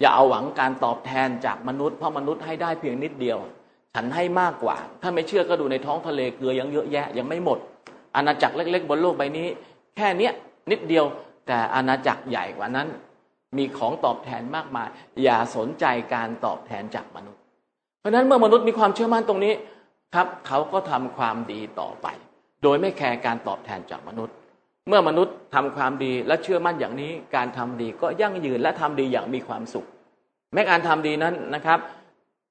อย่าเอาหวังการตอบแทนจากมนุษย์เพราะมนุษย์ให้ได้เพียงนิดเดียว ฉันให้มากกว่า ถ้าไม่เชื่อก็ดูในท้องทะเลเกลือยังเยอะแยะยังไม่หมด อาณาจักรเล็ก ๆ บนโลกใบนี้ แค่เนี้ย นิดเดียว แต่อาณาจักรใหญ่กว่านั้น มีของตอบแทนมากมาย อย่าสนใจการตอบแทนจากมนุษย์ เพราะฉะนั้นเมื่อมนุษย์มีความเชื่อมั่นตรงนี้ครับเขาก็ทำความดีต่อไป โดยไม่แคร์การตอบแทนจากมนุษย์ เมื่อมนุษย์ทำความดีและเชื่อมั่นอย่างนี้ การทำดีก็ยั่งยืนและทำดีอย่างมีความสุข แม้การทำดีนั้นนะครับ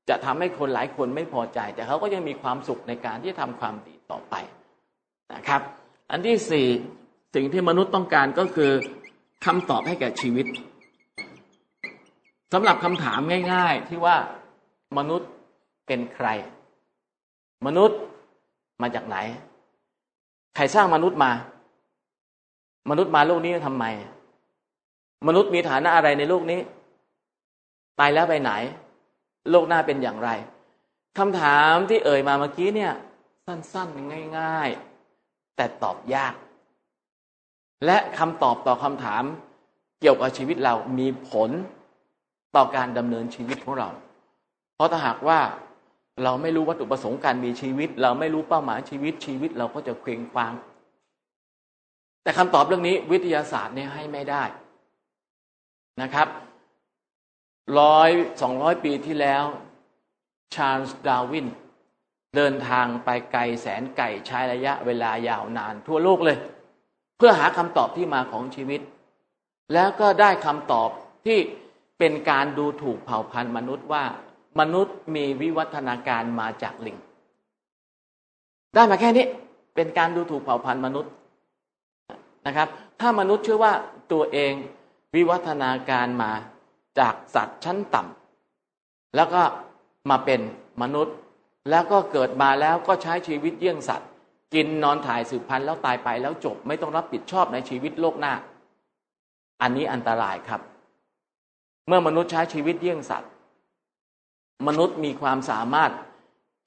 จะทำให้คนหลายคนไม่พอใจ แต่เขาก็ยังมีความสุขในการที่ทำความดีต่อไปนะครับ อันที่สี่ สิ่งที่มนุษย์ต้องการก็คือคำตอบให้แก่ชีวิตสำหรับคำถามง่าย ๆ ที่ว่ามนุษย์เป็นใคร มนุษย์มาจากไหน ใครสร้างมนุษย์มา มนุษย์มาโลกนี้ทำไม มนุษย์มีฐานะอะไรในโลกนี้ ตายแล้วไปไหน โลกหน้าเป็นอย่างไรคำถามที่เอ่ยมาเมื่อกี้เนี่ย สั้นๆ ง่าย ๆ แต่ตอบยาก และคำตอบต่อคำถามเกี่ยวกับชีวิตเรามีผลต่อการดำเนินชีวิตของเรา เพราะถ้าหากว่าเราไม่รู้วัตถุประสงค์การมีชีวิต เราไม่รู้เป้าหมายชีวิตชีวิตเราก็จะเคว้งคว้าง แต่คำตอบเรื่องนี้วิทยาศาสตร์เนี่ยให้ไม่ได้นะครับร้อยสองร้อยปีที่แล้ว ชาร์ลส์ดาวิน เดินทางไปไกลแสนไกลใช้ระยะเวลายาวนานทั่วโลกเลย เพื่อหาคำตอบที่มาของชีวิต แล้วก็ได้คำตอบที่เป็นการดูถูกเผ่าพันธุ์มนุษย์ว่า มนุษย์มีวิวัฒนาการมาจากลิง ได้มาแค่นี้ เป็นการดูถูกเผ่าพันธุ์มนุษย์นะครับ ถ้ามนุษย์เชื่อว่าตัวเองวิวัฒนาการมาจากสัตว์ชั้นต่ำแล้วก็มาเป็นมนุษย์ แล้วก็เกิดมาแล้วก็ใช้ชีวิตเยี่ยงสัตว์ กินนอนถ่ายสืบพันธุ์แล้วตายไปแล้วจบไม่ต้องรับผิดชอบในชีวิตโลกหน้า อันนี้อันตรายครับ เมื่อมนุษย์ใช้ชีวิตเยี่ยงสัตว์ มนุษย์มีความสามารถ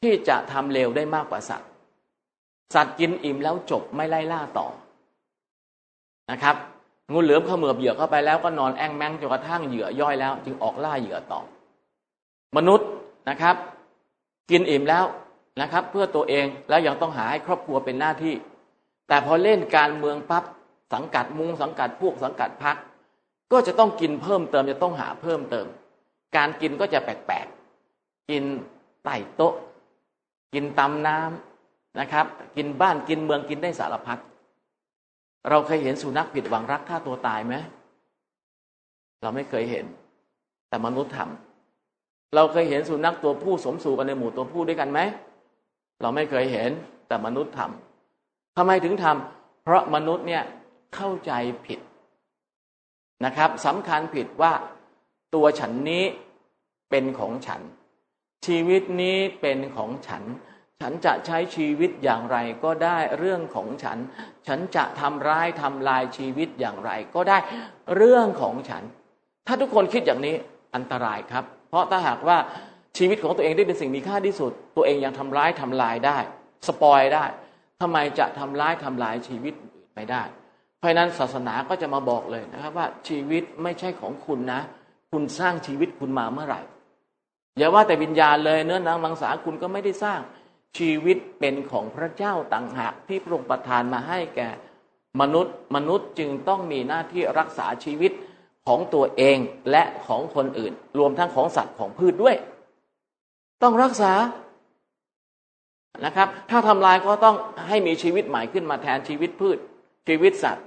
ที่จะทำเลวได้มากกว่าสัตว์ สัตว์กินอิ่มแล้วจบไม่ไล่ล่าต่อนะครับงูเหลือมเขมือบเหยื่อเข้าไปแล้วก็นอนแองแมงจนกระทั่งเหยื่อย่อยแล้ว จึงออกล่าเหยื่อต่อ มนุษย์นะครับ กินอิ่มแล้ว นะครับ เพื่อตัวเองแล้วยังต้องหาให้ครอบครัวเป็นหน้าที่ แต่พอเล่นการเมืองปั๊บสังกัดมุงสังกัดพวกสังกัดพักก็จะต้องกินเพิ่มเติมจะต้องหาเพิ่มเติม การกินก็จะแปลกๆกินไต่โต๊ะ กินตำน้ำนะครับ กินบ้านกินเมืองกินได้สารพัดเราเคยเห็นสุนัขผิดหวังรักฆ่าตัวตายไหมเราไม่เคยเห็น แต่มนุษย์ทำเราเคยเห็นสุนัขตัวผู้สมสู่กันในหมู่ตัวผู้ด้วยกันไหม เราไม่เคยเห็นแต่มนุษย์ทำทำไมถึงทำเพราะมนุษย์เนี่ยเข้าใจผิดนะครับสำคัญผิดว่าตัวฉันนี้เป็นของฉัน ชีวิตนี้เป็นของฉัน ฉันจะใช้ชีวิตอย่างไรก็ได้เรื่องของฉัน ฉันจะทำร้ายทำลายชีวิตอย่างไรก็ได้เรื่องของฉัน ถ้าทุกคนคิดอย่างนี้อันตรายครับ เพราะถ้าหากว่า ชีวิตของตัวเองได้เป็นสิ่งมีค่าที่สุด ตัวเองยังทำร้ายทำลายได้ สปอยได้ทำไมจะทำร้ายทำลายชีวิตไม่ได้ เพราะนั้นศาสนาก็จะมาบอกเลยนะครับว่าชีวิตไม่ใช่ของคุณนะ คุณสร้างชีวิตคุณมาเมื่อไหร่อย่าว่าแต่วิญญาณเลยเนื้อหนังมังสาคุณก็ไม่ได้สร้างชีวิตเป็นของพระเจ้าต่างหากที่พระองค์ประทานมาให้แก่มนุษย์ มนุษย์จึงต้องมีหน้าที่รักษาชีวิตของตัวเองและของคนอื่น รวมทั้งของสัตว์ของพืชด้วย ต้องรักษานะครับ ถ้าทำลายก็ต้องให้มีชีวิตใหม่ขึ้นมาแทนชีวิตพืช ชีวิตสัตว์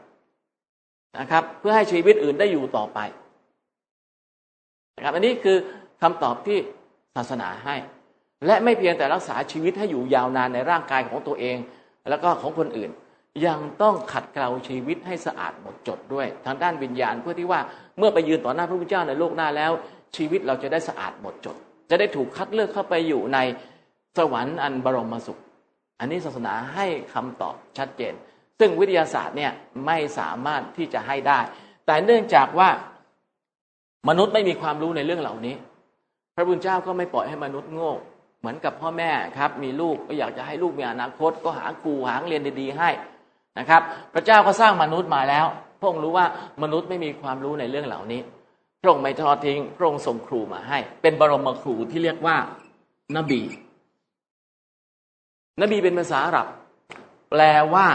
นะครับ เพื่อให้ชีวิตอื่นได้อยู่ต่อไปนะครับ อันนี้คือคำตอบที่ศาสนาให้ และไม่เพียงแต่รักษาชีวิตให้อยู่ยาวนานในร่างกายของตัวเอง แล้วก็ของคนอื่น ยังต้องขัดเกลาชีวิตให้สะอาดหมดจดด้วย ทางด้านวิญญาณเพื่อที่ว่าเมื่อไปยืนต่อหน้าพระพุทธเจ้าในโลกหน้าแล้ว ชีวิตเราจะได้สะอาดหมดจด จะได้ถูกคัดเลือกเข้าไปอยู่ในสวรรค์อันบรมสุข อันนี้ศาสนาให้คำตอบชัดเจน ซึ่งวิทยาศาสตร์เนี่ยไม่สามารถที่จะให้ได้ แต่เนื่องจากว่ามนุษย์ไม่มีความรู้ในเรื่องเหล่านี้ พระพุทธเจ้าก็ไม่ปล่อยให้มนุษย์โง่ เหมือนกับพ่อแม่ครับ มีลูกก็อยากจะให้ลูกมีอนาคต ก็หาครูหาเรียนดีๆให้นะครับ พระเจ้าก็สร้างมนุษย์มาแล้วพระองค์รู้ว่ามนุษย์ไม่มีความรู้ในเรื่องเหล่านี้ พระองค์ไม่ทอดทิ้งพระองค์ส่งครูมาให้ เป็นบรมครูที่เรียกว่านบี นบีเป็นภาษาอาหรับ แปลว่า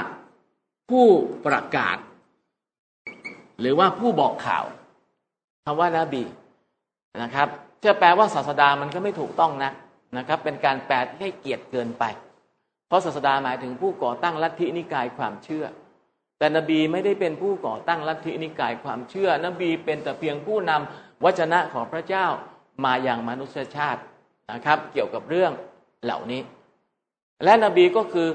ผู้ประกาศ หรือว่าผู้บอกข่าวคำว่านาบีนะครับจะแปลว่าศาสดามันก็ไม่ถูกต้องนะนะครับ เป็นการแปลที่ให้เกียรติเกินไป เพราะศาสดาหมายถึงผู้ก่อตั้งลัทธินิกายความเชื่อ แต่นบีไม่ได้เป็นผู้ก่อตั้งลัทธินิกายความเชื่อ นบีเป็นแต่เพียงผู้นำวจนะของพระเจ้ามาอย่างมนุษยชาตินะครับ เกี่ยวกับเรื่องเหล่านี้ และนบีก็คือ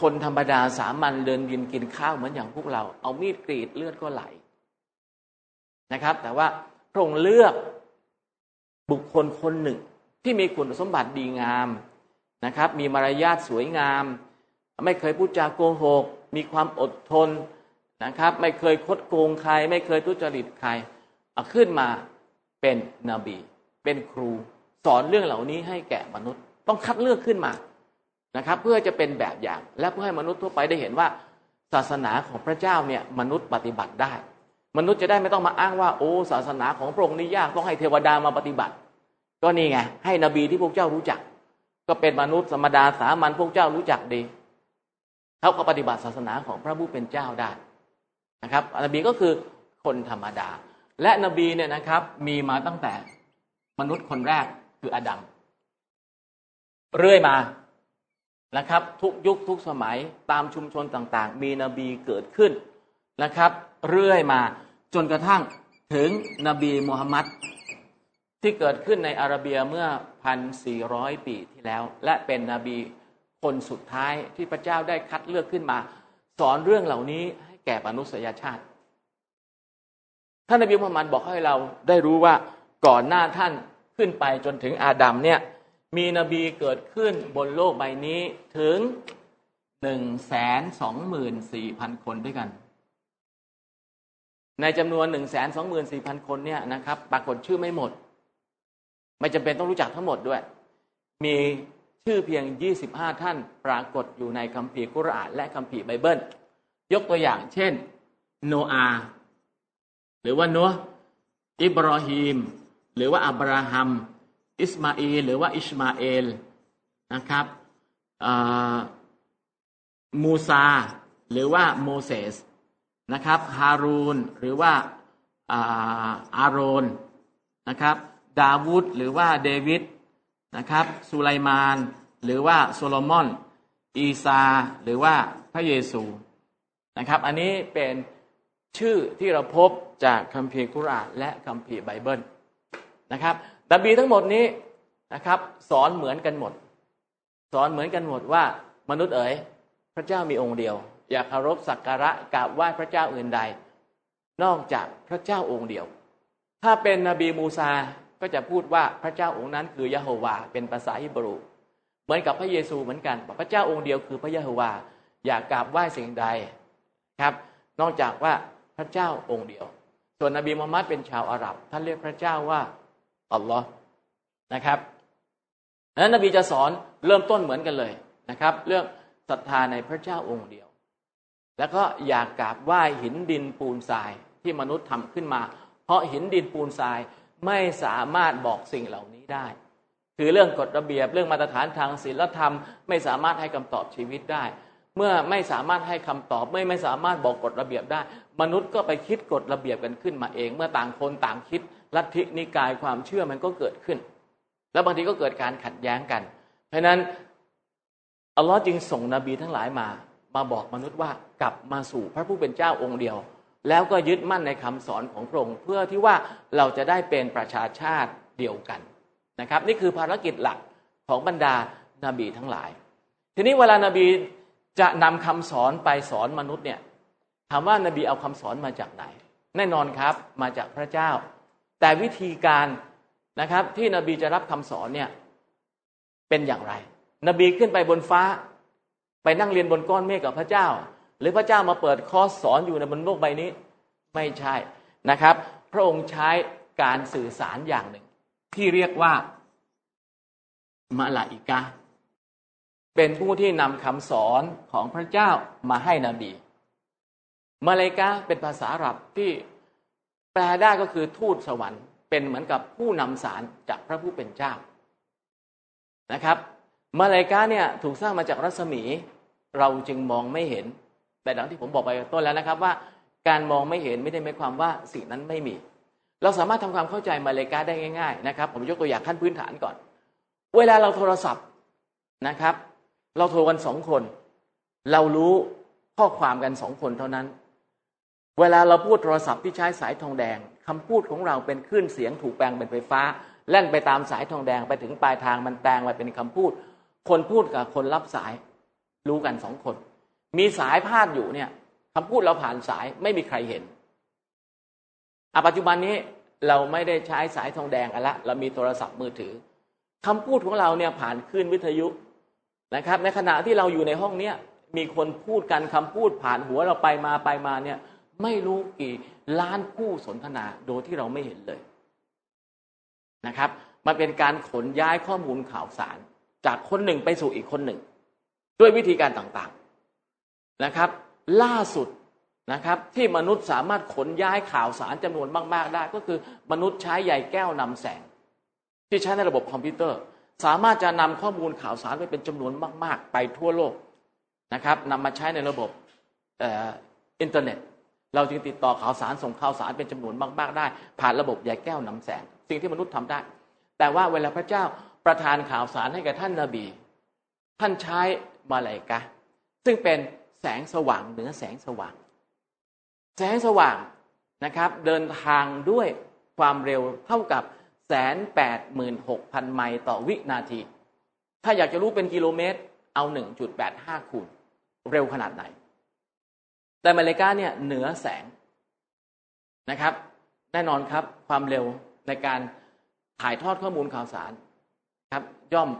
คนธรรมดาสามัญเดินยินกินข้าวเหมือนอย่างพวกเรา เอามีดกรีดเลือดก็ไหลนะครับ แต่ว่าพระองค์เลือกบุคคลคนหนึ่งที่มีคุณสมบัติดีงามนะครับ มีมารยาทสวยงาม ไม่เคยพูดจาโกหก มีความอดทนนะครับ ไม่เคยคดโกงใคร ไม่เคยทุจริตใครขึ้นมาเป็นนบี เป็นครู สอนเรื่องเหล่านี้ให้แก่มนุษย์ ต้องคัดเลือกขึ้นมานะครับ เพื่อจะเป็นแบบอย่าง และเพื่อให้มนุษย์ทั่วไปได้เห็นว่า ศาสนาของพระเจ้าเนี่ยมนุษย์ปฏิบัติได้ มนุษย์จะได้ไม่ต้องมาอ้างว่า โอ้ศาสนาของพระองค์นี่ยากต้องให้เทวดามาปฏิบัติ ก็นี่ไงให้นบีที่พวกเจ้ารู้จัก ก็เป็นมนุษย์ธรรมดาสามัญพวกเจ้ารู้จักดี เขาก็ปฏิบัติศาสนาของพระผู้เป็นเจ้าได้นะครับนบีก็คือคนธรรมดา และนบีเนี่ยนะครับ มีมาตั้งแต่มนุษย์คนแรกคืออาดัมเรื่อยมานะครับ ทุกยุคทุกสมัยตามชุมชนต่างๆ มีนบีเกิดขึ้นนะครับ เรื่อยมาจนกระทั่งถึงนบีมูฮัมมัดที่เกิดขึ้นในอาระเบียเมื่อพันสี่ร้อยปีที่แล้ว และเป็นนบี คนสุดท้ายที่พระเจ้าได้คัดเลือกขึ้นมา สอนเรื่องเหล่านี้ให้แก่มนุษยชาติ ท่านนบีมุฮัมมัดบอกให้เราได้รู้ว่าก่อนหน้าท่านขึ้นไปจนถึงอาดัมเนี่ยมีนบีเกิดขึ้นบนโลกใบนี้ถึงหนึ่งแสนสองหมื่นสี่พันคนด้วยกัน ในจำนวนหนึ่งแสนสองหมื่นสี่พันคนเนี่ยนะครับ ปรากฏชื่อไม่หมด ไม่จำเป็นต้องรู้จักทั้งหมดด้วย มี ชื่อเพียง 25 ท่านปรากฏอยู่ในคัมภีร์กุรอานและคัมภีร์ไบเบิล ยกตัวอย่างเช่น โนอาหรือว่านัวอิบรอฮีม หรือว่าอับราฮัม อิสมาอีหรือว่าอิชมาเอลนะครับมูซา หรือว่าโมเสสนะครับฮารูนหรือว่าอาโรนนะครับ ดาวูดหรือว่าเดวิด นะครับสุไลมาน หรือว่าโซโลมอน อีซา หรือว่าพระเยซูนะครับ อันนี้เป็นชื่อที่เราพบจากคัมภีร์กุรอานและคัมภีร์ไบเบิลนะครับนบีทั้งหมดนี้นะครับสอนเหมือนกันหมด สอนเหมือนกันหมดว่ามนุษย์เอ๋ยพระเจ้ามีองค์เดียว อย่าเคารพสักการะกราบไหว้พระเจ้าอื่นใด นอกจากพระเจ้าองค์เดียว ถ้าเป็นนบีมูซา ก็จะพูดว่าพระเจ้าองค์นั้นคือยะโฮวาเป็นภาษาฮิบรู เหมือนกับพระเยซูเหมือนกันพระเจ้าองค์เดียวคือพระยะโฮวา อย่ากราบไหว้สิ่งใดครับ นอกจากว่าพระเจ้าองค์เดียว ส่วนนบีมุฮัมมัดเป็นชาวอาหรับ ท่านเรียกพระเจ้าว่าอัลลอฮ์นะครับนั้นนบีจะสอนเริ่มต้นเหมือนกันเลยนะครับ เรื่องศรัทธาในพระเจ้าองค์เดียว แล้วก็อย่ากกราบไหว้หินดินปูนทรายที่มนุษย์ทำขึ้นมา เพราะหินดินปูนทราย ไม่สามารถบอกสิ่งเหล่านี้ได้ คือเรื่องกฎระเบียบเรื่องมาตรฐานทางศีลธรรม ไม่สามารถให้คำตอบชีวิตได้ เมื่อไม่สามารถให้คำตอบไม่ไม่สามารถบอกกฎระเบียบได้ มนุษย์ก็ไปคิดกฎระเบียบกันขึ้นมาเอง เมื่อต่างคนต่างคิดลัทธินิกายความเชื่อมันก็เกิดขึ้น แล้วบางทีก็เกิดการขัดแย้งกัน เพราะนั้นอัลลอฮ์จึงส่งนบีทั้งหลายมา มาบอกมนุษย์ว่ากลับมาสู่พระผู้เป็นเจ้าองค์เดียว แล้วก็ยึดมั่นในคำสอนของพระองค์เพื่อที่ว่าเราจะได้เป็นประชาชาติเดียวกันนะครับ นี่คือภารกิจหลักของบรรดานาบีทั้งหลาย ทีนี้เวลานาบีจะนำคำสอนไปสอนมนุษย์เนี่ยถามว่านาบีเอาคำสอนมาจากไหน แน่นอนครับมาจากพระเจ้า แต่วิธีการนะครับที่นบีจะรับคำสอนเนี่ยเป็นอย่างไร นบีขึ้นไปบนฟ้า ไปนั่งเรียนบนก้อนเมฆกับพระเจ้า หรือพระเจ้ามาเปิดคอร์สสอนอยู่ในบนโลกใบนี้ ไม่ใช่นะครับ พระองค์ใช้การสื่อสารอย่างหนึ่ง ที่เรียกว่ามาลาอิกาเป็นผู้ที่นำคำสอนของพระเจ้ามาให้นบีมาเลกาเป็นภาษาอาหรับที่แปลได้ก็คือทูตสวรรค์ เป็นเหมือนกับผู้นำสารจากพระผู้เป็นเจ้านะครับมาเลกาเนี่ยถูกสร้างมาจากรัศมี เราจึงมองไม่เห็น แต่ดังที่ผมบอกไปต้นแล้วนะครับว่า การมองไม่เห็นไม่ได้หมายความว่าสิ่งนั้นไม่มี เราสามารถทำความเข้าใจมาเลกาได้ง่าย ๆ นะครับ ผมยกตัวอย่างขั้นพื้นฐานก่อน เวลาเราโทรศัพท์นะครับ เราโทรกันสองคน เรารู้ข้อความกันสองคนเท่านั้น เวลาเราพูดโทรศัพท์ที่ใช้สายทองแดงคำพูดของเราเป็นคลื่นเสียงถูกแปลงเป็นไฟฟ้าแล่นไปตามสายทองแดงไปถึงปลายทางมันแปลงไปเป็นคำพูด คนพูดกับคนรับสายรู้กันสองคน มีสายพาดอยู่เนี่ยคำพูดเราผ่านสายไม่มีใครเห็นอปัจจุบันนี้เราไม่ได้ใช้สายทองแดงกันละ เรามีโทรศัพท์มือถือคำพูดของเราเนี่ยผ่านคลื่นวิทยุนะครับ ในขณะที่เราอยู่ในห้องเนี้ยมีคนพูดกันคำพูดผ่านหัวเราไปมาไปมาเนี่ยไม่รู้กี่ล้านผู้สนทนาโดยที่เราไม่เห็นเลยนะครับ มันเป็นการขนย้ายข้อมูลข่าวสาร จากคนหนึ่งไปสู่อีกคนหนึ่ง ด้วยวิธีการต่างๆ นะครับ ล่าสุดนะครับ ที่มนุษย์สามารถขนย้ายข่าวสารจำนวนมากๆได้ ก็คือมนุษย์ใช้ใยแก้วนำแสง ที่ใช้ในระบบคอมพิวเตอร์ สามารถจะนำข้อมูลข่าวสารไปเป็นจำนวนมาก ๆ ไปทั่วโลกนะครับนำมาใช้ในระบบอินเทอร์เน็ต เราจึงติดต่อข่าวสารส่งข่าวสารเป็นจำนวนมาก ๆ ได้ ผ่านระบบใยแก้วนำแสง สิ่งที่มนุษย์ทำได้ แต่ว่าเวลาพระเจ้าประทานข่าวสารให้กับท่านนาบี ท่านใช้มาลายกะซึ่งเป็น งสว่างเหนือแสงสว่าง แสงสว่างนะครับ เดินทางด้วยความเร็วเท่ากับแสนแปดหมื่นหกพันไมล์ต่อวินาที ถ้าอยากจะรู้เป็นกิโลเมตร เอาหนึ่งจุดแปดห้าคูณ เร็วขนาดไหน แต่มาเลกาเนี่ยเหนือแสงนะครับ แน่นอนครับความเร็วในการถ่ายทอดข้อมูลข่าวสารครับ ย่อม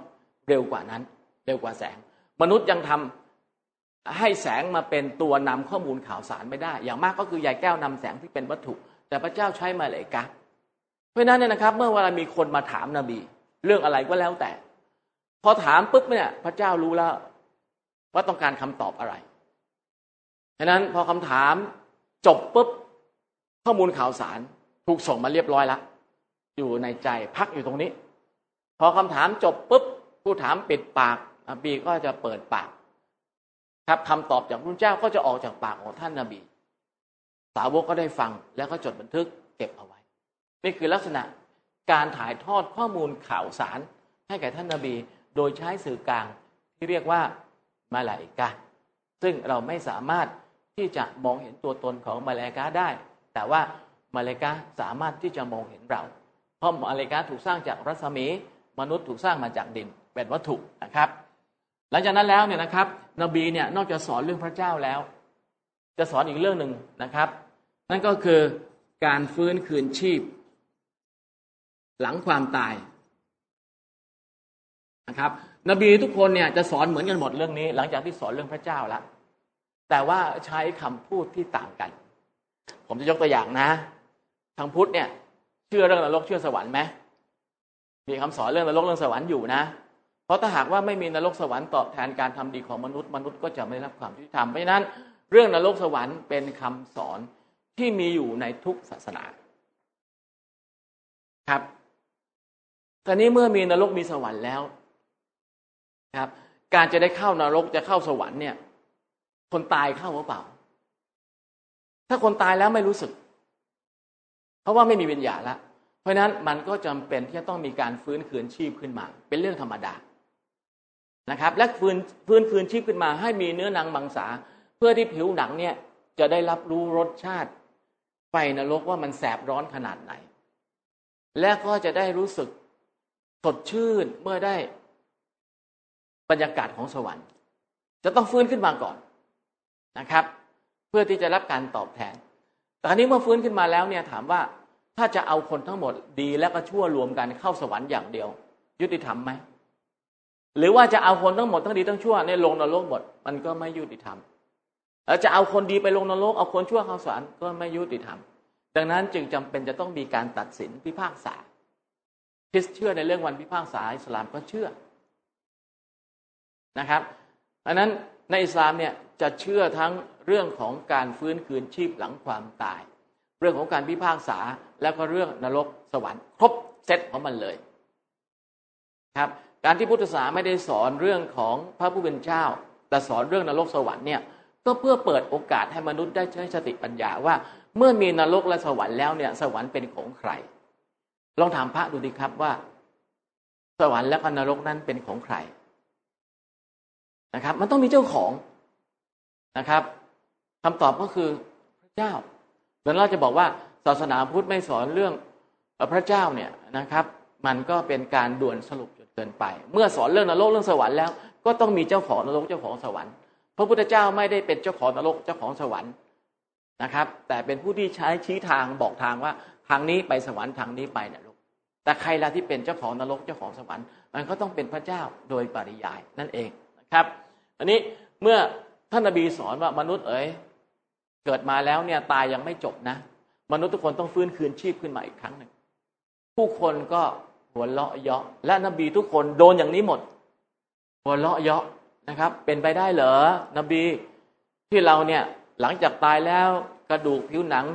เร็วกว่านั้น เร็วกว่าแสง มนุษย์ยังทำ ให้แสงมาเป็นตัวนำข้อมูลข่าวสารไม่ได้ อย่างมากก็คือใยแก้วนำแสงที่เป็นวัตถุ แต่พระเจ้าใช้มาเลกาเพราะนั้นเนี่ยนะครับ เมื่อเวลามีคนมาถามนบี เรื่องอะไรก็แล้วแต่ พอถามปุ๊บเนี่ย พระเจ้ารู้แล้ว ว่าต้องการคำตอบอะไรฉะนั้นพอคำถามจบปุ๊บข้อมูลข่าวสารถูกส่งมาเรียบร้อยแล้วอยู่ในใจพักอยู่ตรงนี้ พอคำถามจบปุ๊บผู้ถามปิดปากนบีก็จะเปิดปาก ครับคำตอบจากพระเจ้าก็จะออกจากปากของท่านนบี สาวกก็ได้ฟังแล้วก็จดบันทึกเก็บเอาไว้ นี่คือลักษณะการถ่ายทอดข้อมูลข่าวสารให้แก่ท่านนบี โดยใช้สื่อกลางที่เรียกว่ามาลาอิกาซึ่งเราไม่สามารถที่จะมองเห็นตัวตนของมาลาอิกาได้ แต่ว่ามาลาอิกาสามารถที่จะมองเห็นเรา เพราะมาลาอิกาถูกสร้างจากรัศมี มนุษย์ถูกสร้างมาจากดินเป็นวัตถุนะครับ หลังจากนั้นแล้วเนี่ยนะครับ นบีเนี่ยนอกจากสอนเรื่องพระเจ้าแล้ว จะสอนอีกเรื่องหนึ่งนะครับ นั่นก็คือการฟื้นคืนชีพ หลังความตายนะครับ นบีทุกคนเนี่ยจะสอนเหมือนกันหมดเรื่องนี้ หลังจากที่สอนเรื่องพระเจ้าแล้วแต่ว่าใช้คำพูดที่ต่างกัน ผมจะยกตัวอย่างนะ ทางพุทธเนี่ย เชื่อเรื่องนรกเชื่อสวรรค์ไหมมีคำสอนเรื่องนรกเรื่องสวรรค์อยู่นะ เพราะถ้าหากว่าไม่มีนรกสวรรค์ตอบแทนการทำดีของมนุษย์มนุษย์ก็จะไม่รับความยุติธรรมเพราะฉะนั้น เรื่องนรกสวรรค์เป็นคำสอนที่มีอยู่ในทุกศาสนาครับตอนนี้เมื่อมีนรกมีสวรรค์แล้วครับ การจะได้เข้านรกจะเข้าสวรรค์เนี่ย คนตายเข้าหรือเปล่า ถ้าคนตายแล้วไม่รู้สึก เพราะว่าไม่มีวิญญาณละเพราะนั้นมันก็จำเป็นที่จะต้องมีการฟื้นคืนชีพขึ้นมา เป็นเรื่องธรรมดา นะครับ และฟื้นฟื้นคืนชีพขึ้นมาให้มีเนื้อหนังมังสา เพื่อที่ผิวหนังเนี่ยจะได้รับรู้รสชาติไฟนรกว่ามันแสบร้อนขนาดไหน และก็จะได้รู้สึกสดชื่นเมื่อได้บรรยากาศของสวรรค์ จะต้องฟื้นขึ้นมาก่อนนะครับ เพื่อที่จะรับการตอบแทน แต่นี้เมื่อฟื้นขึ้นมาแล้วเนี่ยถามว่าถ้าจะเอาคนทั้งหมดดีและก็ชั่วรวมกันเข้าสวรรค์อย่างเดียว ยุติธรรมไหม หรือว่าจะเอาคนทั้งหมดทั้งดีทั้งชั่วในลงนรกหมดมันก็ไม่ยุติธรรมแล้วจะเอาคนดีไปลงนรกเอาคนชั่วเข้าสวรรค์ก็ไม่ยุติธรรม ดังนั้นจึงจำเป็นจะต้องมีการตัดสินพิพากษาคริสเชื่อในเรื่องวันพิพากษาอิสลามก็เชื่อนะครับอันนั้นในอิสลามเนี่ยจะเชื่อทั้งเรื่องของการฟื้นคืนชีพหลังความตาย เรื่องของการพิพากษาแล้วก็เรื่องนรกสวรรค์ ครบเซตของมันเลยครับ การที่พุทธศาสนาไม่ได้สอนเรื่องของพระผู้เป็นเจ้า แต่สอนเรื่องนรกสวรรค์เนี่ยก็เพื่อเปิดโอกาสให้มนุษย์ได้ใช้สติปัญญาว่า เมื่อมีนรกและสวรรค์แล้วเนี่ย สวรรค์เป็นของใคร ลองถามพระดูดีครับว่า สวรรค์และนรกนั้นเป็นของใครนะครับ มันต้องมีเจ้าของนะครับคำตอบก็คือพระเจ้าเดี๋ยวเราจะบอกว่าศาสนาพุทธไม่สอนเรื่องพระเจ้าเนี่ยนะครับ มันก็เป็นการด่วนสรุป เกินไป เมื่อสอนเรื่องนรกเรื่องสวรรค์แล้วก็ต้องมีเจ้าของนรกเจ้าของสวรรค์ พระพุทธเจ้าไม่ได้เป็นเจ้าของนรกเจ้าของสวรรค์นะครับ แต่เป็นผู้ที่ใช้ชี้ทางบอกทางว่าทางนี้ไปสวรรค์ทางนี้ไปนรกแต่ใครล่ะที่เป็นเจ้าของนรกเจ้าของสวรรค์ มันก็ต้องเป็นพระเจ้าโดยปริยายนั่นเองนะครับ อันนี้เมื่อท่านนบีสอนว่ามนุษย์เอ๋ยเกิดมาแล้วเนี่ยตายยังไม่จบนะ มนุษย์ทุกคนต้องฟื้นคืนชีพขึ้นมาอีกครั้งหนึ่งผู้คนก็ หัวเราะเยาะและนบีทุกคนโดนอย่างนี้หมด หัวเราะเยาะนะครับ เป็นไปได้เหรอนบีที่เราเนี่ยหลังจากตายแล้วกระดูกผิวหนัง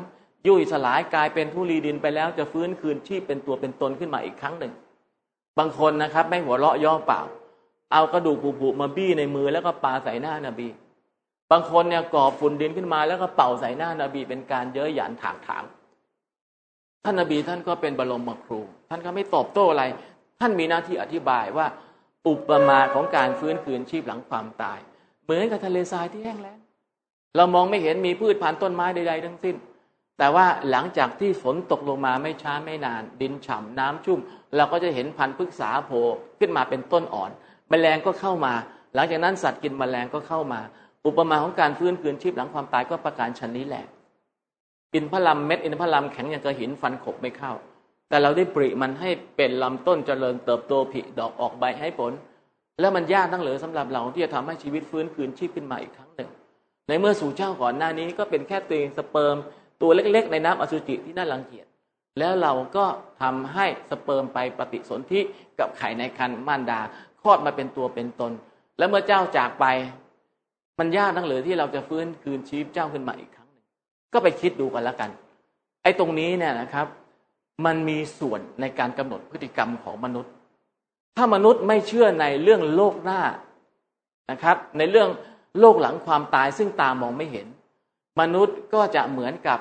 ยุ่ยสลายกลายเป็นทุลีดินไปแล้วจะฟื้นคืนชีพเป็นตัวเป็นตนขึ้นมาอีกครั้งหนึ่ง บางคนนะครับ ไม่หัวเราะย่อเปล่า เอากระดูกผุๆมาบี้ในมือแล้วก็ปาใส่หน้านาบี บางคนเนี่ยก่อฝุ่นดินขึ้นมาแล้วก็เป่าใส่หน้านาบีเป็นการเย้ยหยันถากถางท่านนาบีท่านก็เป็นบรมครู ท่านก็ไม่ตอบโต้อะไร ท่านมีหน้าที่อธิบายว่า อุปมาของการฟื้นคืนชีพหลังความตาย เหมือนกับทะเลทรายที่แห้งแล้งเรามองไม่เห็นมีพืชพันธุ์ต้นไม้ใดๆทั้งสิ้น แต่ว่าหลังจากที่ฝนตกลงมาไม่ช้าไม่นาน ดินฉ่ำน้ำชุ่ม เราก็จะเห็นพันธุ์พฤกษาโผล่ขึ้นมาเป็นต้นอ่อนแมลงก็เข้ามา หลังจากนั้นสัตว์กินแมลงก็เข้ามา อุปมาของการฟื้นคืนชีพหลังความตายก็ประการชนนี้แหละ อินทผลัมเม็ดอินทผลัมแข็งอย่างกระหินฟันขบไม่เข้า แต่เราได้ปริมันให้เป็นลำต้นเจริญเติบโตผลิดอกออกใบให้ผล แล้วมันยากตั้งเหลือสำหรับเราที่จะทำให้ชีวิตฟื้นคืนชีพขึ้นมาอีกครั้งหนึ่ง ในเมื่อสู่เจ้าก่อนหน้านี้ก็เป็นแค่ตัวสเปิร์มตัวเล็กๆ ในน้ำอสุจิที่น่ารังเกียจแล้วเราก็ทำให้สเปิร์มไปปฏิสนธิกับไข่ในครรภ์มารดาคลอดมาเป็นตัวเป็นตน แล้วเมื่อเจ้าจากไป มันยากตั้งเหลือที่เราจะฟื้นคืนชีพเจ้าขึ้นมาอีกครั้งหนึ่งก็ไปคิดดูกันแล้วกัน ไอ้ตรงนี้เนี่ยนะครับ มันมีส่วนในการกำหนดพฤติกรรมของมนุษย์ ถ้ามนุษย์ไม่เชื่อในเรื่องโลกหน้านะครับ ในเรื่องโลกหลังความตายซึ่งตามองไม่เห็น มนุษย์ก็จะเหมือนกับ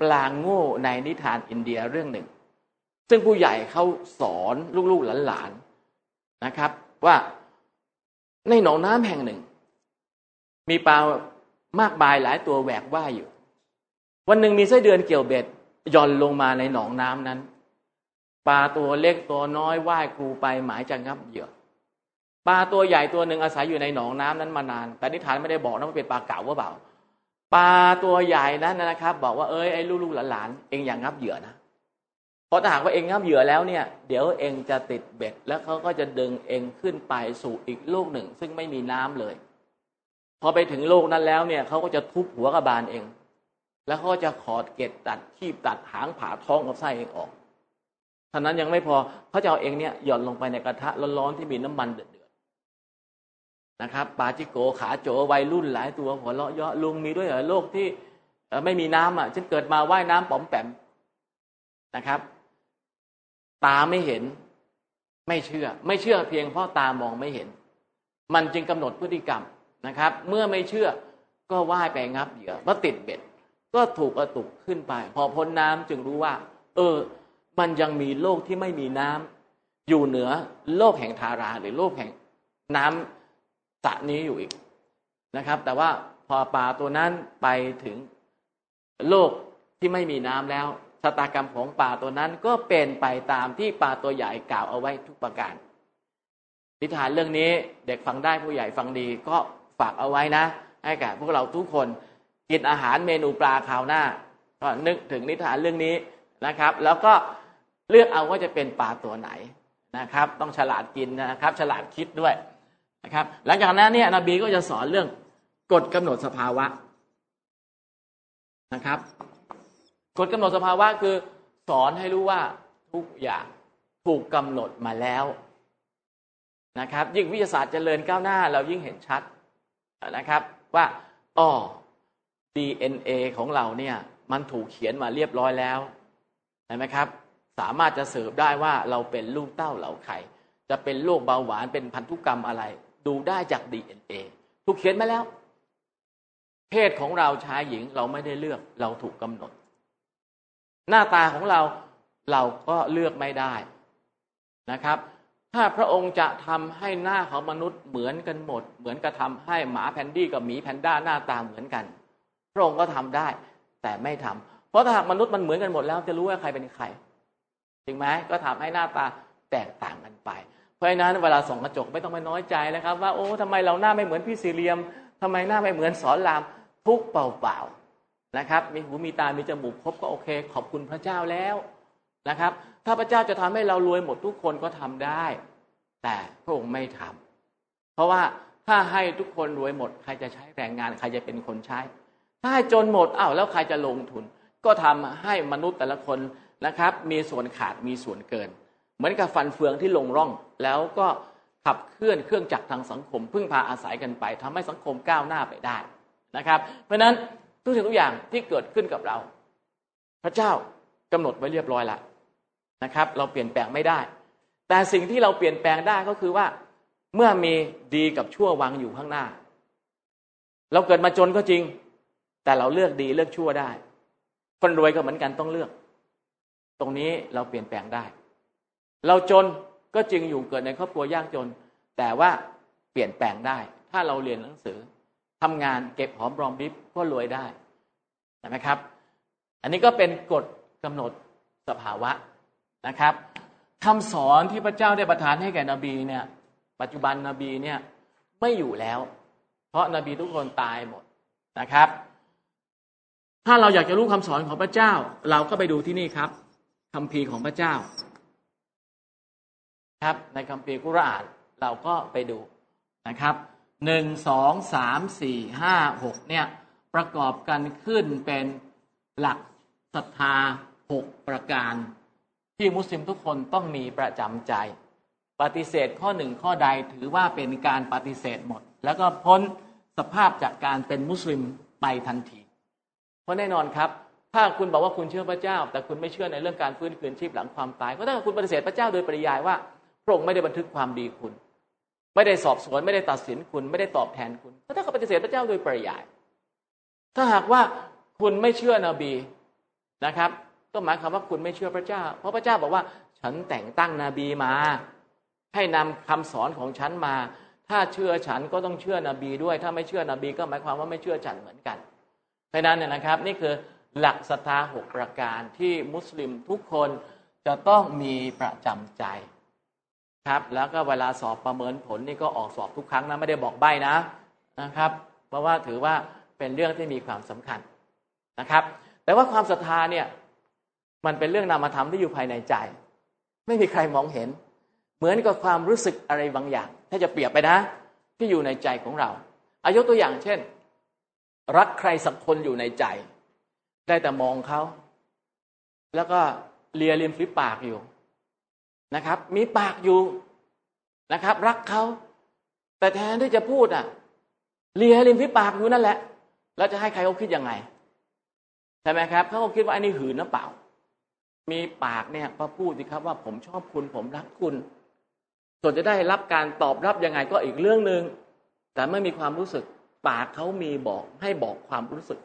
ปลาโง่ในนิทานอินเดียเรื่องหนึ่ง ซึ่งผู้ใหญ่เขาสอนลูกๆหลานๆนะครับ ว่าในหนองน้ำแห่งหนึ่ง มีปลามากมายหลายตัวแหวกว่ายอยู่ วันหนึ่งมีไส้เดือนเกี่ยวเบ็ด ย่อนลงมาในหนองน้ำนั้น ปลาตัวเล็กตัวน้อยว่ายครูไปหมายจะงับเหยื่อปลาตัวใหญ่ตัวหนึ่งอาศัยอยู่ในหนองน้ำนั้นมานาน แต่นิทานไม่ได้บอกนะว่าเป็นปลาเก๋าว่าเปล่าปลาตัวใหญ่นั้นนะครับ บอกว่าเอ้ยไอ้ลูกๆหลานๆเองอย่างงับเหยื่อนะเพราะถ้าหากว่าเองงับเหยื่อแล้วเนี่ย เดี๋ยวเองจะติดเบ็ด แล้วเขาก็จะดึงเองขึ้นไปสู่อีกโลกหนึ่ง ซึ่งไม่มีน้ำเลย พอไปถึงโลกนั้นแล้วเนี่ยเขาก็จะทุบหัวกระบาลเอง แล้วเขาจะขอดเกล็ดตัดขีบตัดหางผ่าท้องกับไส้เองออกท่านั้นยังไม่พอเขาจะเอาเองเนี่ยหย่อนลงไปในกระทะร้อนๆที่มีน้ำมันเดือดนะครับปาจิโกขาโจวัยรุ่นหลายตัวหัวเราะเยาะลุงมีด้วยเหรอโลกที่ไม่มีน้ำอะฉันเกิดมาว่ายน้ำป๋อมแปมนะครับ ตาไม่เห็น ไม่เชื่อ ไม่เชื่อเพียงเพราะตามองไม่เห็น มันจึงกำหนดพฤติกรรมนะครับ เมื่อไม่เชื่อก็ว่ายไปงับเหยื่อว่าติดเบ็ด ก็ถูกกระตุกขึ้นไป พอพ้นน้ำจึงรู้ว่า เออ มันยังมีโลกที่ไม่มีน้ำอยู่เหนือโลกแห่งทาราหรือโลกแห่งน้ำสระนี้อยู่อีกนะครับ แต่ว่าพอปลาตัวนั้นไปถึงโลกที่ไม่มีน้ำแล้วชะตากรรมของปลาตัวนั้นก็เป็นไปตามที่ปลาตัวใหญ่กล่าวเอาไว้ทุกประการนิทานเรื่องนี้เด็กฟังได้ผู้ใหญ่ฟังดีก็ฝากเอาไว้นะ ให้แก่พวกเราทุกคน กินอาหารเมนูปลาคราวหน้า ก็นึกถึงนิทานเรื่องนี้นะครับ แล้วก็เลือกเอาว่าจะเป็นปลาตัวไหนนะครับ ต้องฉลาดกินนะครับ ฉลาดคิดด้วยนะครับ หลังจากนั้นเนี่ยนบีก็จะสอนเรื่องกฎกำหนดสภาวะนะครับกฎกำหนดสภาวะคือสอนให้รู้ว่าทุกอย่างถูกกำหนดมาแล้วนะครับ ยิ่งวิทยาศาสตร์เจริญก้าวหน้า เรายิ่งเห็นชัดนะครับ ว่าอ๋อ DNA ของเราเนี่ยมันถูกเขียนมาเรียบร้อยแล้วเห็นไหมครับ สามารถจะสืบได้ว่าเราเป็นลูกเต้าเหล่าไข่จะเป็นโรคเบาหวานเป็นพันธุกรรมอะไร ดูได้จาก DNA ถูกเขียนมาแล้ว เพศของเราชายหญิงเราไม่ได้เลือกเราถูกกำหนด หน้าตาของเราเราก็เลือกไม่ได้นะครับ ถ้าพระองค์จะทำให้หน้าของมนุษย์เหมือนกันหมด เหมือนกระทำให้หมาแพนดี้กับหมีแพนด้าหน้าตาเหมือนกัน ระองค์ก็ทำได้ แต่ไม่ทำเพราะถ้าหากมนุษย์มันเหมือนกันหมดแล้วจะรู้ว่าใครเป็นใครจริงไหมก็ทำให้หน้าตาแตกต่างกันไป เพราะฉะนั้นเวลาส่องกระจกไม่ต้องไปน้อยใจนะครับ ว่าโอ้ทำไมเราหน้าไม่เหมือนพี่ซีเรียมทำไมหน้าไม่เหมือนสอนรามทุกเปล่าๆนะครับ มีหูมีตามีจมูกครบก็โอเค ขอบคุณพระเจ้าแล้วนะครับ ถ้าพระเจ้าจะทำให้เรารวยหมดทุกคนก็ทำได้ แต่พระองค์ไม่ทำเพราะว่าถ้าให้ทุกคนรวยหมด ใครจะใช้แรงงาน ใครจะเป็นคนใช้ ถ้าให้จนหมดอ้าวแล้วใครจะลงทุน ก็ทำให้มนุษย์แต่ละคนนะครับ มีส่วนขาดมีส่วนเกิน เหมือนกับฟันเฟืองที่ลงร่อง แล้วก็ขับเคลื่อนเครื่องจักรทางสังคม พึ่งพาอาศัยกันไปทำให้สังคมก้าวหน้าไปได้นะครับ เพราะฉะนั้นทุกสิ่งทุกอย่างที่เกิดขึ้นกับเรา พระเจ้ากำหนดไว้เรียบร้อยแล้วนะครับ เราเปลี่ยนแปลงไม่ได้ แต่สิ่งที่เราเปลี่ยนแปลงได้ก็คือว่า เมื่อมีดีกับชั่ววางอยู่ข้างหน้า เราเกิดมาจนก็จริง แต่เราเลือกดีเลือกชั่วได้ คนรวยก็เหมือนกันต้องเลือก ตรงนี้เราเปลี่ยนแปลงได้ เราจนก็จริงอยู่เกิดในครอบครัวยากจน แต่ว่าเปลี่ยนแปลงได้ ถ้าเราเรียนหนังสือทำงานเก็บหอมรอมริบก็รวยได้ใช่ไหมครับ อันนี้ก็เป็นกฎกำหนดสภาวะนะครับคำสอนที่พระเจ้าได้ประทานให้แก่นบีเนี่ย ปัจจุบันนบีเนี่ยไม่อยู่แล้ว เพราะนบีทุกคนตายหมดนะครับ ถ้าเราอยากจะรู้คำสอนของพระเจ้า เราก็ไปดูที่นี่ครับคำพีของพระเจ้า ครับ ในคำพีกุรอานเราก็ไปดูนะครับหนึ่งสองสามสี่ห้าหกเนี่ย ประกอบกันขึ้นเป็นหลักศรัทธาหกประการ ที่มุสลิมทุกคนต้องมีประจำใจ ปฏิเสธข้อหนึ่งข้อใดถือว่าเป็นการปฏิเสธหมด แล้วก็พ้นสภาพจากการเป็นมุสลิมไปทันที ราะแน่นอนครับ ถ้าคุณบอกว่าคุณเชื่อพระเจ้า แต่คุณไม่เชื่อในเรื่องการฟื้นคืนชีพหลังความตายก็ถ้าคุณปฏิเสธพระเจ้าโดยปริยายว่าพระองค์ไม่ได้บันทึกความดีคุณ ไม่ได้สอบสวนไม่ได้ตัดสินคุณไม่ได้ตอบแทนคุณก็ถ้าเขาปฏิเสธพระเจ้าโดยปริยาย ถ้าหากว่าคุณไม่เชื่อนบีนะครับ ก็หมายความว่าคุณไม่เชื่อพระเจ้า เพราะพระเจ้าบอกว่าฉันแต่งตั้งนบีมา ให้นำคำสอนของฉันมา ถ้าเชื่อฉันก็ต้องเชื่อนบีด้วย ถ้าไม่เชื่อนบีก็หมายความว่าไม่เชื่อฉันเหมือนกัน เพราะนั้นเนี่ยนะครับนี่คือหลักศรัทธาหกประการที่มุสลิมทุกคนจะต้องมีประจำใจครับ แล้วก็เวลาสอบประเมินผลนี่ก็ออกสอบทุกครั้งนะไม่ได้บอกใบ้นะนะครับ เพราะว่าถือว่าเป็นเรื่องที่มีความสำคัญนะครับ แต่ว่าความศรัทธาเนี่ยมันเป็นเรื่องนามธรรมที่อยู่ภายในใจ ไม่มีใครมองเห็น เหมือนกับความรู้สึกอะไรบางอย่าง ถ้าจะเปรียบไปนะ ที่อยู่ในใจของเราอายุตัวอย่างเช่น รักใครสักคนอยู่ในใจ ได้แต่มองเขาแล้วก็เลียริมฝีปากอยู่นะครับ มีปากอยู่นะครับ รักเขาแต่แทนที่จะพูดอะเลียริมฝีปากอยู่นั่นแหละ แล้วจะให้ใครเขาคิดยังไงใช่ไหมครับเขาคิดว่าอันนี้หืนหรือเปล่า มีปากเนี่ยพอพูดสิครับว่าผมชอบคุณผมรักคุณ ส่วนจะได้รับการตอบรับยังไงก็อีกเรื่องหนึ่งแต่ไม่มีความรู้สึก ปากเขามีบอกให้บอกความรู้สึก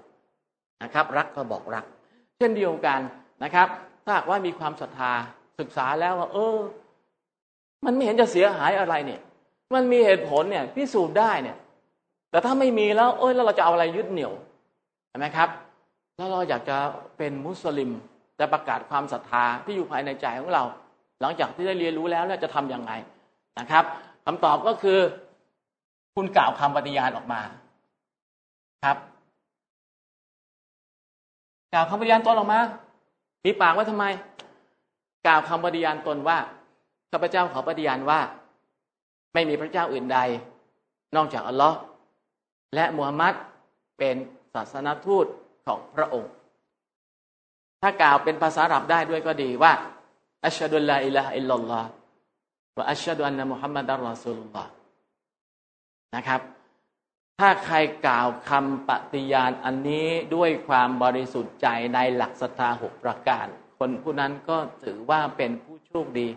นะครับ รักก็บอกรัก เช่นเดียวกันนะครับ ถ้าหากว่ามีความศรัทธาศึกษาแล้วว่า เออ มันไม่เห็นจะเสียหายอะไรเนี่ย มันมีเหตุผลเนี่ยพิสูจน์ได้เนี่ย แต่ถ้าไม่มีแล้ว เอ้ยแล้วเราจะเอาอะไรยึดเหนี่ยวใช่ไหมครับ แล้วเราอยากจะเป็นมุสลิมจะประกาศความศรัทธาที่อยู่ภายในใจของเรา หลังจากที่ได้เรียนรู้แล้วแล้วจะทํำยังไงนะครับคำตอบก็คือ คุณกล่าวคำปฏิญาณออกมา ครับกล่าวคำปฏิญาณตนออกมา มีปากว่าทำไม กล่าวคำปฏิญาณตนว่าข้าพเจ้าขอปฏิญาณว่า ไม่มีพระเจ้าอื่นใด นอกจากอัลลอฮ์และมูฮัมมัดเป็นศาสนทูตของพระองค์ ถ้ากล่าวเป็นภาษาอับได้ด้วยก็ดีว่า อัชฮะดุลลาอิลาอิลลัลลอฮ์ว่าอัชฮะดุอันนะมุฮัมมัดอัลลอฮ์สุลลอฮ์นะครับ ถ้าใครกล่าวคำปฏิญาณอันนี้ด้วยความบริสุทธิ์ใจในหลักศรัทธาหกประการ คนผู้นั้นก็ถือว่าเป็นผู้โชคดี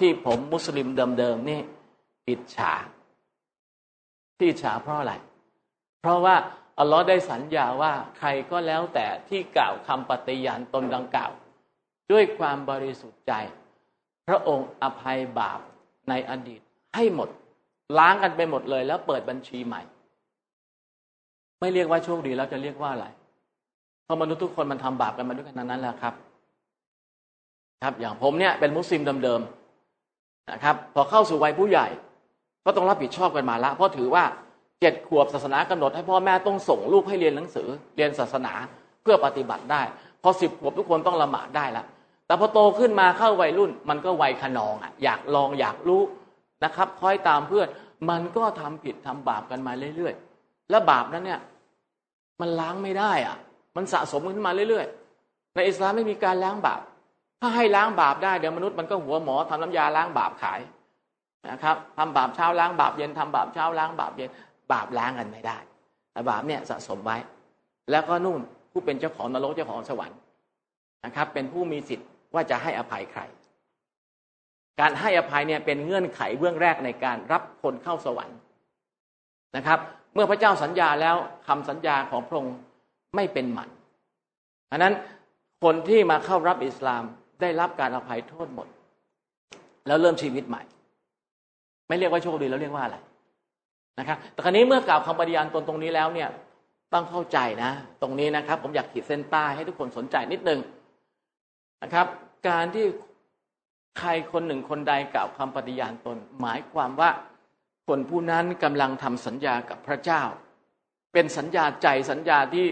ที่ผมมุสลิมเดิมๆนี่อิจฉา ที่ฉาเพราะอะไร เพราะว่าอัลลอฮ์ได้สัญญาว่าใครก็แล้วแต่ที่กล่าวคำปฏิญาณตนดังกล่าว ด้วยความบริสุทธิ์ใจ พระองค์อภัยบาปในอดีตให้หมด ล้างกันไปหมดเลยแล้วเปิดบัญชีใหม่ ไม่เรียกว่าโชคดีแล้วจะเรียกว่าอะไรเพราะมนุษย์ทุกคนมันทำบาปกันมาด้วยกันนั้นแหละครับ ครับ อย่างผมเนี่ยเป็นมุสลิมเดิมๆนะครับ พอเข้าสู่วัยผู้ใหญ่ ก็ต้องรับผิดชอบกันมาละ เพราะถือว่าเจ็ดขวบศาสนากำหนดให้พ่อแม่ต้องส่งลูกให้เรียนหนังสือ เรียนศาสนาเพื่อปฏิบัติได้ พอสิบขวบทุกคนต้องละหมาดได้ละแต่พอโตขึ้นมาเข้าวัยรุ่น มันก็วัยขนองอะอยากลองอยากรู้นะครับคอยตามเพื่อนมันก็ทำผิดทำบาปกันมาเรื่อยๆ และบาปนั้นเนี่ย มันล้างไม่ได้อะ มันสะสมขึ้นมาเรื่อยๆ ในอิสลามไม่มีการล้างบาป ถ้าให้ล้างบาปได้เดี๋ยวมนุษย์มันก็หัวหมอทำน้ำยาล้างบาปขายนะครับทำบาปเช้าล้างบาปเย็นทำบาปเช้าล้างบาปเย็น บาปล้างกันไม่ได้แต่บาปเนี่ยสะสมไว้ แล้วก็นู่นผู้เป็นเจ้าของนรกเจ้าของสวรรค์นะครับ เป็นผู้มีสิทธิ์ว่าจะให้อภัยใคร การให้อภัยเนี่ยเป็นเงื่อนไขเบื้องแรกในการรับคนเข้าสวรรค์นะครับ เมื่อพระเจ้าสัญญาแล้วคำสัญญาของพระองค์ไม่เป็นหมันอันนั้นคนที่มาเข้ารับอิสลามได้รับการอภัยโทษหมด แล้วเริ่มชีวิตใหม่ ไม่เรียกว่าโชคดีแล้วเรียกว่าอะไรนะครับแต่ครั้นี้เมื่อกล่าวคำปฏิญาณตนตรงนี้แล้วเนี่ยต้องเข้าใจนะ ตรงนี้นะครับ ผมอยากขีดเส้นใต้ให้ทุกคนสนใจนิดนึงนะครับ การที่ใครคนหนึ่งคนใดกล่าวคำปฏิญาณตน หมายความว่า คนผู้นั้นกำลังทำสัญญากับพระเจ้า เป็นสัญญาใจสัญญาที่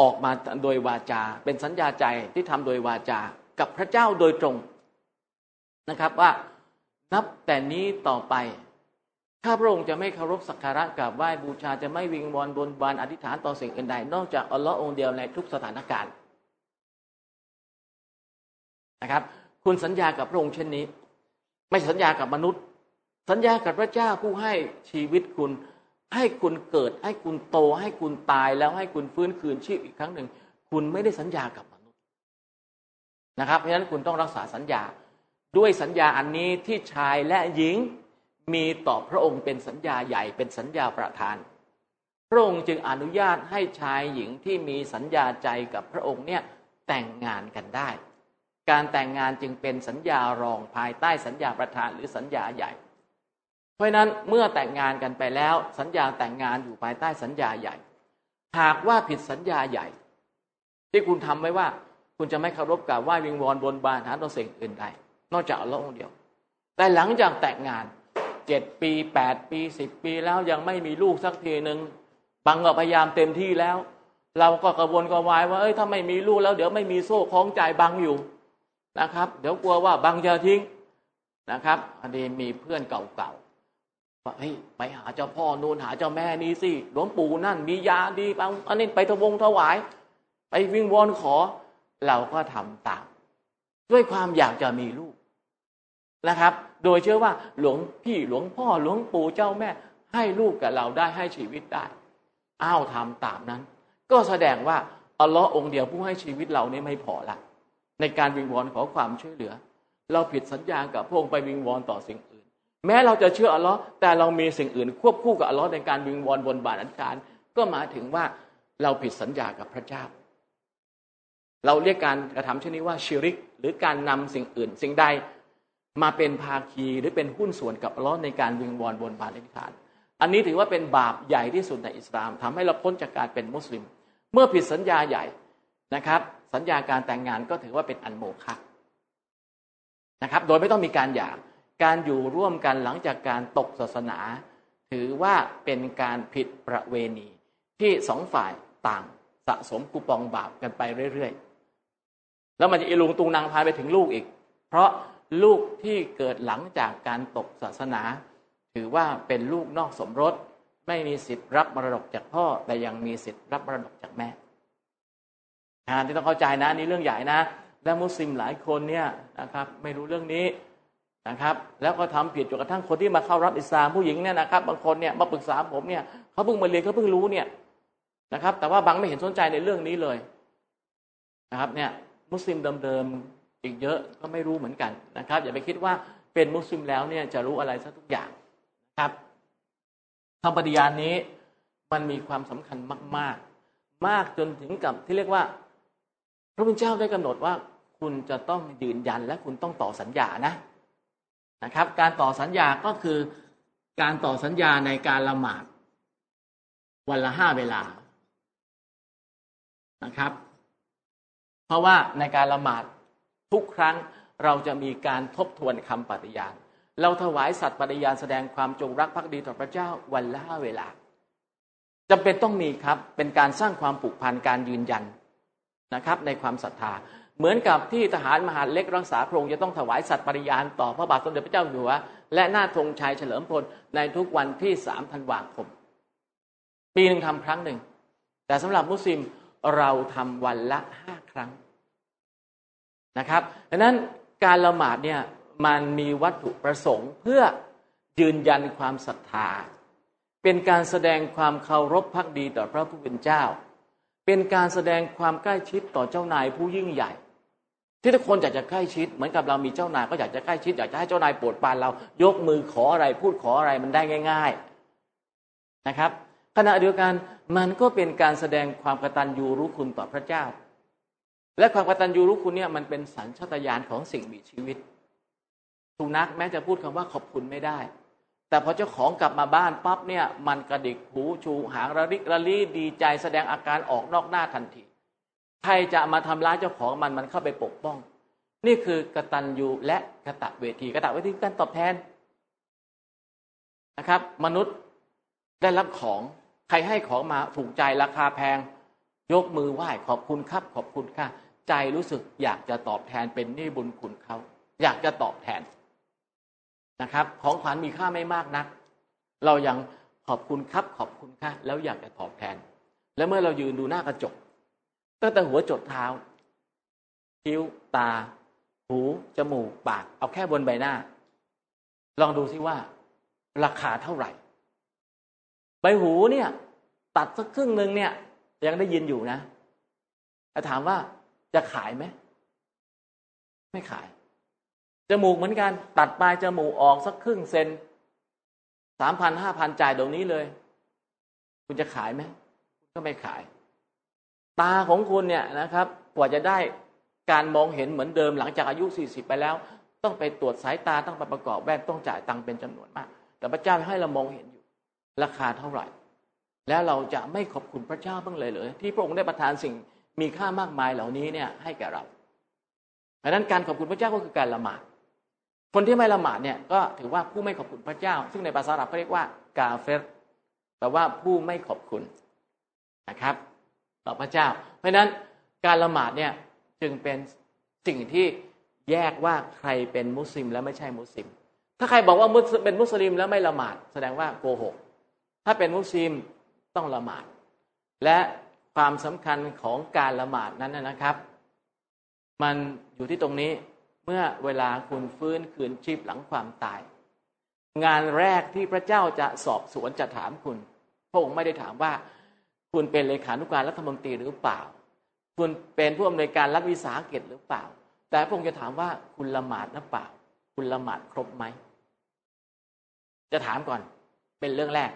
ออกมาโดยวาจา เป็นสัญญาใจที่ทำโดยวาจา กับพระเจ้าโดยตรงนะครับว่านับแต่นี้ต่อไปข้าพระองค์จะไม่เคารพสักการะกราบไหว้บูชาจะไม่วิงวอนบนบานอธิษฐานต่อสิ่งอื่นใดนอกจากอัลลอฮ์องเดียวในทุกสถานการณ์นะครับ คุณสัญญากับพระองค์เช่นนี้ ไม่สัญญากับมนุษย์ สัญญากับพระเจ้าผู้ให้ชีวิตคุณ ให้คุณเกิด ให้คุณโต ให้คุณตายแล้วให้คุณฟื้นคืนชีพอีกครั้งหนึ่ง คุณไม่ได้สัญญากับมนุษย์นะครับเพราะฉะนั้นคุณต้องรักษาสัญญาด้วยสัญญาอันนี้ที่ชายและหญิงมีต่อพระองค์เป็นสัญญาใหญ่เป็นสัญญาประทาน พระองค์จึงอนุญาตให้ชายหญิงที่มีสัญญาใจกับพระองค์เนี่ยแต่งงานกันได้ การแต่งงานจึงเป็นสัญญารองภายใต้สัญญาประธานหรือสัญญาใหญ่ เพราะนั้นเมื่อแต่งงานกันไปแล้ว สัญญาแต่งงานอยู่ภายใต้สัญญาใหญ่ หากว่าผิดสัญญาใหญ่ ที่คุณทำไว้ว่า คุณจะไม่เคารพกับไหว้วิงวอนบนบานหาตัวสิ่งอื่นใดนอกจากอัลลอฮ์องเดียว แต่หลังจากแต่งงานเจ็ดปีแปดปีสิบปีแล้วยังไม่มีลูกสักทีหนึ่งบังก็พยายามเต็มที่แล้ว เราก็กระวนกระวายว่าเอ้ยถ้าไม่มีลูกแล้ว เดี๋ยวไม่มีโซ่คล้องใจบังอยู่นะครับ เดี๋ยวกลัวว่าบังจะทิ้งนะครับ อันนี้มีเพื่อนเก่าๆ ว่าเฮ้ยไปหาเจ้าพ่อนูนหาเจ้าแม่นี้สิหลวงปู่นั่นมียาดีบังอันนี้ไปทวงถวาย ไปวิ่งวอนขอ เราก็ทำตาม ด้วยความอยากจะมีลูกนะครับ โดยเชื่อว่าหลวงพี่หลวงพ่อหลวงปู่เจ้าแม่ ให้ลูกกับเราได้ให้ชีวิตได้ อ้าวทำตามนั้น ก็แสดงว่าอัลลอฮ์องเดียวผู้ให้ชีวิตเรานี่ไม่พอละในการวิงวอนขอความช่วยเหลือ เราผิดสัญญากับพระองค์ไปวิงวอนต่อสิ่ง แม้เราจะเชื่ออัลลอฮ์แต่เรามีสิ่งอื่น ควบคู่กับอัลลอฮ์ในการวิงวอนบนบาตอันการ ก็มาถึงว่าเราผิดสัญญากับพระเจ้า เราเรียกการกระทำเช่นนี้ว่าชิริก หรือการนำสิ่งอื่น สิ่งใดมาเป็นภาคีหรือเป็นหุ้นส่วนกับอัลลอฮ์ในการวิงวอนบนบานอธิษฐานอันนี้ถือว่าเป็นบาปใหญ่ที่สุดในอิสลามทำให้เราพ้นจากการเป็นมุสลิม เมื่อผิดสัญญาใหญ่นะครับ สัญญาการแต่งงานก็ถือว่าเป็นอันโมฆะนะครับ โดยไม่ต้องมีการหย่า การอยู่ร่วมกันหลังจากการตกศาสนา ถือว่าเป็นการผิดประเวณี ที่สองฝ่ายต่างสะสมคูปองบาปกันไปเรื่อยๆ แล้วมันจะอิลุงตุงนางพาไปถึงลูกอีก เพราะลูกที่เกิดหลังจากการตกศาสนา ถือว่าเป็นลูกนอกสมรส ไม่มีสิทธิ์รับมรดกจากพ่อ แต่ยังมีสิทธิ์รับมรดกจากแม่งานที่ต้องเข้าใจนะนี่เรื่องใหญ่นะ และมุสลิมหลายคนเนี่ยนะครับ ไม่รู้เรื่องนี้ นะครับ แล้วก็ทำผิดจนกระทั่งคนที่มาเข้ารับอิสลามผู้หญิงเนี่ยนะครับ บางคนเนี่ยมาปรึกษาผมเนี่ยเขาเพิ่งมาเรียนเขาเพิ่งรู้เนี่ยนะครับ แต่ว่าบางไม่เห็นสนใจในเรื่องนี้เลยนะครับเนี่ยมุสลิมเดิมๆอีกเยอะก็ไม่รู้เหมือนกันนะครับ อย่าไปคิดว่าเป็นมุสลิมแล้วเนี่ยจะรู้อะไรซะทุกอย่างนะครับคำปฏิญาณนี้มันมีความสำคัญมาก ๆ มากจนถึงกับที่เรียกว่า พระพุทธเจ้าได้กำหนดว่าคุณจะต้องยืนยันและคุณต้องต่อสัญญานะ นะครับ การต่อสัญญาก็คือการต่อสัญญาในการละหมาด วันละห้าเวลานะครับ เพราะว่าในการละหมาดทุกครั้งเราจะมีการทบทวนคำปฏิญาณ เราถวายสัตว์ปฏิญาณแสดงความจงรักภักดีต่อพระเจ้าวันละห้าเวลาจำเป็นต้องมีครับเป็นการสร้างความผูกพันการยืนยันนะครับ ในความศรัทธา เหมือนกับที่ทหารมหาเล็กรักษาพระองค์จะต้องถวายสัตว์ปฏิญาณต่อพระบาทสมเด็จพระเจ้าอยู่หัว และหน้าธงชัยเฉลิมพลในทุกวันที่สามธันวาคม ปีหนึ่งทำครั้งหนึ่ง แต่สำหรับมุสลิมเราทำวันละห้าครั้งนะครับดังนั้นการละหมาดเนี่ยมันมีวัตถุประสงค์เพื่อยืนยันความศรัทธา เป็นการแสดงความเคารพพักดีต่อพระผู้เป็นเจ้า เป็นการแสดงความใกล้ชิดต่อเจ้านายผู้ยิ่งใหญ่ ที่ทุกคนอยากจะใกล้ชิด เหมือนกับเรามีเจ้านายก็อยากจะใกล้ชิดอยากจะให้เจ้านายโปรดปรานเรายกมือขออะไรพูดขออะไรมันได้ง่าย ๆนะครับขณะเดียวกันมันก็เป็นการแสดงความกตัญญูรู้คุณต่อพระเจ้า และความกตัญญูรู้คุณเนี่ยมันเป็นสัญชาตญาณของสิ่งมีชีวิตสุนัขแม้จะพูดคำว่าขอบคุณไม่ได้ แต่พอเจ้าของกลับมาบ้านปั๊บเนี่ยมันกระดิกหูชูหางระลิกระลีดีใจแสดงอาการออกนอกหน้าทันที ใครจะมาทำร้ายเจ้าของมันมันเข้าไปปกป้อง นี่คือกตัญญูและกะตะเวทีกะตะเวทีการตอบแทนนะครับ มนุษย์ได้รับของใครให้ของมาถูกใจราคาแพง ยกมือไหว้ขอบคุณครับ ขอบคุณค่ะ ใจรู้สึกอยากจะตอบแทนเป็นนี่บุญคุณเขาอยากจะตอบแทนนะครับ ของขวัญมีค่าไม่มากนัก เรายังขอบคุณครับขอบคุณค่ะแล้วอยากจะตอบแทน แล้วเมื่อเรายืนดูหน้ากระจก ตั้งแต่หัวจดเท้าคิ้วตา หู จมูก ปาก เอาแค่บนใบหน้า ลองดูซิว่า ราคาเท่าไหร่ ใบหูเนี่ย ตัดสักครึ่งหนึ่งเนี่ย ยังได้ยินอยู่นะแต่ถามว่าจะขายไหม ไม่ขาย จมูกเหมือนกัน ตัดปลายจมูกออกสักครึ่งเซนสามพันห้าพันจ่ายเดี๋ยวนี้เลย คุณจะขายไหมก็ไม่ขาย ตาของคุณเนี่ยนะครับ กว่าจะได้การมองเห็นเหมือนเดิมหลังจากอายุสี่สิบไปแล้ว ต้องไปตรวจสายตาต้องไปประกอบแว่นต้องจ่ายตังค์เป็นจำนวนมาก แต่พระเจ้าให้เรามองเห็นอยู่ ราคาเท่าไหร่ แล้วเราจะไม่ขอบคุณพระเจ้าบ้างเลยเหรอที่พระองค์ได้ประทานสิ่งมีค่ามากมายเหล่านี้เนี่ยให้แก่เราดังนั้นการขอบคุณพระเจ้าก็คือการละหมาดคนที่ไม่ละหมาดเนี่ยก็ถือว่าผู้ไม่ขอบคุณพระเจ้า ซึ่งในภาษาอับเขาเรียกว่ากาเฟรแปลว่าผู้ไม่ขอบคุณนะครับ ต่อพระเจ้า เพราะฉะนั้นการละหมาดเนี่ยจึงเป็นสิ่งที่แยกว่าใครเป็นมุสลิมและไม่ใช่มุสลิม ถ้าใครบอกว่าเป็นมุสลิมแล้วไม่ละหมาด แสดงว่าโกหก ถ้าเป็นมุสลิมต้องละหมาด และความสำคัญของการละหมาดนั้นนะครับ มันอยู่ที่ตรงนี้เมื่อเวลาคุณฟื้นคืนชีพหลังความตาย งานแรกที่พระเจ้าจะสอบสวนจะถามคุณ พระองค์ไม่ได้ถามว่า คุณเป็นเลขานุการรัฐมนตรีหรือเปล่า คุณเป็นผู้อำนวยการรัฐวิสาหกิจหรือเปล่า แต่พระองค์จะถามว่าคุณละหมาดหรือเปล่า คุณละหมาดครบไหม จะถามก่อนเป็นเรื่องแรก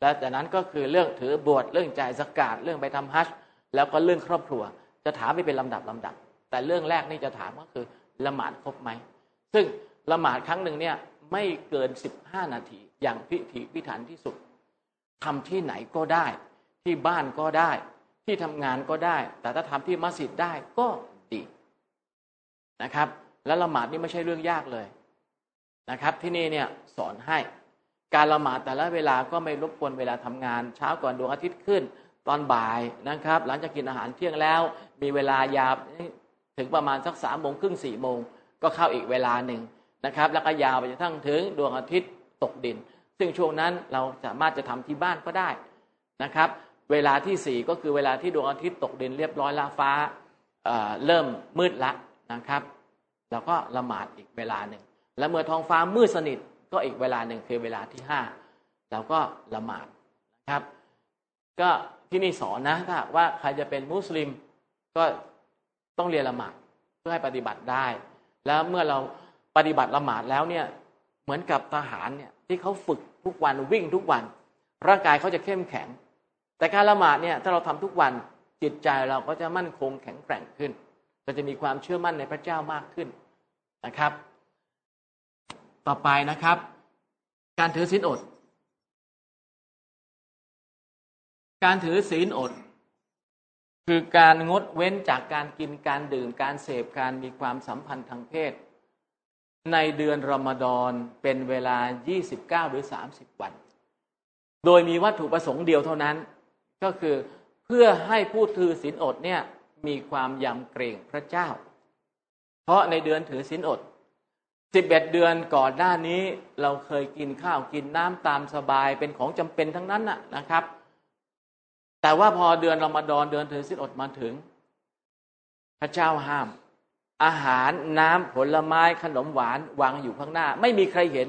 แล้วจากนั้นก็คือเรื่องถือบวชเรื่องจ่ายสกาดเรื่องไปทำฮัจแล้วก็เรื่องครอบครัว จะถามไปเป็นลำดับลำดับ แต่เรื่องแรกนี่จะถามก็คือละหมาดครบไหม ซึ่งละหมาดครั้งหนึ่งเนี่ยไม่เกินสิบห้านาทีอย่างพิถีพิถันที่สุดทำที่ไหนก็ได้ ที่บ้านก็ได้ ที่ทำงานก็ได้ แต่ถ้าทำที่มัสยิดได้ก็ดีนะครับ และละหมาดนี่ไม่ใช่เรื่องยากเลยนะครับ ที่นี่เนี่ยสอนให้การละหมาดแต่ละเวลาก็ไม่รบกวนเวลาทำงาน เช้าก่อนดวงอาทิตย์ขึ้น ตอนบ่ายนะครับ หลังจากกินอาหารเที่ยงแล้ว มีเวลายาวถึงประมาณสักสามโมงครึ่งสี่โมงก็เข้าอีกเวลาหนึ่งนะครับ แล้วก็ยาวไปจนทั้งถึงดวงอาทิตย์ตกดิน ซึ่งช่วงนั้นเราสามารถจะทำที่บ้านก็ได้นะครับ เวลาที่สี่ก็คือเวลาที่ดวงอาทิตย์ตกดินเรียบร้อยละฟ้าเเริ่มมืดละนะครับเราก็ละหมาดอีกเวลาหนึ่ง และเมื่อท้องฟ้ามืดสนิทก็อีกเวลาหนึ่งคือเวลาที่ห้าเราก็ละหมาดนะครับ ก็ที่นี่สอนนะถ้าว่าใครจะเป็นมุสลิมก็ต้องเรียนละหมาดเพื่อให้ปฏิบัติได้ แล้วเมื่อเราปฏิบัติละหมาดแล้วเนี่ยเหมือนกับทหารเนี่ยที่เขาฝึกทุกวันวิ่งทุกวัน ร่างกายเขาจะเข้มแข็ง แต่การละหมาดเนี่ยถ้าเราทำทุกวันจิตใจเราก็จะมั่นคงแข็งแกร่งขึ้น ก็จะมีความเชื่อมั่นในพระเจ้ามากขึ้นนะครับ ต่อไปนะครับ การถือศีลอด การถือศีลอด คือการงดเว้นจากการกินการดื่มการเสพการมีความสัมพันธ์ทางเพศ ในเดือนรอมฎอนเป็นเวลา 29 หรือ 30 วัน โดยมีวัตถุประสงค์เดียวเท่านั้น ก็คือเพื่อให้ผู้ถือศีลอดเนี่ยมีความยำเกรงพระเจ้า เพราะในเดือนถือศีลอด11เอ็ดเดือนก่อนหน้านี้เราเคยกินข้าวกินน้ำตามสบายเป็นของจำเป็นทั้งนั้นนะครับ แต่ว่าพอเดือนรอมฎอนเดือนถือศีลอดมาถึง พระเจ้าห้าม อาหารน้ำผลไม้ขนมหวานวางอยู่ข้างหน้า ไม่มีใครเห็น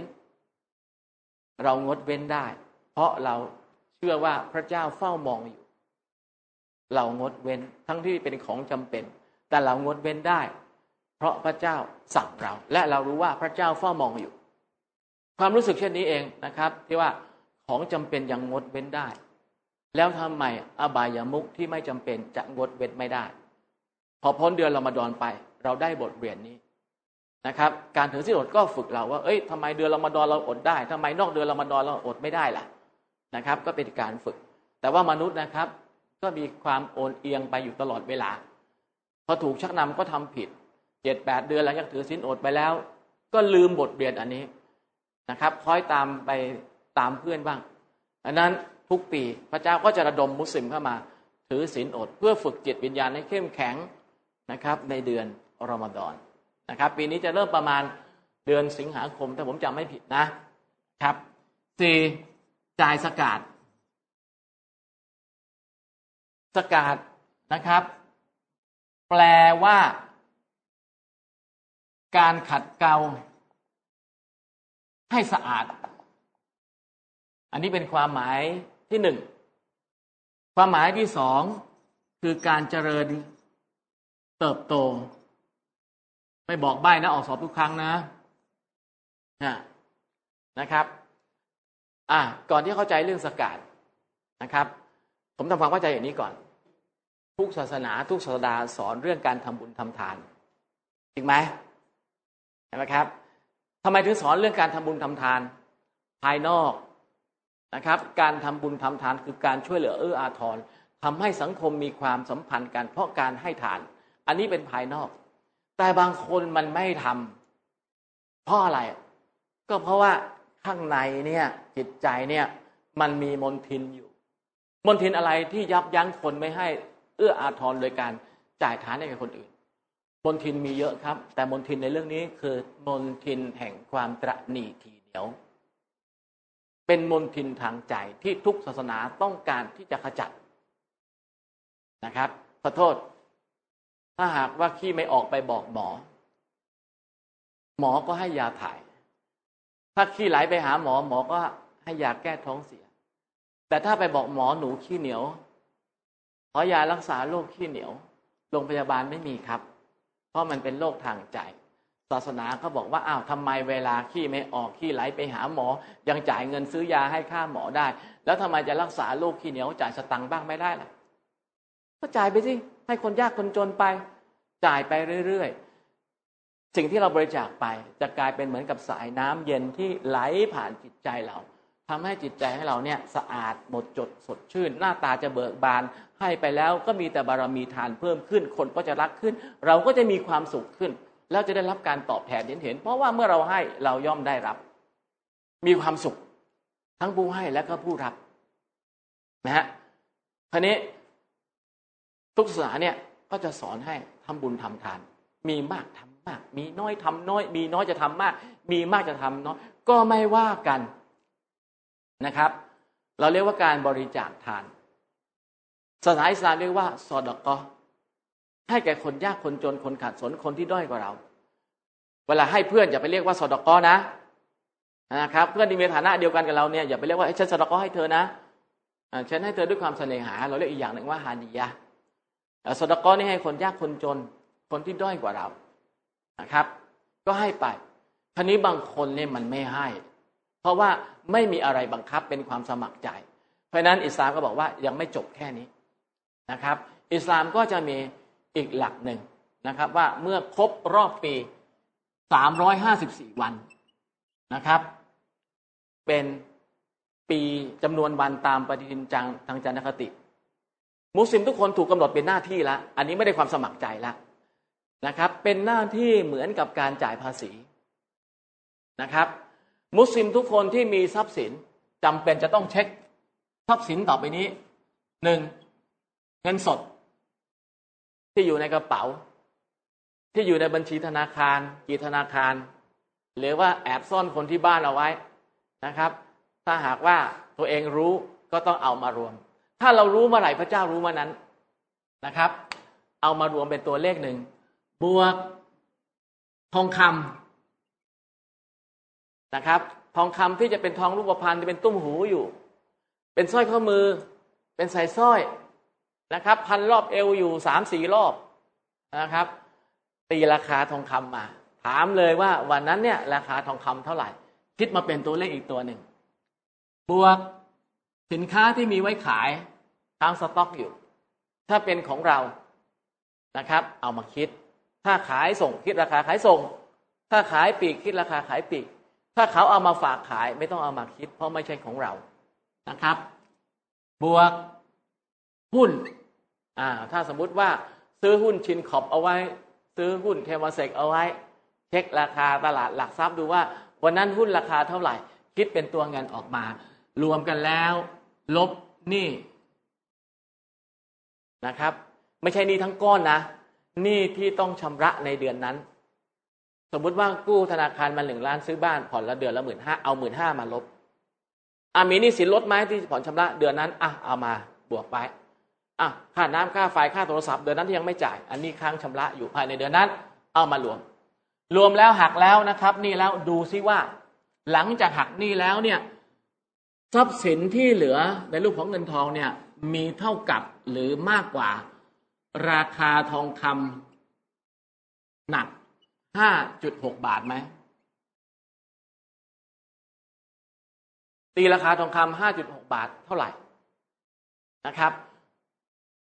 เรางดเว้นได้ เพราะเรา ชื่อว่าพระเจ้าเฝ้ามองอยู่ เรางดเว้นทั้งที่เป็นของจำเป็น แต่เรางดเว้นได้ เพราะพระเจ้าสั่งเรา และเรารู้ว่าพระเจ้าเฝ้ามองอยู่ ความรู้สึกเช่นนี้เองนะครับ ที่ว่าของจำเป็นยังงดเว้นได้ แล้วทำไมอบายามุขที่ไม่จำเป็นจะงดเว้นไม่ได้ พอพ้นเดือนเรามาดอนไป เราได้บทเรียนนี้นะครับ การถือศีลอดก็ฝึกเราว่า เอ้ยทำไมเดือนเรามาดอนเราอดได้ทำไมนอกเดือนเรามาดอนเราอดไม่ได้ล่ะ นะครับ ก็เป็นการฝึก แต่ว่ามนุษย์นะครับ ก็มีความโอนเอียงไปอยู่ตลอดเวลา พอถูกชักนำก็ทำผิดเจ็ดแปดเดือนหลังจากถือศีลอดไปแล้ว ก็ลืมบทเรียนอันนี้นะครับคอยตามไปตามเพื่อนบ้างอันนั้นทุกปีพระเจ้าก็จะระดมมุสลิมเข้ามา ถือศีลอด เพื่อฝึกจิตวิญญาณให้เข้มแข็งนะครับ ในเดือนรอมฎอนนะครับ ปีนี้จะเริ่มประมาณเดือนสิงหาคมถ้าผมจำไม่ผิดนะครับสี่ จ่ายสกาดสกาดนะครับ แปลว่า การขัดเกลาให้สะอาด อันนี้เป็นความหมายที่หนึ่ง ความหมายที่สองคือการเจริญเติบโต ไม่บอกใบ้นะ ออกสอบทุกครั้งนะนะนะครับ อะก่อนที่เข้าใจเรื่องสกาดนะครับ ผมทำความเข้าใจอย่างนี้ก่อน ทุกศาสนาทุกศาสดาสอนเรื่องการทำบุญทำทานจริงไหมใช่ไหมครับทำไมถึงสอนเรื่องการทำบุญทำทาน ภายนอกนะครับ การทำบุญทำทานคือการช่วยเหลือเอื้ออาทรทำให้สังคมมีความสัมพันธ์กันเพราะการให้ทาน อันนี้เป็นภายนอก แต่บางคนมันไม่ทำเพราะอะไร ก็เพราะว่า ข้างในเนี่ยจิตใจเนี่ยมันมีมนทินอยู่ มนทินอะไรที่ยับยั้งคนไม่ให้เอื้ออาทรโดยการจ่ายทานให้กับคนอื่น มนทินมีเยอะครับ แต่มนทินในเรื่องนี้คือมนทินแห่งความตระหนี่ทีเหนียว เป็นมนทินทางใจที่ทุกศาสนาต้องการที่จะขจัดนะครับขอโทษ ถ้าหากว่าขี้ไม่ออกไปบอกหมอ หมอก็ให้ยาถ่าย ถ้าขี้ไหลไปหาหมอหมอก็ให้ยาแก้ท้องเสีย แต่ถ้าไปบอกหมอหนูขี้เหนียว ขอยารักษาโรคขี้เหนียว โรงพยาบาลไม่มีครับ เพราะมันเป็นโรคทางใจ ศาสนาเขาบอกว่าอ้าวทำไมเวลาขี้ไม่ออกขี้ไหลไปหาหมอ ยังจ่ายเงินซื้อยาให้ค่าหมอได้ แล้วทำไมจะรักษาโรคขี้เหนียวจ่ายสตังค์บ้างไม่ได้ล่ะก็จ่ายไปสิให้คนยากคนจนไป จ่ายไปเรื่อยๆ สิ่งที่เราบริจาคไปจะกลายเป็นเหมือนกับสายน้ำเย็นที่ไหลผ่านจิตใจเราทำให้จิตใจให้เราเนี่ยสะอาดหมดจดสดชื่น หน้าตาจะเบิกบาน ให้ไปแล้วก็มีแต่บารมีทานเพิ่มขึ้น คนก็จะรักขึ้น เราก็จะมีความสุขขึ้น แล้วจะได้รับการตอบแทนเห็นเห็น เพราะว่าเมื่อเราให้เราย่อมได้รับ มีความสุข ทั้งผู้ให้และก็ผู้รับนะฮะทีนี้ทุกศาสนาเนี่ยก็จะสอนให้ทำบุญทำทาน มีมากทำ มาก มีน้อยทำน้อย มีน้อยจะทำมาก มีมากจะทำน้อยก็ไม่ว่ากันนะครับ เราเรียกว่าการบริจาคทานศาสนาอิสลามเรียกว่าซอดกอให้แก่คนยากคนจนคนขาดสนคนที่ด้อยกว่าเรา เวลาให้เพื่อนอย่าไปเรียกว่าซอดกอนะนะครับ เพื่อนที่มีฐานะเดียวกันกับเราเนี่ยอย่าไปเรียกว่าฉันซอดกอให้เธอนะฉันให้เธอด้วยความเสน่หา เราเรียกอีกอย่างหนึ่งว่าฮาดียะซอดกอนี่ให้คนยากคนจน คนที่ด้อยกว่าเรา นะครับ ก็ให้ไปทีนี้บางคนเนี่ยมันไม่ให้ เพราะว่าไม่มีอะไรบังคับเป็นความสมัครใจ เพราะนั้นอิสลามก็บอกว่ายังไม่จบแค่นี้นะครับ อิสลามก็จะมีอีกหลักหนึ่งนะครับ ว่าเมื่อครบรอบปี 354 วันนะครับ เป็นปีจำนวนวันตามปฏิทินจังทางจันทคติ มุสลิมทุกคนถูกกำหนดเป็นหน้าที่แล้วอันนี้ไม่ได้ความสมัครใจแล้ว นะครับ เป็นหน้าที่เหมือนกับการจ่ายภาษีนะครับ มุสลิมทุกคนที่มีทรัพย์สินจำเป็นจะต้องเช็คทรัพย์สินต่อไปนี้หนึ่งเงินสด ที่อยู่ในกระเป๋า ที่อยู่ในบัญชีธนาคาร กี่ธนาคาร หรือว่าแอบซ่อนคนที่บ้านเอาไว้นะครับ ถ้าหากว่าตัวเองรู้ก็ต้องเอามารวม ถ้าเรารู้เมื่อไหร่พระเจ้ารู้เมื่อนั้นนะครับ เอามารวมเป็นตัวเลขหนึ่ง บวก ทองคำนะครับ ทองคำที่จะเป็นทองรูปพรรณที่เป็นตุ้มหูอยู่ เป็นสร้อยข้อมือ เป็นสายสร้อยนะครับ พันรอบเอวอยู่สามสี่รอบนะครับ ตีราคาทองคำมา ถามเลยว่าวันนั้นเนี่ย ราคาทองคำเท่าไหร่ คิดมาเป็นตัวเลขอีกตัวหนึ่ง บวกสินค้าที่มีไว้ขายตั้งสต็อกอยู่ ถ้าเป็นของเรานะครับ เอามาคิด ถ้าขายส่งคิดราคาขายส่ง ถ้าขายปีกคิดราคาขายปีก ถ้าเขาเอามาฝากขายไม่ต้องเอามาคิด เพราะไม่ใช่ของเรานะครับ บวกหุ้นอ่าถ้าสมมุติว่าซื้อหุ้นชินขอบเอาไว้ ซื้อหุ้นเทวเซกเอาไว้ เช็คราคาตลาดหลักทรัพย์ดูว่า วันนั้นหุ้นราคาเท่าไหร่ คิดเป็นตัวเงินออกมา รวมกันแล้ว ลบหนี้นะครับ ไม่ใช่หนี้ทั้งก้อนนะ หนี้ที่ต้องชำระในเดือนนั้น สมมุติว่ากู้ธนาคารมาหนึ่งล้านซื้อบ้านผ่อนละเดือนละหมื่นห้าเอาหมื่นห้ามาลบอะมีหนี้สินลดไหมที่ผ่อนชำระเดือนนั้นอะเอามาบวกไปอะค่าน้ำค่าไฟค่าโทรศัพท์เดือนนั้นที่ยังไม่จ่าย อันนี้ค้างชำระอยู่ภายในเดือนนั้น เอามารวม รวมแล้วหักแล้วนะครับ นี่แล้วดูซิว่า หลังจากหักนี่แล้วเนี่ยทรัพย์สินที่เหลือในรูปของเงินทองเนี่ยมีเท่ากับหรือมากกว่า ราคาทองคำหนักห้าจุดหกบาทไหมตีราคาทองคำห้าจุดหกบาทเท่าไหร่นะครับ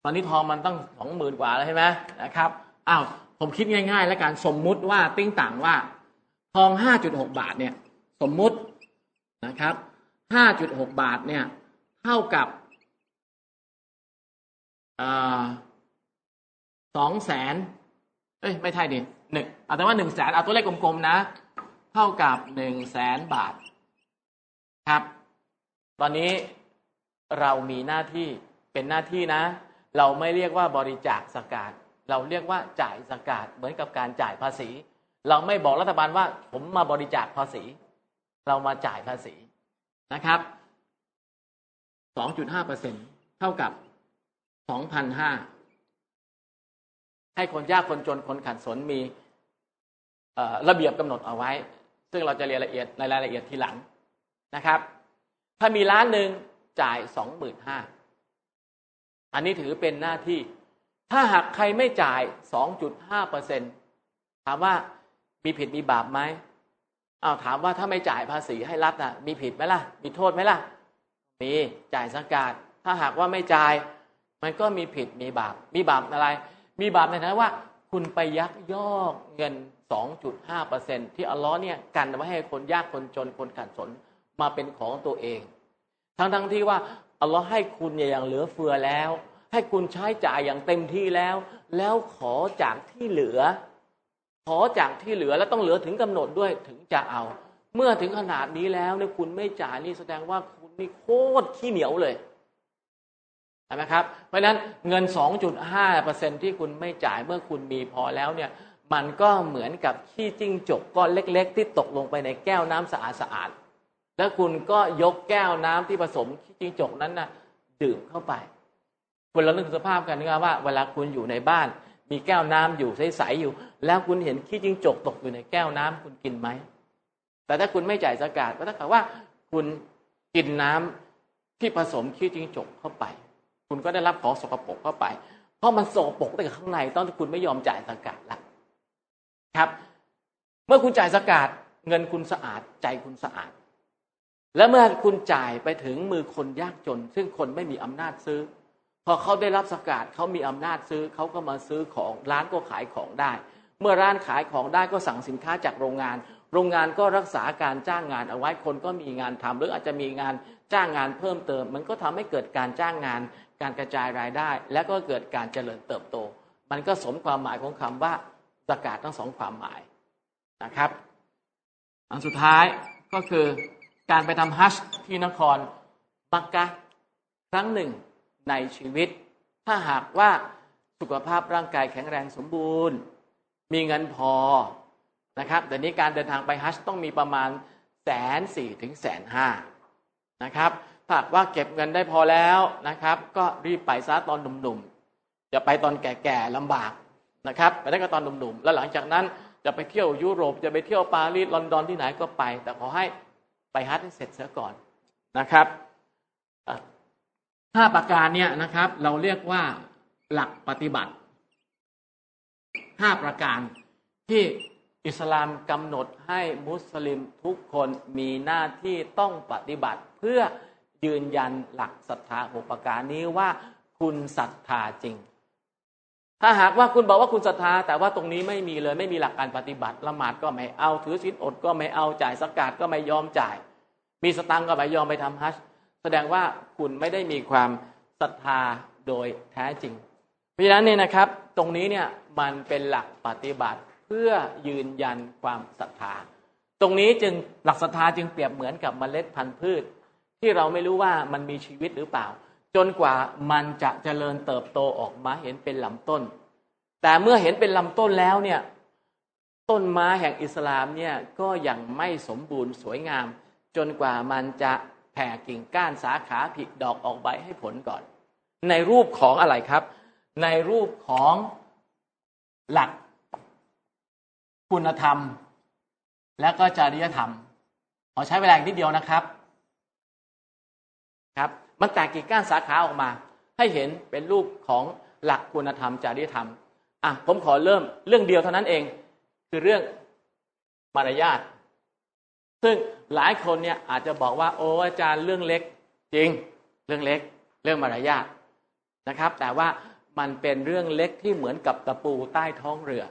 ตอนนี้ทองมันตั้งสองหมื่นกว่าแล้วใช่ไหมนะครับอ้าวผมคิดง่าย ๆ แล้วกันสมมุติว่าติ้งต่างว่า ทองห้าจุดหกบาทเนี่ย สมมุตินะครับห้าจุดหกบาทเนี่ย เท่ากับ สองแสนเอ้ยไม่ใช่ดิหนึ่งเอาแต่ว่าหนึ่งแสนเอาตัวเลขกลมๆนะ เท่ากับหนึ่งแสนบาทครับ ตอนนี้เรามีหน้าที่เป็นหน้าที่นะ เราไม่เรียกว่าบริจาคสกาดเราเรียกว่าจ่ายสกาดเหมือนกับการจ่ายภาษี เราไม่บอกรัฐบาลว่า ผมมาบริจาคภาษี เรามาจ่ายภาษีนะครับ2.5%เปอร์เซ็นเท่ากับ2,500 ให้คนยากคนจนคนขัดสนมีระเบียบกำหนดเอาไว้ ซึ่งเราจะเรียนละเอียดในรายละเอียดทีหลังนะครับ ถ้ามีล้านหนึ่งจ่ายสองหมื่นห้าอันนี้ถือเป็นหน้าที่ ถ้าหากใครไม่จ่ายสองจุดห้าเปอร์เซ็นถามว่ามีผิดมีบาปไหมเอาถามว่าถ้าไม่จ่ายภาษีให้รัฐนะมีผิดไหมล่ะ มีโทษไหมล่ะ มีจ่ายสังกาดถ้าหากว่าไม่จ่าย มันก็มีผิดมีบาป มีบาปอะไร มีบาปในฐานะว่า คุณไปยักยอกเงิน 2.5%ที่อัลลอฮ์เนี่ยกันไว้ให้คนยากคนจนคนขัดสนมาเป็นของตัวเอง ทั้งทั้งที่ว่าอัลลอฮ์ให้คุณอย่างเหลือเฟือแล้ว ให้คุณใช้จ่ายอย่างเต็มที่แล้ว แล้วขอจากที่เหลือ ขอจากที่เหลือแล้วต้องเหลือถึงกำหนดด้วยถึงจะเอา เมื่อถึงขนาดนี้แล้วเนี่ยคุณไม่จ่ายนี่แสดงว่าคุณนี่โคตรขี้เหนียวเลย ใช่ไหมครับ เพราะฉะนั้นเงิน 2.5%ที่คุณไม่จ่ายเมื่อคุณมีพอแล้วเนี่ยมันก็เหมือนกับขี้จิ้งจกก้อนเล็ก ๆ ที่ตกลงไปในแก้วน้ำสะอาดสะอาดแล้วคุณก็ยกแก้วน้ำที่ผสมขี้จิ้งจกนั้นนะ่ะดื่มเข้าไปคุณเรานึกสภาพกันนะครับว่าเวลาคุณอยู่ในบ้าน มีแก้วน้ำอยู่ใสๆอยู่ แล้วคุณเห็นขี้จิ้งจกตกอยู่ในแก้วน้ำคุณกินไหมแต่ถ้าคุณไม่จ่ายสกาดก็ถ้ากับว่าคุณกินน้ำที่ผสมขี้จิ้งจกเข้าไป คุณก็ได้รับของสกปรกเข้าไป เพราะมันสกปรกตั้งแต่ข้างในตอนที่คุณไม่ยอมจ่ายสกาดละครับ เมื่อคุณจ่ายสกาดเงินคุณสะอาดใจคุณสะอาด และเมื่อคุณจ่ายไปถึงมือคนยากจน ซึ่งคนไม่มีอำนาจซื้อ พอเขาได้รับสกาดเขามีอำนาจซื้อเขาก็มาซื้อของร้านก็ขายของได้ เมื่อร้านขายของได้ก็สั่งสินค้าจากโรงงานโรงงานก็รักษาการจ้างงานเอาไว้คนก็มีงานทำหรืออาจจะมีงานจ้างงานเพิ่มเติม มันก็ทำให้เกิดการจ้างงาน การกระจายรายได้ และก็เกิดการเจริญเติบโต มันก็สมความหมายของคำว่าสกาดทั้งสองความหมายนะครับ อันสุดท้ายก็คือการไปทำฮัชที่นครมักกะครั้งหนึ่งในชีวิต ถ้าหากว่าสุขภาพร่างกายแข็งแรงสมบูรณ์ มีเงินพอนะครับแต่นี้การเดินทางไปฮัจต้องมีประมาณแสนสี่ถึงแสนห้านะครับ ถ้าว่าเก็บเงินได้พอแล้วนะครับ ก็รีบไปซะตอนหนุ่มๆจะไปตอนแก่ๆลำบากนะครับไปได้ก็ตอนหนุ่มๆแล้วหลังจากนั้นจะไปเที่ยวยุโรปจะไปเที่ยวปารีสลอนดอนที่ไหนก็ไป แต่ขอให้ไปไปฮัทให้เสร็จเสียก่อนนะครับห้าประการเนี่ยนะครับ เราเรียกว่าหลักปฏิบัติห้าประการที่อิสลามกำหนดให้มุสลิมทุกคนมีหน้าที่ต้องปฏิบัติเพื่อ ยืนยันหลักศรัทธาหกประการนี้ว่าคุณศรัทธาจริง ถ้าหากว่าคุณบอกว่าคุณศรัทธา แต่ว่าตรงนี้ไม่มีเลยไม่มีหลักการปฏิบัติละหมาดก็ไม่เอาถือศีลอดก็ไม่เอาจ่ายสกาดก็ไม่ยอมจ่าย มีสตังก็ไม่ยอมไปทำฮัจแสดงว่าคุณไม่ได้มีความศรัทธาโดยแท้จริง เพราะฉะนั้นเนี่ยนะครับ ตรงนี้เนี่ยมันเป็นหลักปฏิบัติเพื่อยืนยันความศรัทธา ตรงนี้จึงหลักศรัทธาจึงเปรียบเหมือนกับเมล็ดพันธุ์พืช ที่เราไม่รู้ว่ามันมีชีวิตหรือเปล่า จนกว่ามันจะเจริญเติบโตออกมาเห็นเป็นลำต้น แต่เมื่อเห็นเป็นลำต้นแล้วเนี่ยต้นไม้แห่งอิสลามเนี่ยก็ยังไม่สมบูรณ์สวยงาม จนกว่ามันจะแผ่กิ่งก้านสาขาผิดดอกออกใบให้ผลก่อน ในรูปของอะไรครับ ในรูปของหลัก คุณธรรม และก็จริยธรรมขอใช้เวลาอีกนิดเดียวนะครับ ครับมันแตกกิ่งก้านสาขาออกมา ให้เห็นเป็นรูปของหลักคุณธรรมจริยธรรมอะผมขอเริ่มเรื่องเดียวเท่านั้นเอง คือเรื่องมารยาทซึ่งหลายคนเนี่ยอาจจะบอกว่าโอ้อาจารย์เรื่องเล็กจริง เรื่องเล็ก เรื่องมารยาทนะครับ แต่ว่ามันเป็นเรื่องเล็กที่เหมือนกับตะปูใต้ท้องเรือ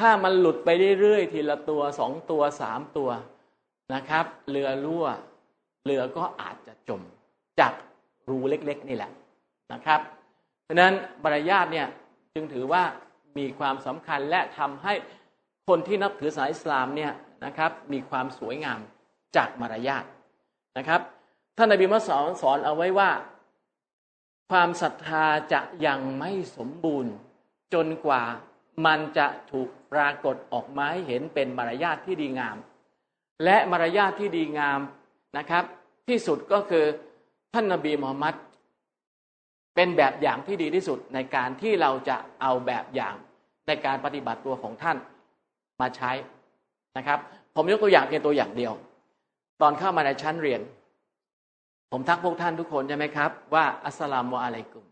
ถ้ามันหลุดไปเรื่อยๆทีละตัวสองตัวสามตัวนะครับ เรือรั่วเรือก็อาจจะจม จากรูเล็กๆนี่แหละนะครับเพราะนั้นบรรยาทเนี่ยจึงถือว่ามีความสำคัญและทำให้คนที่นับถือศาสนาอิสลามเนี่ยนะครับมีความสวยงามจากมารยาทนะครับท่านนบีมุสสอนสอนเอาไว้ว่า ความศรัทธาจะยังไม่สมบูรณ์ จนกว่ามันจะถูกปรากฏออกมาให้เห็นเป็นมารยาทที่ดีงาม และมารยาทที่ดีงามนะครับ ที่สุดก็คือ ท่านนบีมูฮัมมัดเป็นแบบอย่างที่ดีที่สุดในการที่เราจะเอาแบบอย่างในการปฏิบัติตัวของท่านมาใช้นะครับ ผมยกตัวอย่างเพียงตัวอย่างเดียว ตอนเข้ามาในชั้นเรียน ผมทักพวกท่านทุกคนใช่ไหมครับ ว่าอัสสลามุอะลัยกุม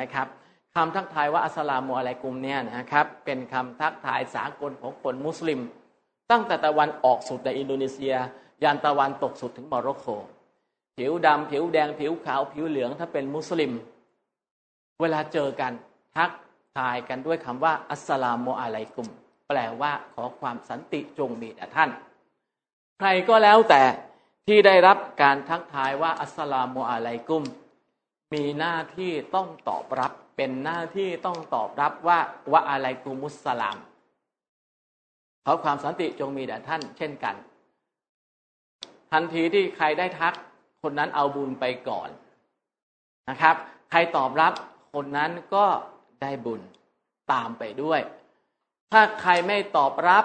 นะครับคำทักทายว่าอัสลามุอะลัยกุมเนี่ยนะครับ เป็นคำทักทายสากลของคนมุสลิม ตั้งแต่ตะวันออกสุดในอินโดนีเซีย ยันตะวันตกสุดถึงโมร็อกโก ผิวดำผิวแดงผิวขาวผิวเหลืองถ้าเป็นมุสลิม เวลาเจอกันทักทายกันด้วยคำว่า السلام عليكم แปลว่าขอความสันติจงมีแด่ท่าน ใครก็แล้วแต่ที่ได้รับการทักทายว่า السلام عليكم มีหน้าที่ต้องตอบรับ เป็นหน้าที่ต้องตอบรับว่าวะอะไรกุมุสสลามขอความสันติจงมีแด่ท่าน เช่นกัน ทันทีที่ใครได้ทัก คนนั้นเอาบุญไปก่อนนะครับ ใครตอบรับคนนั้นก็ได้บุญตามไปด้วย ถ้าใครไม่ตอบรับ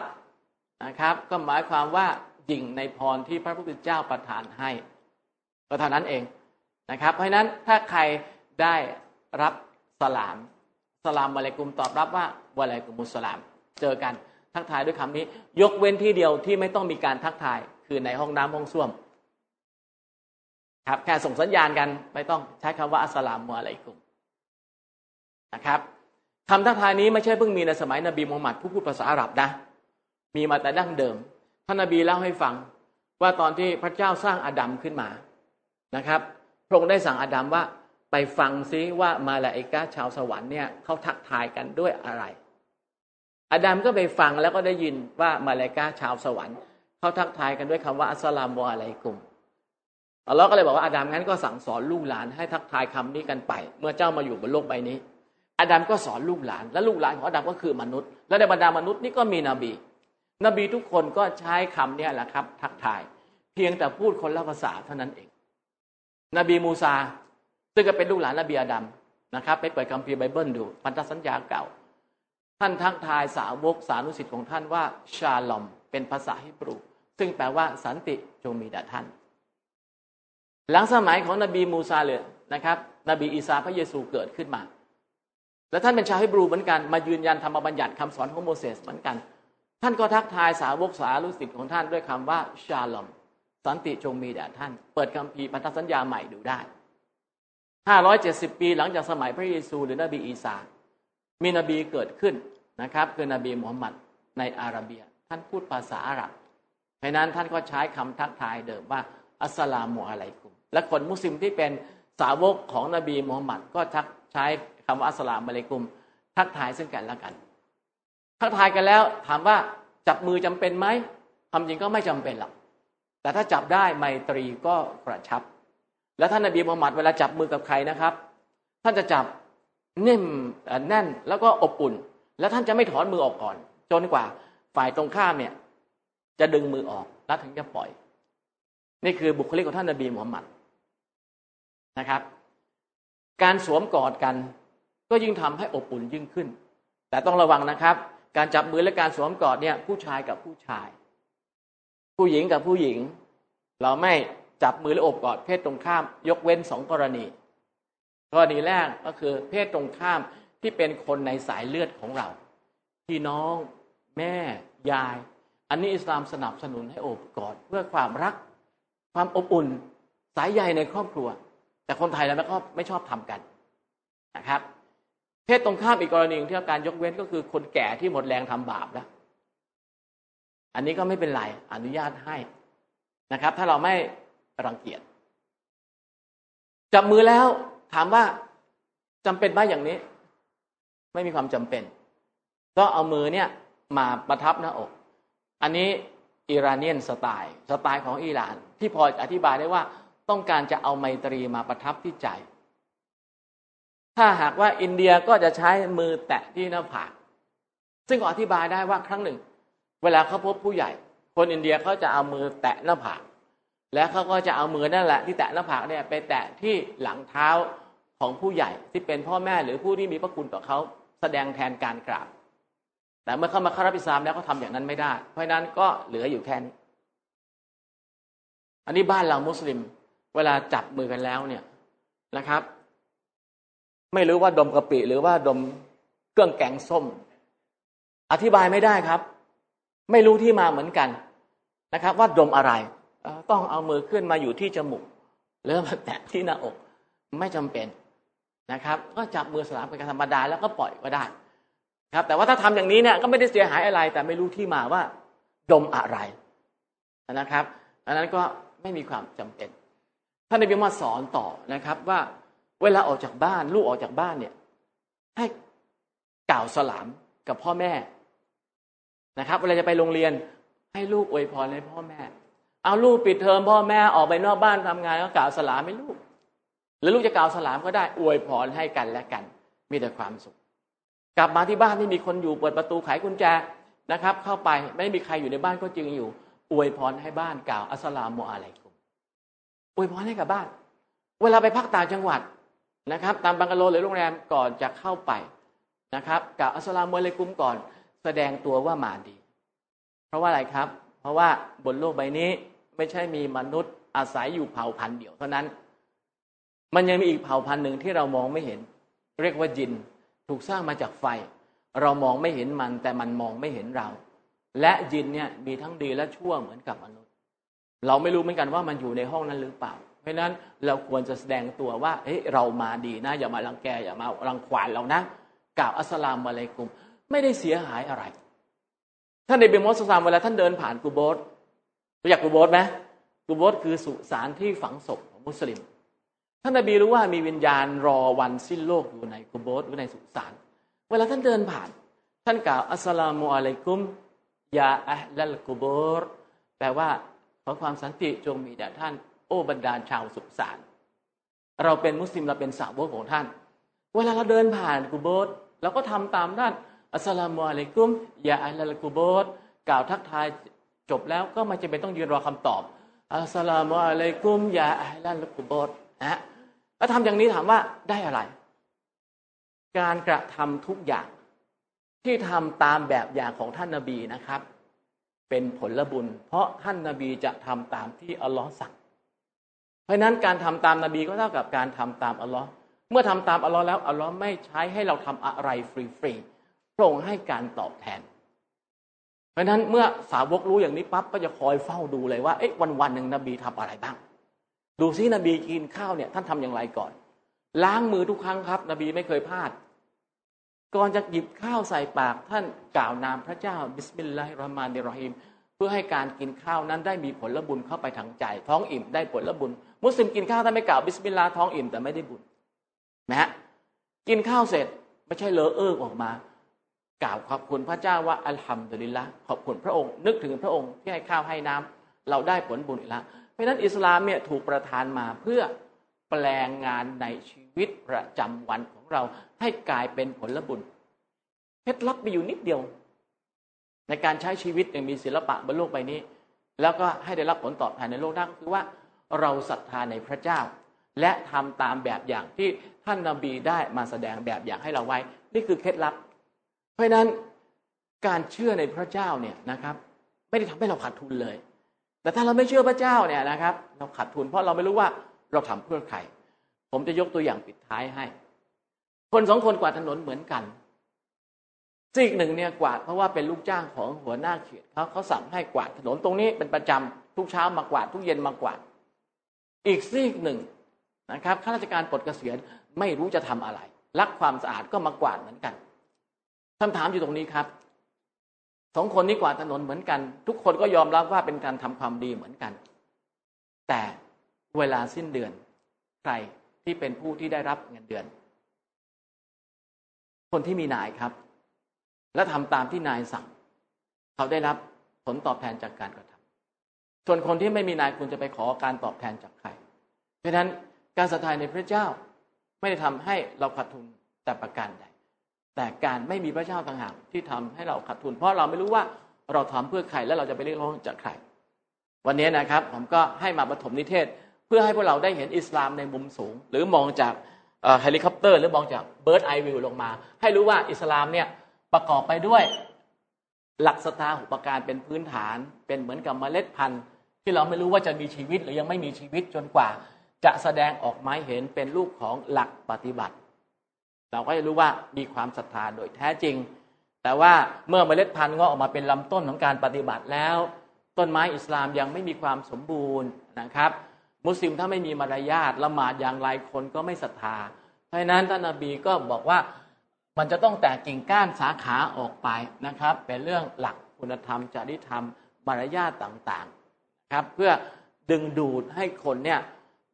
นะครับ ก็หมายความว่ายิงในพรที่พระพุทธเจ้าประทานให้ก็เท่านั้นเองนะครับ เพราะนั้นถ้าใครได้รับสลามสลามวะลัยกุมตอบรับว่าวะลัยกุมุสลาม เจอกันทักทายด้วยคำนี้ ยกเว้นที่เดียวที่ไม่ต้องมีการทักทายคือในห้องน้ำห้องส้วม ครับแค่ส่งสัญญาณกันไม่ต้องใช้คำว่าอัสลามวะลัยกุมนะครับคำทักทายนี้ไม่ใช่เพิ่งมีในสมัยนบีมูฮัมมัดผู้พูดภาษาอาหรับนะ มีมาแต่ดั้งเดิม ท่านนบีเล่าให้ฟังว่าตอนที่พระเจ้าสร้างอาดัมขึ้นมานะครับ พระองค์ได้สั่งอาดัมว่าไปฟังซิว่ามาลาอิกาชาวสวรรค์เนี่ยเขาทักทายกันด้วยอะไร อาดัมก็ไปฟังแล้วก็ได้ยินว่ามาลาอิกาชาวสวรรค์เขาทักทายกันด้วยคำว่าอัสลามุอะลัยกุม อัลลอฮ์ก็เลยบอกว่าอาดัมงั้นก็สั่งสอนลูกหลานให้ทักทายคำนี้กันไป เมื่อเจ้ามาอยู่บนโลกใบนี้ อาดัมก็สอนลูกหลาน และลูกหลานของอาดัมก็คือมนุษย์ และในบรรดามนุษย์นี่ก็มีนบี นบีทุกคนก็ใช้คำนี้แหละครับ ทักทาย เพียงแต่พูดคนละภาษาเท่านั้นเอง นบีมูซา ซึ่งก็เป็นลูกหลานนบีอาดัมนะครับไปเปิดคัมภีร์ไบเบิลดูพันธสัญญาเก่า ท่านทักทายสาวกสานุศิษย์ของท่านว่า שלום เป็นภาษาฮิบรู ซึ่งแปลว่าสันติจงมีแด่ท่าน หลังสมัยของนบีมูซาเลยนะครับ นบีอีซาพระเยซูเกิดขึ้นมา และท่านเป็นชาวฮิบรูเหมือนกัน มายืนยันธรรมบัญญัติคำสอนของโมเสสเหมือนกัน ท่านก็ทักทายสาวกสานุสิทธิ์ของท่านด้วยคำว่าชาลอมสันติจงมีแด่ท่าน เปิดคัมภีร์พันธสัญญาใหม่ดูได้ห้าร้อยเจ็ดสิบปีหลังจากสมัยพระเยซูหรือนบีอีสา มีนบีเกิดขึ้นนะครับ คือนบีมุฮัมมัดในอาราเบีย ท่านพูดภาษาอาหรับเพราะนั้นท่านก็ใช้คำทักทายเดิมว่าอัสสลามุอะลัยกุม และคนมุสลิมที่เป็นสาวกของนบีมุฮัมมัดก็ทักใช้คำว่าอัสลามอะลัยกุม ทักทายซึ่งกันและกัน ทักทายกันแล้วถามว่าจับมือจำเป็นไหมความจริงก็ไม่จำเป็นหรอกแต่ถ้าจับได้ไมตรีก็กระชับ แล้วท่านนบีมุฮัมมัดเวลาจับมือกับใครนะครับ ท่านจะจับนิ่มแน่นแล้วก็อบอุ่น แล้วท่านจะไม่ถอนมือออกก่อน จนกว่าฝ่ายตรงข้ามเนี่ย จะดึงมือออกแล้วถึงจะปล่อย นี่คือบุคลิกของท่านนบีมุฮัมมัด นะครับ การสวมกอดกัน ก็ยิ่งทำให้อบอุ่นยิ่งขึ้น แต่ต้องระวังนะครับ การจับมือและการสวมกอดเนี่ยผู้ชายกับผู้ชาย ผู้หญิงกับผู้หญิง เราไม่จับมือและอบกอดเพศตรงข้าม ยกเว้นสองกรณี กรณีแรกก็คือเพศตรงข้ามที่เป็นคนในสายเลือดของเราพี่น้องแม่ยาย อันนี้อิสลามสนับสนุนให้อบกอดเพื่อความรัก ความอบอุ่น สายใยในครอบครัว แต่คนไทยเราไม่ชอบไม่ชอบทำกันนะครับ เพศตรงข้ามอีกกรณีที่การยกเว้นก็คือคนแก่ที่หมดแรงทำบาปแล้ว อันนี้ก็ไม่เป็นไรอนุญาตให้นะครับ ถ้าเราไม่รังเกียจจับมือแล้วถามว่าจำเป็นไหมอย่างนี้ ไม่มีความจำเป็น ก็เอามือเนี่ยมาประทับหน้าอก อันนี้อิรานเนียนสไตล์ สไตล์ของอิหร่าน ที่พออธิบายได้ว่า ต้องการจะเอาไมตรีมาประทับที่ใจ ถ้าหากว่าอินเดียก็จะใช้มือแตะที่หน้าผาก ซึ่งอธิบายได้ว่าครั้งหนึ่ง เวลาเขาพบผู้ใหญ่ คนอินเดียเขาจะเอามือแตะหน้าผาก แล้วเขาก็จะเอามือนั่นแหละ ที่แตะหน้าผากเนี่ยไปแตะที่หลังเท้าของผู้ใหญ่ที่เป็นพ่อแม่หรือผู้ที่มีพระคุณต่อเขาแสดงแทนการกราบ แต่เมื่อเข้ามาคารับอิสลามแล้วเขาทาอย่างนั้นไม่ได้ เพราะนั้นก็เหลืออยู่แค่นี้ อันนี้บ้านเรามุสลิม เวลาจับมือกันแล้วเนี่ยนะครับ ไม่รู้ว่าดมกะปิหรือว่าดมเครื่องแกงส้ม อธิบายไม่ได้ครับ ไม่รู้ที่มาเหมือนกันนะครับ ว่าดมอะไร ต้องเอามือขึ้นมาอยู่ที่จมูกหรือมาแตะที่หน้าอกไม่จำเป็นนะครับ ก็จับมือสลามเป็นการธรรมดาแล้วก็ปล่อยก็ได้ ครับ แต่ว่าถ้าทำอย่างนี้เนี่ยก็ไม่ได้เสียหายอะไร แต่ไม่รู้ที่มาว่า ดมอะไรนะครับอันนั้นก็ไม่มีความจำเป็น ท่านในบิมาสอนต่อนะครับว่าเวลาออกจากบ้าน ลูกออกจากบ้านเนี่ย ให้กล่าวสลามกับพ่อแม่นะครับ เวลาจะไปโรงเรียน ให้ลูกอวยพรให้พ่อแม่ เอาลูกปิดเทอมพ่อแม่ออกไปนอกบ้านทำงานก็กล่าวสลามให้ลูก หรือลูกจะกล่าวสลามก็ได้อวยพรให้กันและกัน มีแต่ความสุข กลับมาที่บ้านที่มีคนอยู่เปิดประตูไขกุญแจนะครับ เข้าไปไม่มีใครอยู่ในบ้านก็จริงอยู่ อวยพรให้บ้านกล่าวอัสลามุอะลัย อวยพรให้กับบ้าน เวลาไปพักต่างจังหวัดนะครับ ตามบังกะโลหรือโรงแรมก่อนจะเข้าไปนะครับกล่าวอัสลามุอะลัยกุมก่อน แสดงตัวว่ามาดี เพราะว่าอะไรครับ เพราะว่าบนโลกใบนี้ไม่ใช่มีมนุษย์อาศัยอยู่เผ่าพันธุ์เดียวเท่านั้น มันยังมีอีกเผ่าพันธุ์หนึ่งที่เรามองไม่เห็น เรียกว่ายินถูกสร้างมาจากไฟ เรามองไม่เห็นมันแต่มันมองไม่เห็นเรา และยินเนี่ยมีทั้งดีและชั่วเหมือนกับมนุษย์ เราไม่รู้เหมือนกันว่ามันอยู่ในห้องนั้นหรือเปล่า เพราะนั้นเราควรจะแสดงตัวว่าเฮ้ยเรามาดีนะ อย่ามารังแกอย่ามารังควานเรานะกล่าวอัสลามอะลัยกุม ไม่ได้เสียหายอะไร ท่านในเบมอสซามเวลาท่านเดินผ่านกูโบสรู้จักกูโบสไหมกูโบสคือสุสานที่ฝังศพของมุสลิม ท่านนบีรู้ว่ามีวิญญาณรอวันสิ้นโลกอยู่ในกุโบสหรือในสุสาน เวลาท่านเดินผ่าน ท่านกล่าวอัสสลามุอะลัยกุมยาอัลลกุโบรแปลว่า ขอความสันติจงมีแด่ท่าน โอ้บรรดาชาวสุสานเราเป็นมุสลิมเราเป็นสาวกของท่าน เวลาเราเดินผ่านกุโบสเราก็ทำตามท่านอัสสลามุอะลัยกุมยาอัลลกุโบรกล่าวทักทายจบแล้วก็ไม่จำเป็นต้องยืนรอคำตอบอัสสลามุอะลัยกุมยาอัลลกุโบรนะแล้วทำอย่างนี้ถามว่าได้อะไร การกระทำทุกอย่างที่ทำตามแบบอย่างของท่านนาบีนะครับ เป็นผลบุญ เพราะท่านนาบีจะทำตามที่อัลลอฮ์สั่ง เพราะนั้นการทำตามนบีก็เท่ากับการทำตามอัลลอฮ์เมื่อทำตามอัลลอฮ์แล้วอัลลอฮ์ไม่ใช้ให้เราทำอะไรฟรีๆพระองค์ให้การตอบแทน เพราะฉะนั้นเมื่อสาวกรู้อย่างนี้ปั๊บก็จะคอยเฝ้าดูเลยว่าเอ๊ะวันวันหนึ่งนบีทำอะไรบ้าง ดูซินบีกินข้าวเนี่ยท่านทำอย่างไรก่อน ล้างมือทุกครั้งครับ นบีไม่เคยพลาด ก่อนจะหยิบข้าวใส่ปากท่านกล่าวนามพระเจ้าبسم الله الرحمن الرحيمเพื่อให้การกินข้าวนั้นได้มีผลบุญเข้าไปทางใจ ท้องอิ่มได้ผลบุญ มุสลิมกินข้าวถ้าไม่กล่าวبسم اللهท้องอิ่มแต่ไม่ได้บุญนะฮะกินข้าวเสร็จไม่ใช่เรอเอิ๊กออกมา กล่าวขอบคุณพระเจ้าว่าالحمد للهขอบคุณพระองค์ นึกถึงพระองค์ที่ให้ข้าวให้น้ำเราได้ผลบุญอีกแล้วเพราะฉะนั้นอิสลามเนี่ยถูกประทานมาเพื่อแปลงงานในชี วิตประจำวันของเราให้กลายเป็นผลบุญเคล็ดลับมีอยู่นิดเดียว ในการใช้ชีวิตอย่างมีศิลปะบนโลกใบนี้ แล้วก็ให้ได้รับผลตอบแทนในโลกหน้าก็คือว่าเราศรัทธาในพระเจ้า และทำตามแบบอย่างที่ท่านนาบีได้มาแสดงแบบอย่างให้เราไว้ นี่คือเคล็ดลับ เพราะนั้นการเชื่อในพระเจ้าเนี่ยนะครับ ไม่ได้ทำให้เราขาดทุนเลย แต่ถ้าเราไม่เชื่อพระเจ้าเนี่ยนะครับ เราขาดทุนเพราะเราไม่รู้ว่าเราทำเพื่อใคร ผมจะยกตัวอย่างปิดท้ายให้ คนสองคนกวาดถนนเหมือนกันซีกหนึ่งเนี่ยกวาดเพราะว่าเป็นลูกจ้างของหัวหน้าเขตเขาเขาสั่งให้กวาดถนนตรงนี้เป็นประจำทุกเช้ามากวาดทุกเย็นมากวาด อีกซีกหนึ่งนะครับข้าราชการปลดเกษียณไม่รู้จะทำอะไร รักความสะอาดก็มากวาดเหมือนกันคำถามอยู่ตรงนี้ครับสองคนนี้กวาดถนนเหมือนกัน ทุกคนก็ยอมรับว่าเป็นการทำความดีเหมือนกัน แต่เวลาสิ้นเดือนใคร ที่เป็นผู้ที่ได้รับเงินเดือน คนที่มีนายครับ และทำตามที่นายสั่ง เขาได้รับผลตอบแทนจากการกระทำส่วนคนที่ไม่มีนายคุณจะไปขอการตอบแทนจากใครเพราะฉะนั้นการศรัทธาในพระเจ้าไม่ได้ทำให้เราขาดทุนแต่ประการใดแต่การไม่มีพระเจ้าต่างหากที่ทำให้เราขาดทุน เพราะเราไม่รู้ว่าเราทำเพื่อใครและเราจะไปเรียกร้องจากใคร วันนี้นะครับ ผมก็ให้มาปฐมนิเทศ เพื่อให้พวกเราได้เห็นอิสลามในมุมสูง หรือมองจากเฮลิคอปเตอร์ หรือมองจาก bird's eye view ลงมา ให้รู้ว่าอิสลามเนี่ยประกอบไปด้วยหลักศรัทธาหกประการเป็นพื้นฐานเป็นเหมือนกับเมล็ดพันธุ์ ที่เราไม่รู้ว่าจะมีชีวิตหรือยังไม่มีชีวิตจนกว่า จะแสดงออกมาเห็นเป็นรูปของหลักปฏิบัติ เราก็จะรู้ว่ามีความศรัทธาโดยแท้จริง แต่ว่าเมื่อเมล็ดพันธุ์งอกออกมาเป็นลำต้นของการปฏิบัติแล้ว ต้นไม้อิสลามยังไม่มีความสมบูรณ์นะครับ มุสลิมถ้าไม่มีมารยาทละหมาดอย่างไรคนก็ไม่ศรัทธา เพราะฉะนั้นท่านนบีก็บอกว่ามันจะต้องแตกกิ่งก้านสาขาออกไปนะครับ เป็นเรื่องหลักคุณธรรมจริยธรรมมารยาทต่างๆครับ เพื่อดึงดูดให้คนเนี่ย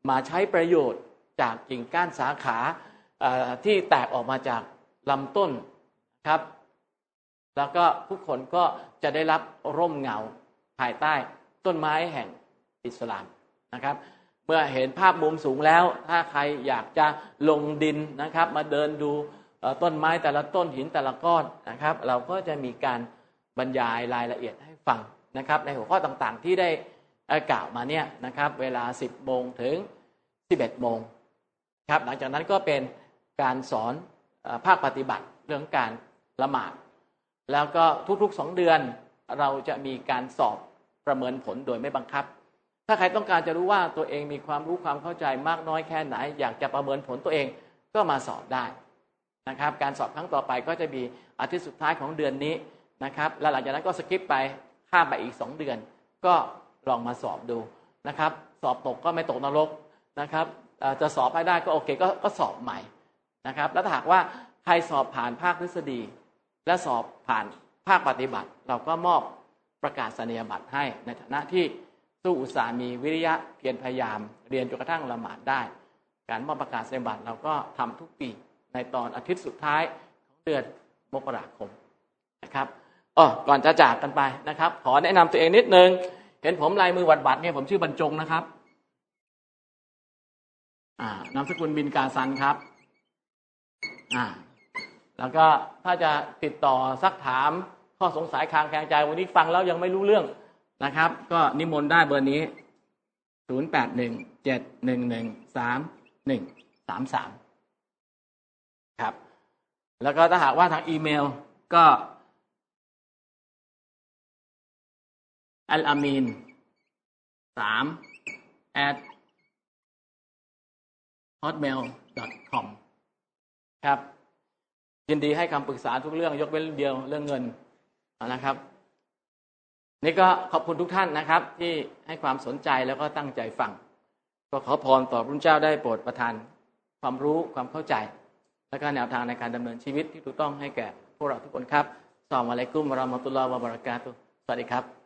มาใช้ประโยชน์จากกิ่งก้านสาขาที่แตกออกมาจากลำต้นครับ แล้วก็ทุกคนก็จะได้รับร่มเงาภายใต้ต้นไม้แห่งอิสลามนะครับ มื่อเห็นภาพมุมสูงแล้ว ถ้าใครอยากจะลงดินนะครับ มาเดินดูต้นไม้แต่ละต้นหินแต่ละก้อนนะครับ เราก็จะมีการบรรยายรายละเอียดให้ฟังนะครับ ในหัวข้อต่างๆที่ได้กล่าวมาเนี่ยนะครับ เวลา 10โมงถึง 11โมงครับหลังจากนั้นก็เป็นการสอนภาคปฏิบัติเรื่องการละหมาด แล้วก็ทุกๆสองเดือนเราจะมีการสอบประเมินผลโดยไม่บังคับ ถ้าใครต้องการจะรู้ว่าตัวเองมีความรู้ความเข้าใจมากน้อยแค่ไหน อยากจะประเมินผลตัวเองก็มาสอบได้นะครับ การสอบครั้งต่อไปก็จะมีอาทิตย์สุดท้ายของเดือนนี้นะครับ แล้วหลังจากนั้นก็สกิปไปข้ามไปอีก 2 เดือน ก็ลองมาสอบดูนะครับ สอบตกก็ไม่ตกนรกนะครับจะสอบให้ได้ก็โอเคกก็สอบใหม่นะครับ แล้วถ้าหากว่าใครสอบผ่านภาคทฤษฎี และสอบผ่านภาคปฏิบัติ เราก็มอบประกาศนียบัตรให้ในฐานะที่ สู้อุตสามีวิริยะเพียรพยายาม เรียนจนกระทั่งละหมาดได้ การมอบประกาศนียบัตรเราก็ทำทุกปีในตอนอาทิตย์สุดท้ายของเดือนมกราคมนะครับอ๋อก่อนจะจากกันไปนะครับ ขอแนะนำตัวเองนิดนึง เห็นผมลายมือวัดบัตรเนี่ยผมชื่อบรรจงนะครับอ่านามสกุลบินกาซันครับอ่าแล้วก็ถ้าจะติดต่อซักถามข้อสงสัยคางแคลงใจวันนี้ฟังแล้วยังไม่รู้เรื่อง นะครับ ก็นิมนต์ได้เบอร์นี้ศูนย์แปดหนึ่งเจ็ดหนึ่งหนึ่งสามหนึ่งสามสามครับ แล้วก็ถ้าหากว่าทางอีเมลก็อัลอามีนสาม at hotmail com ครับ ยินดีให้คำปรึกษาทุกเรื่องยกเว้นเดียวเรื่องเงินนะครับ นี่ก็ขอบคุณทุกท่านนะครับ ที่ให้ความสนใจแล้วก็ตั้งใจฟัง ก็ขอพรต่อพระเจ้าได้โปรดประทานความรู้ความเข้าใจ และก็แนวทางในการดำเนินชีวิตที่ถูกต้องให้แก่พวกเราทุกคนครับสอมอะลัยกุมวะเราะมะตุลลอฮ์วะบะเราะกาตุสวัสดีครับ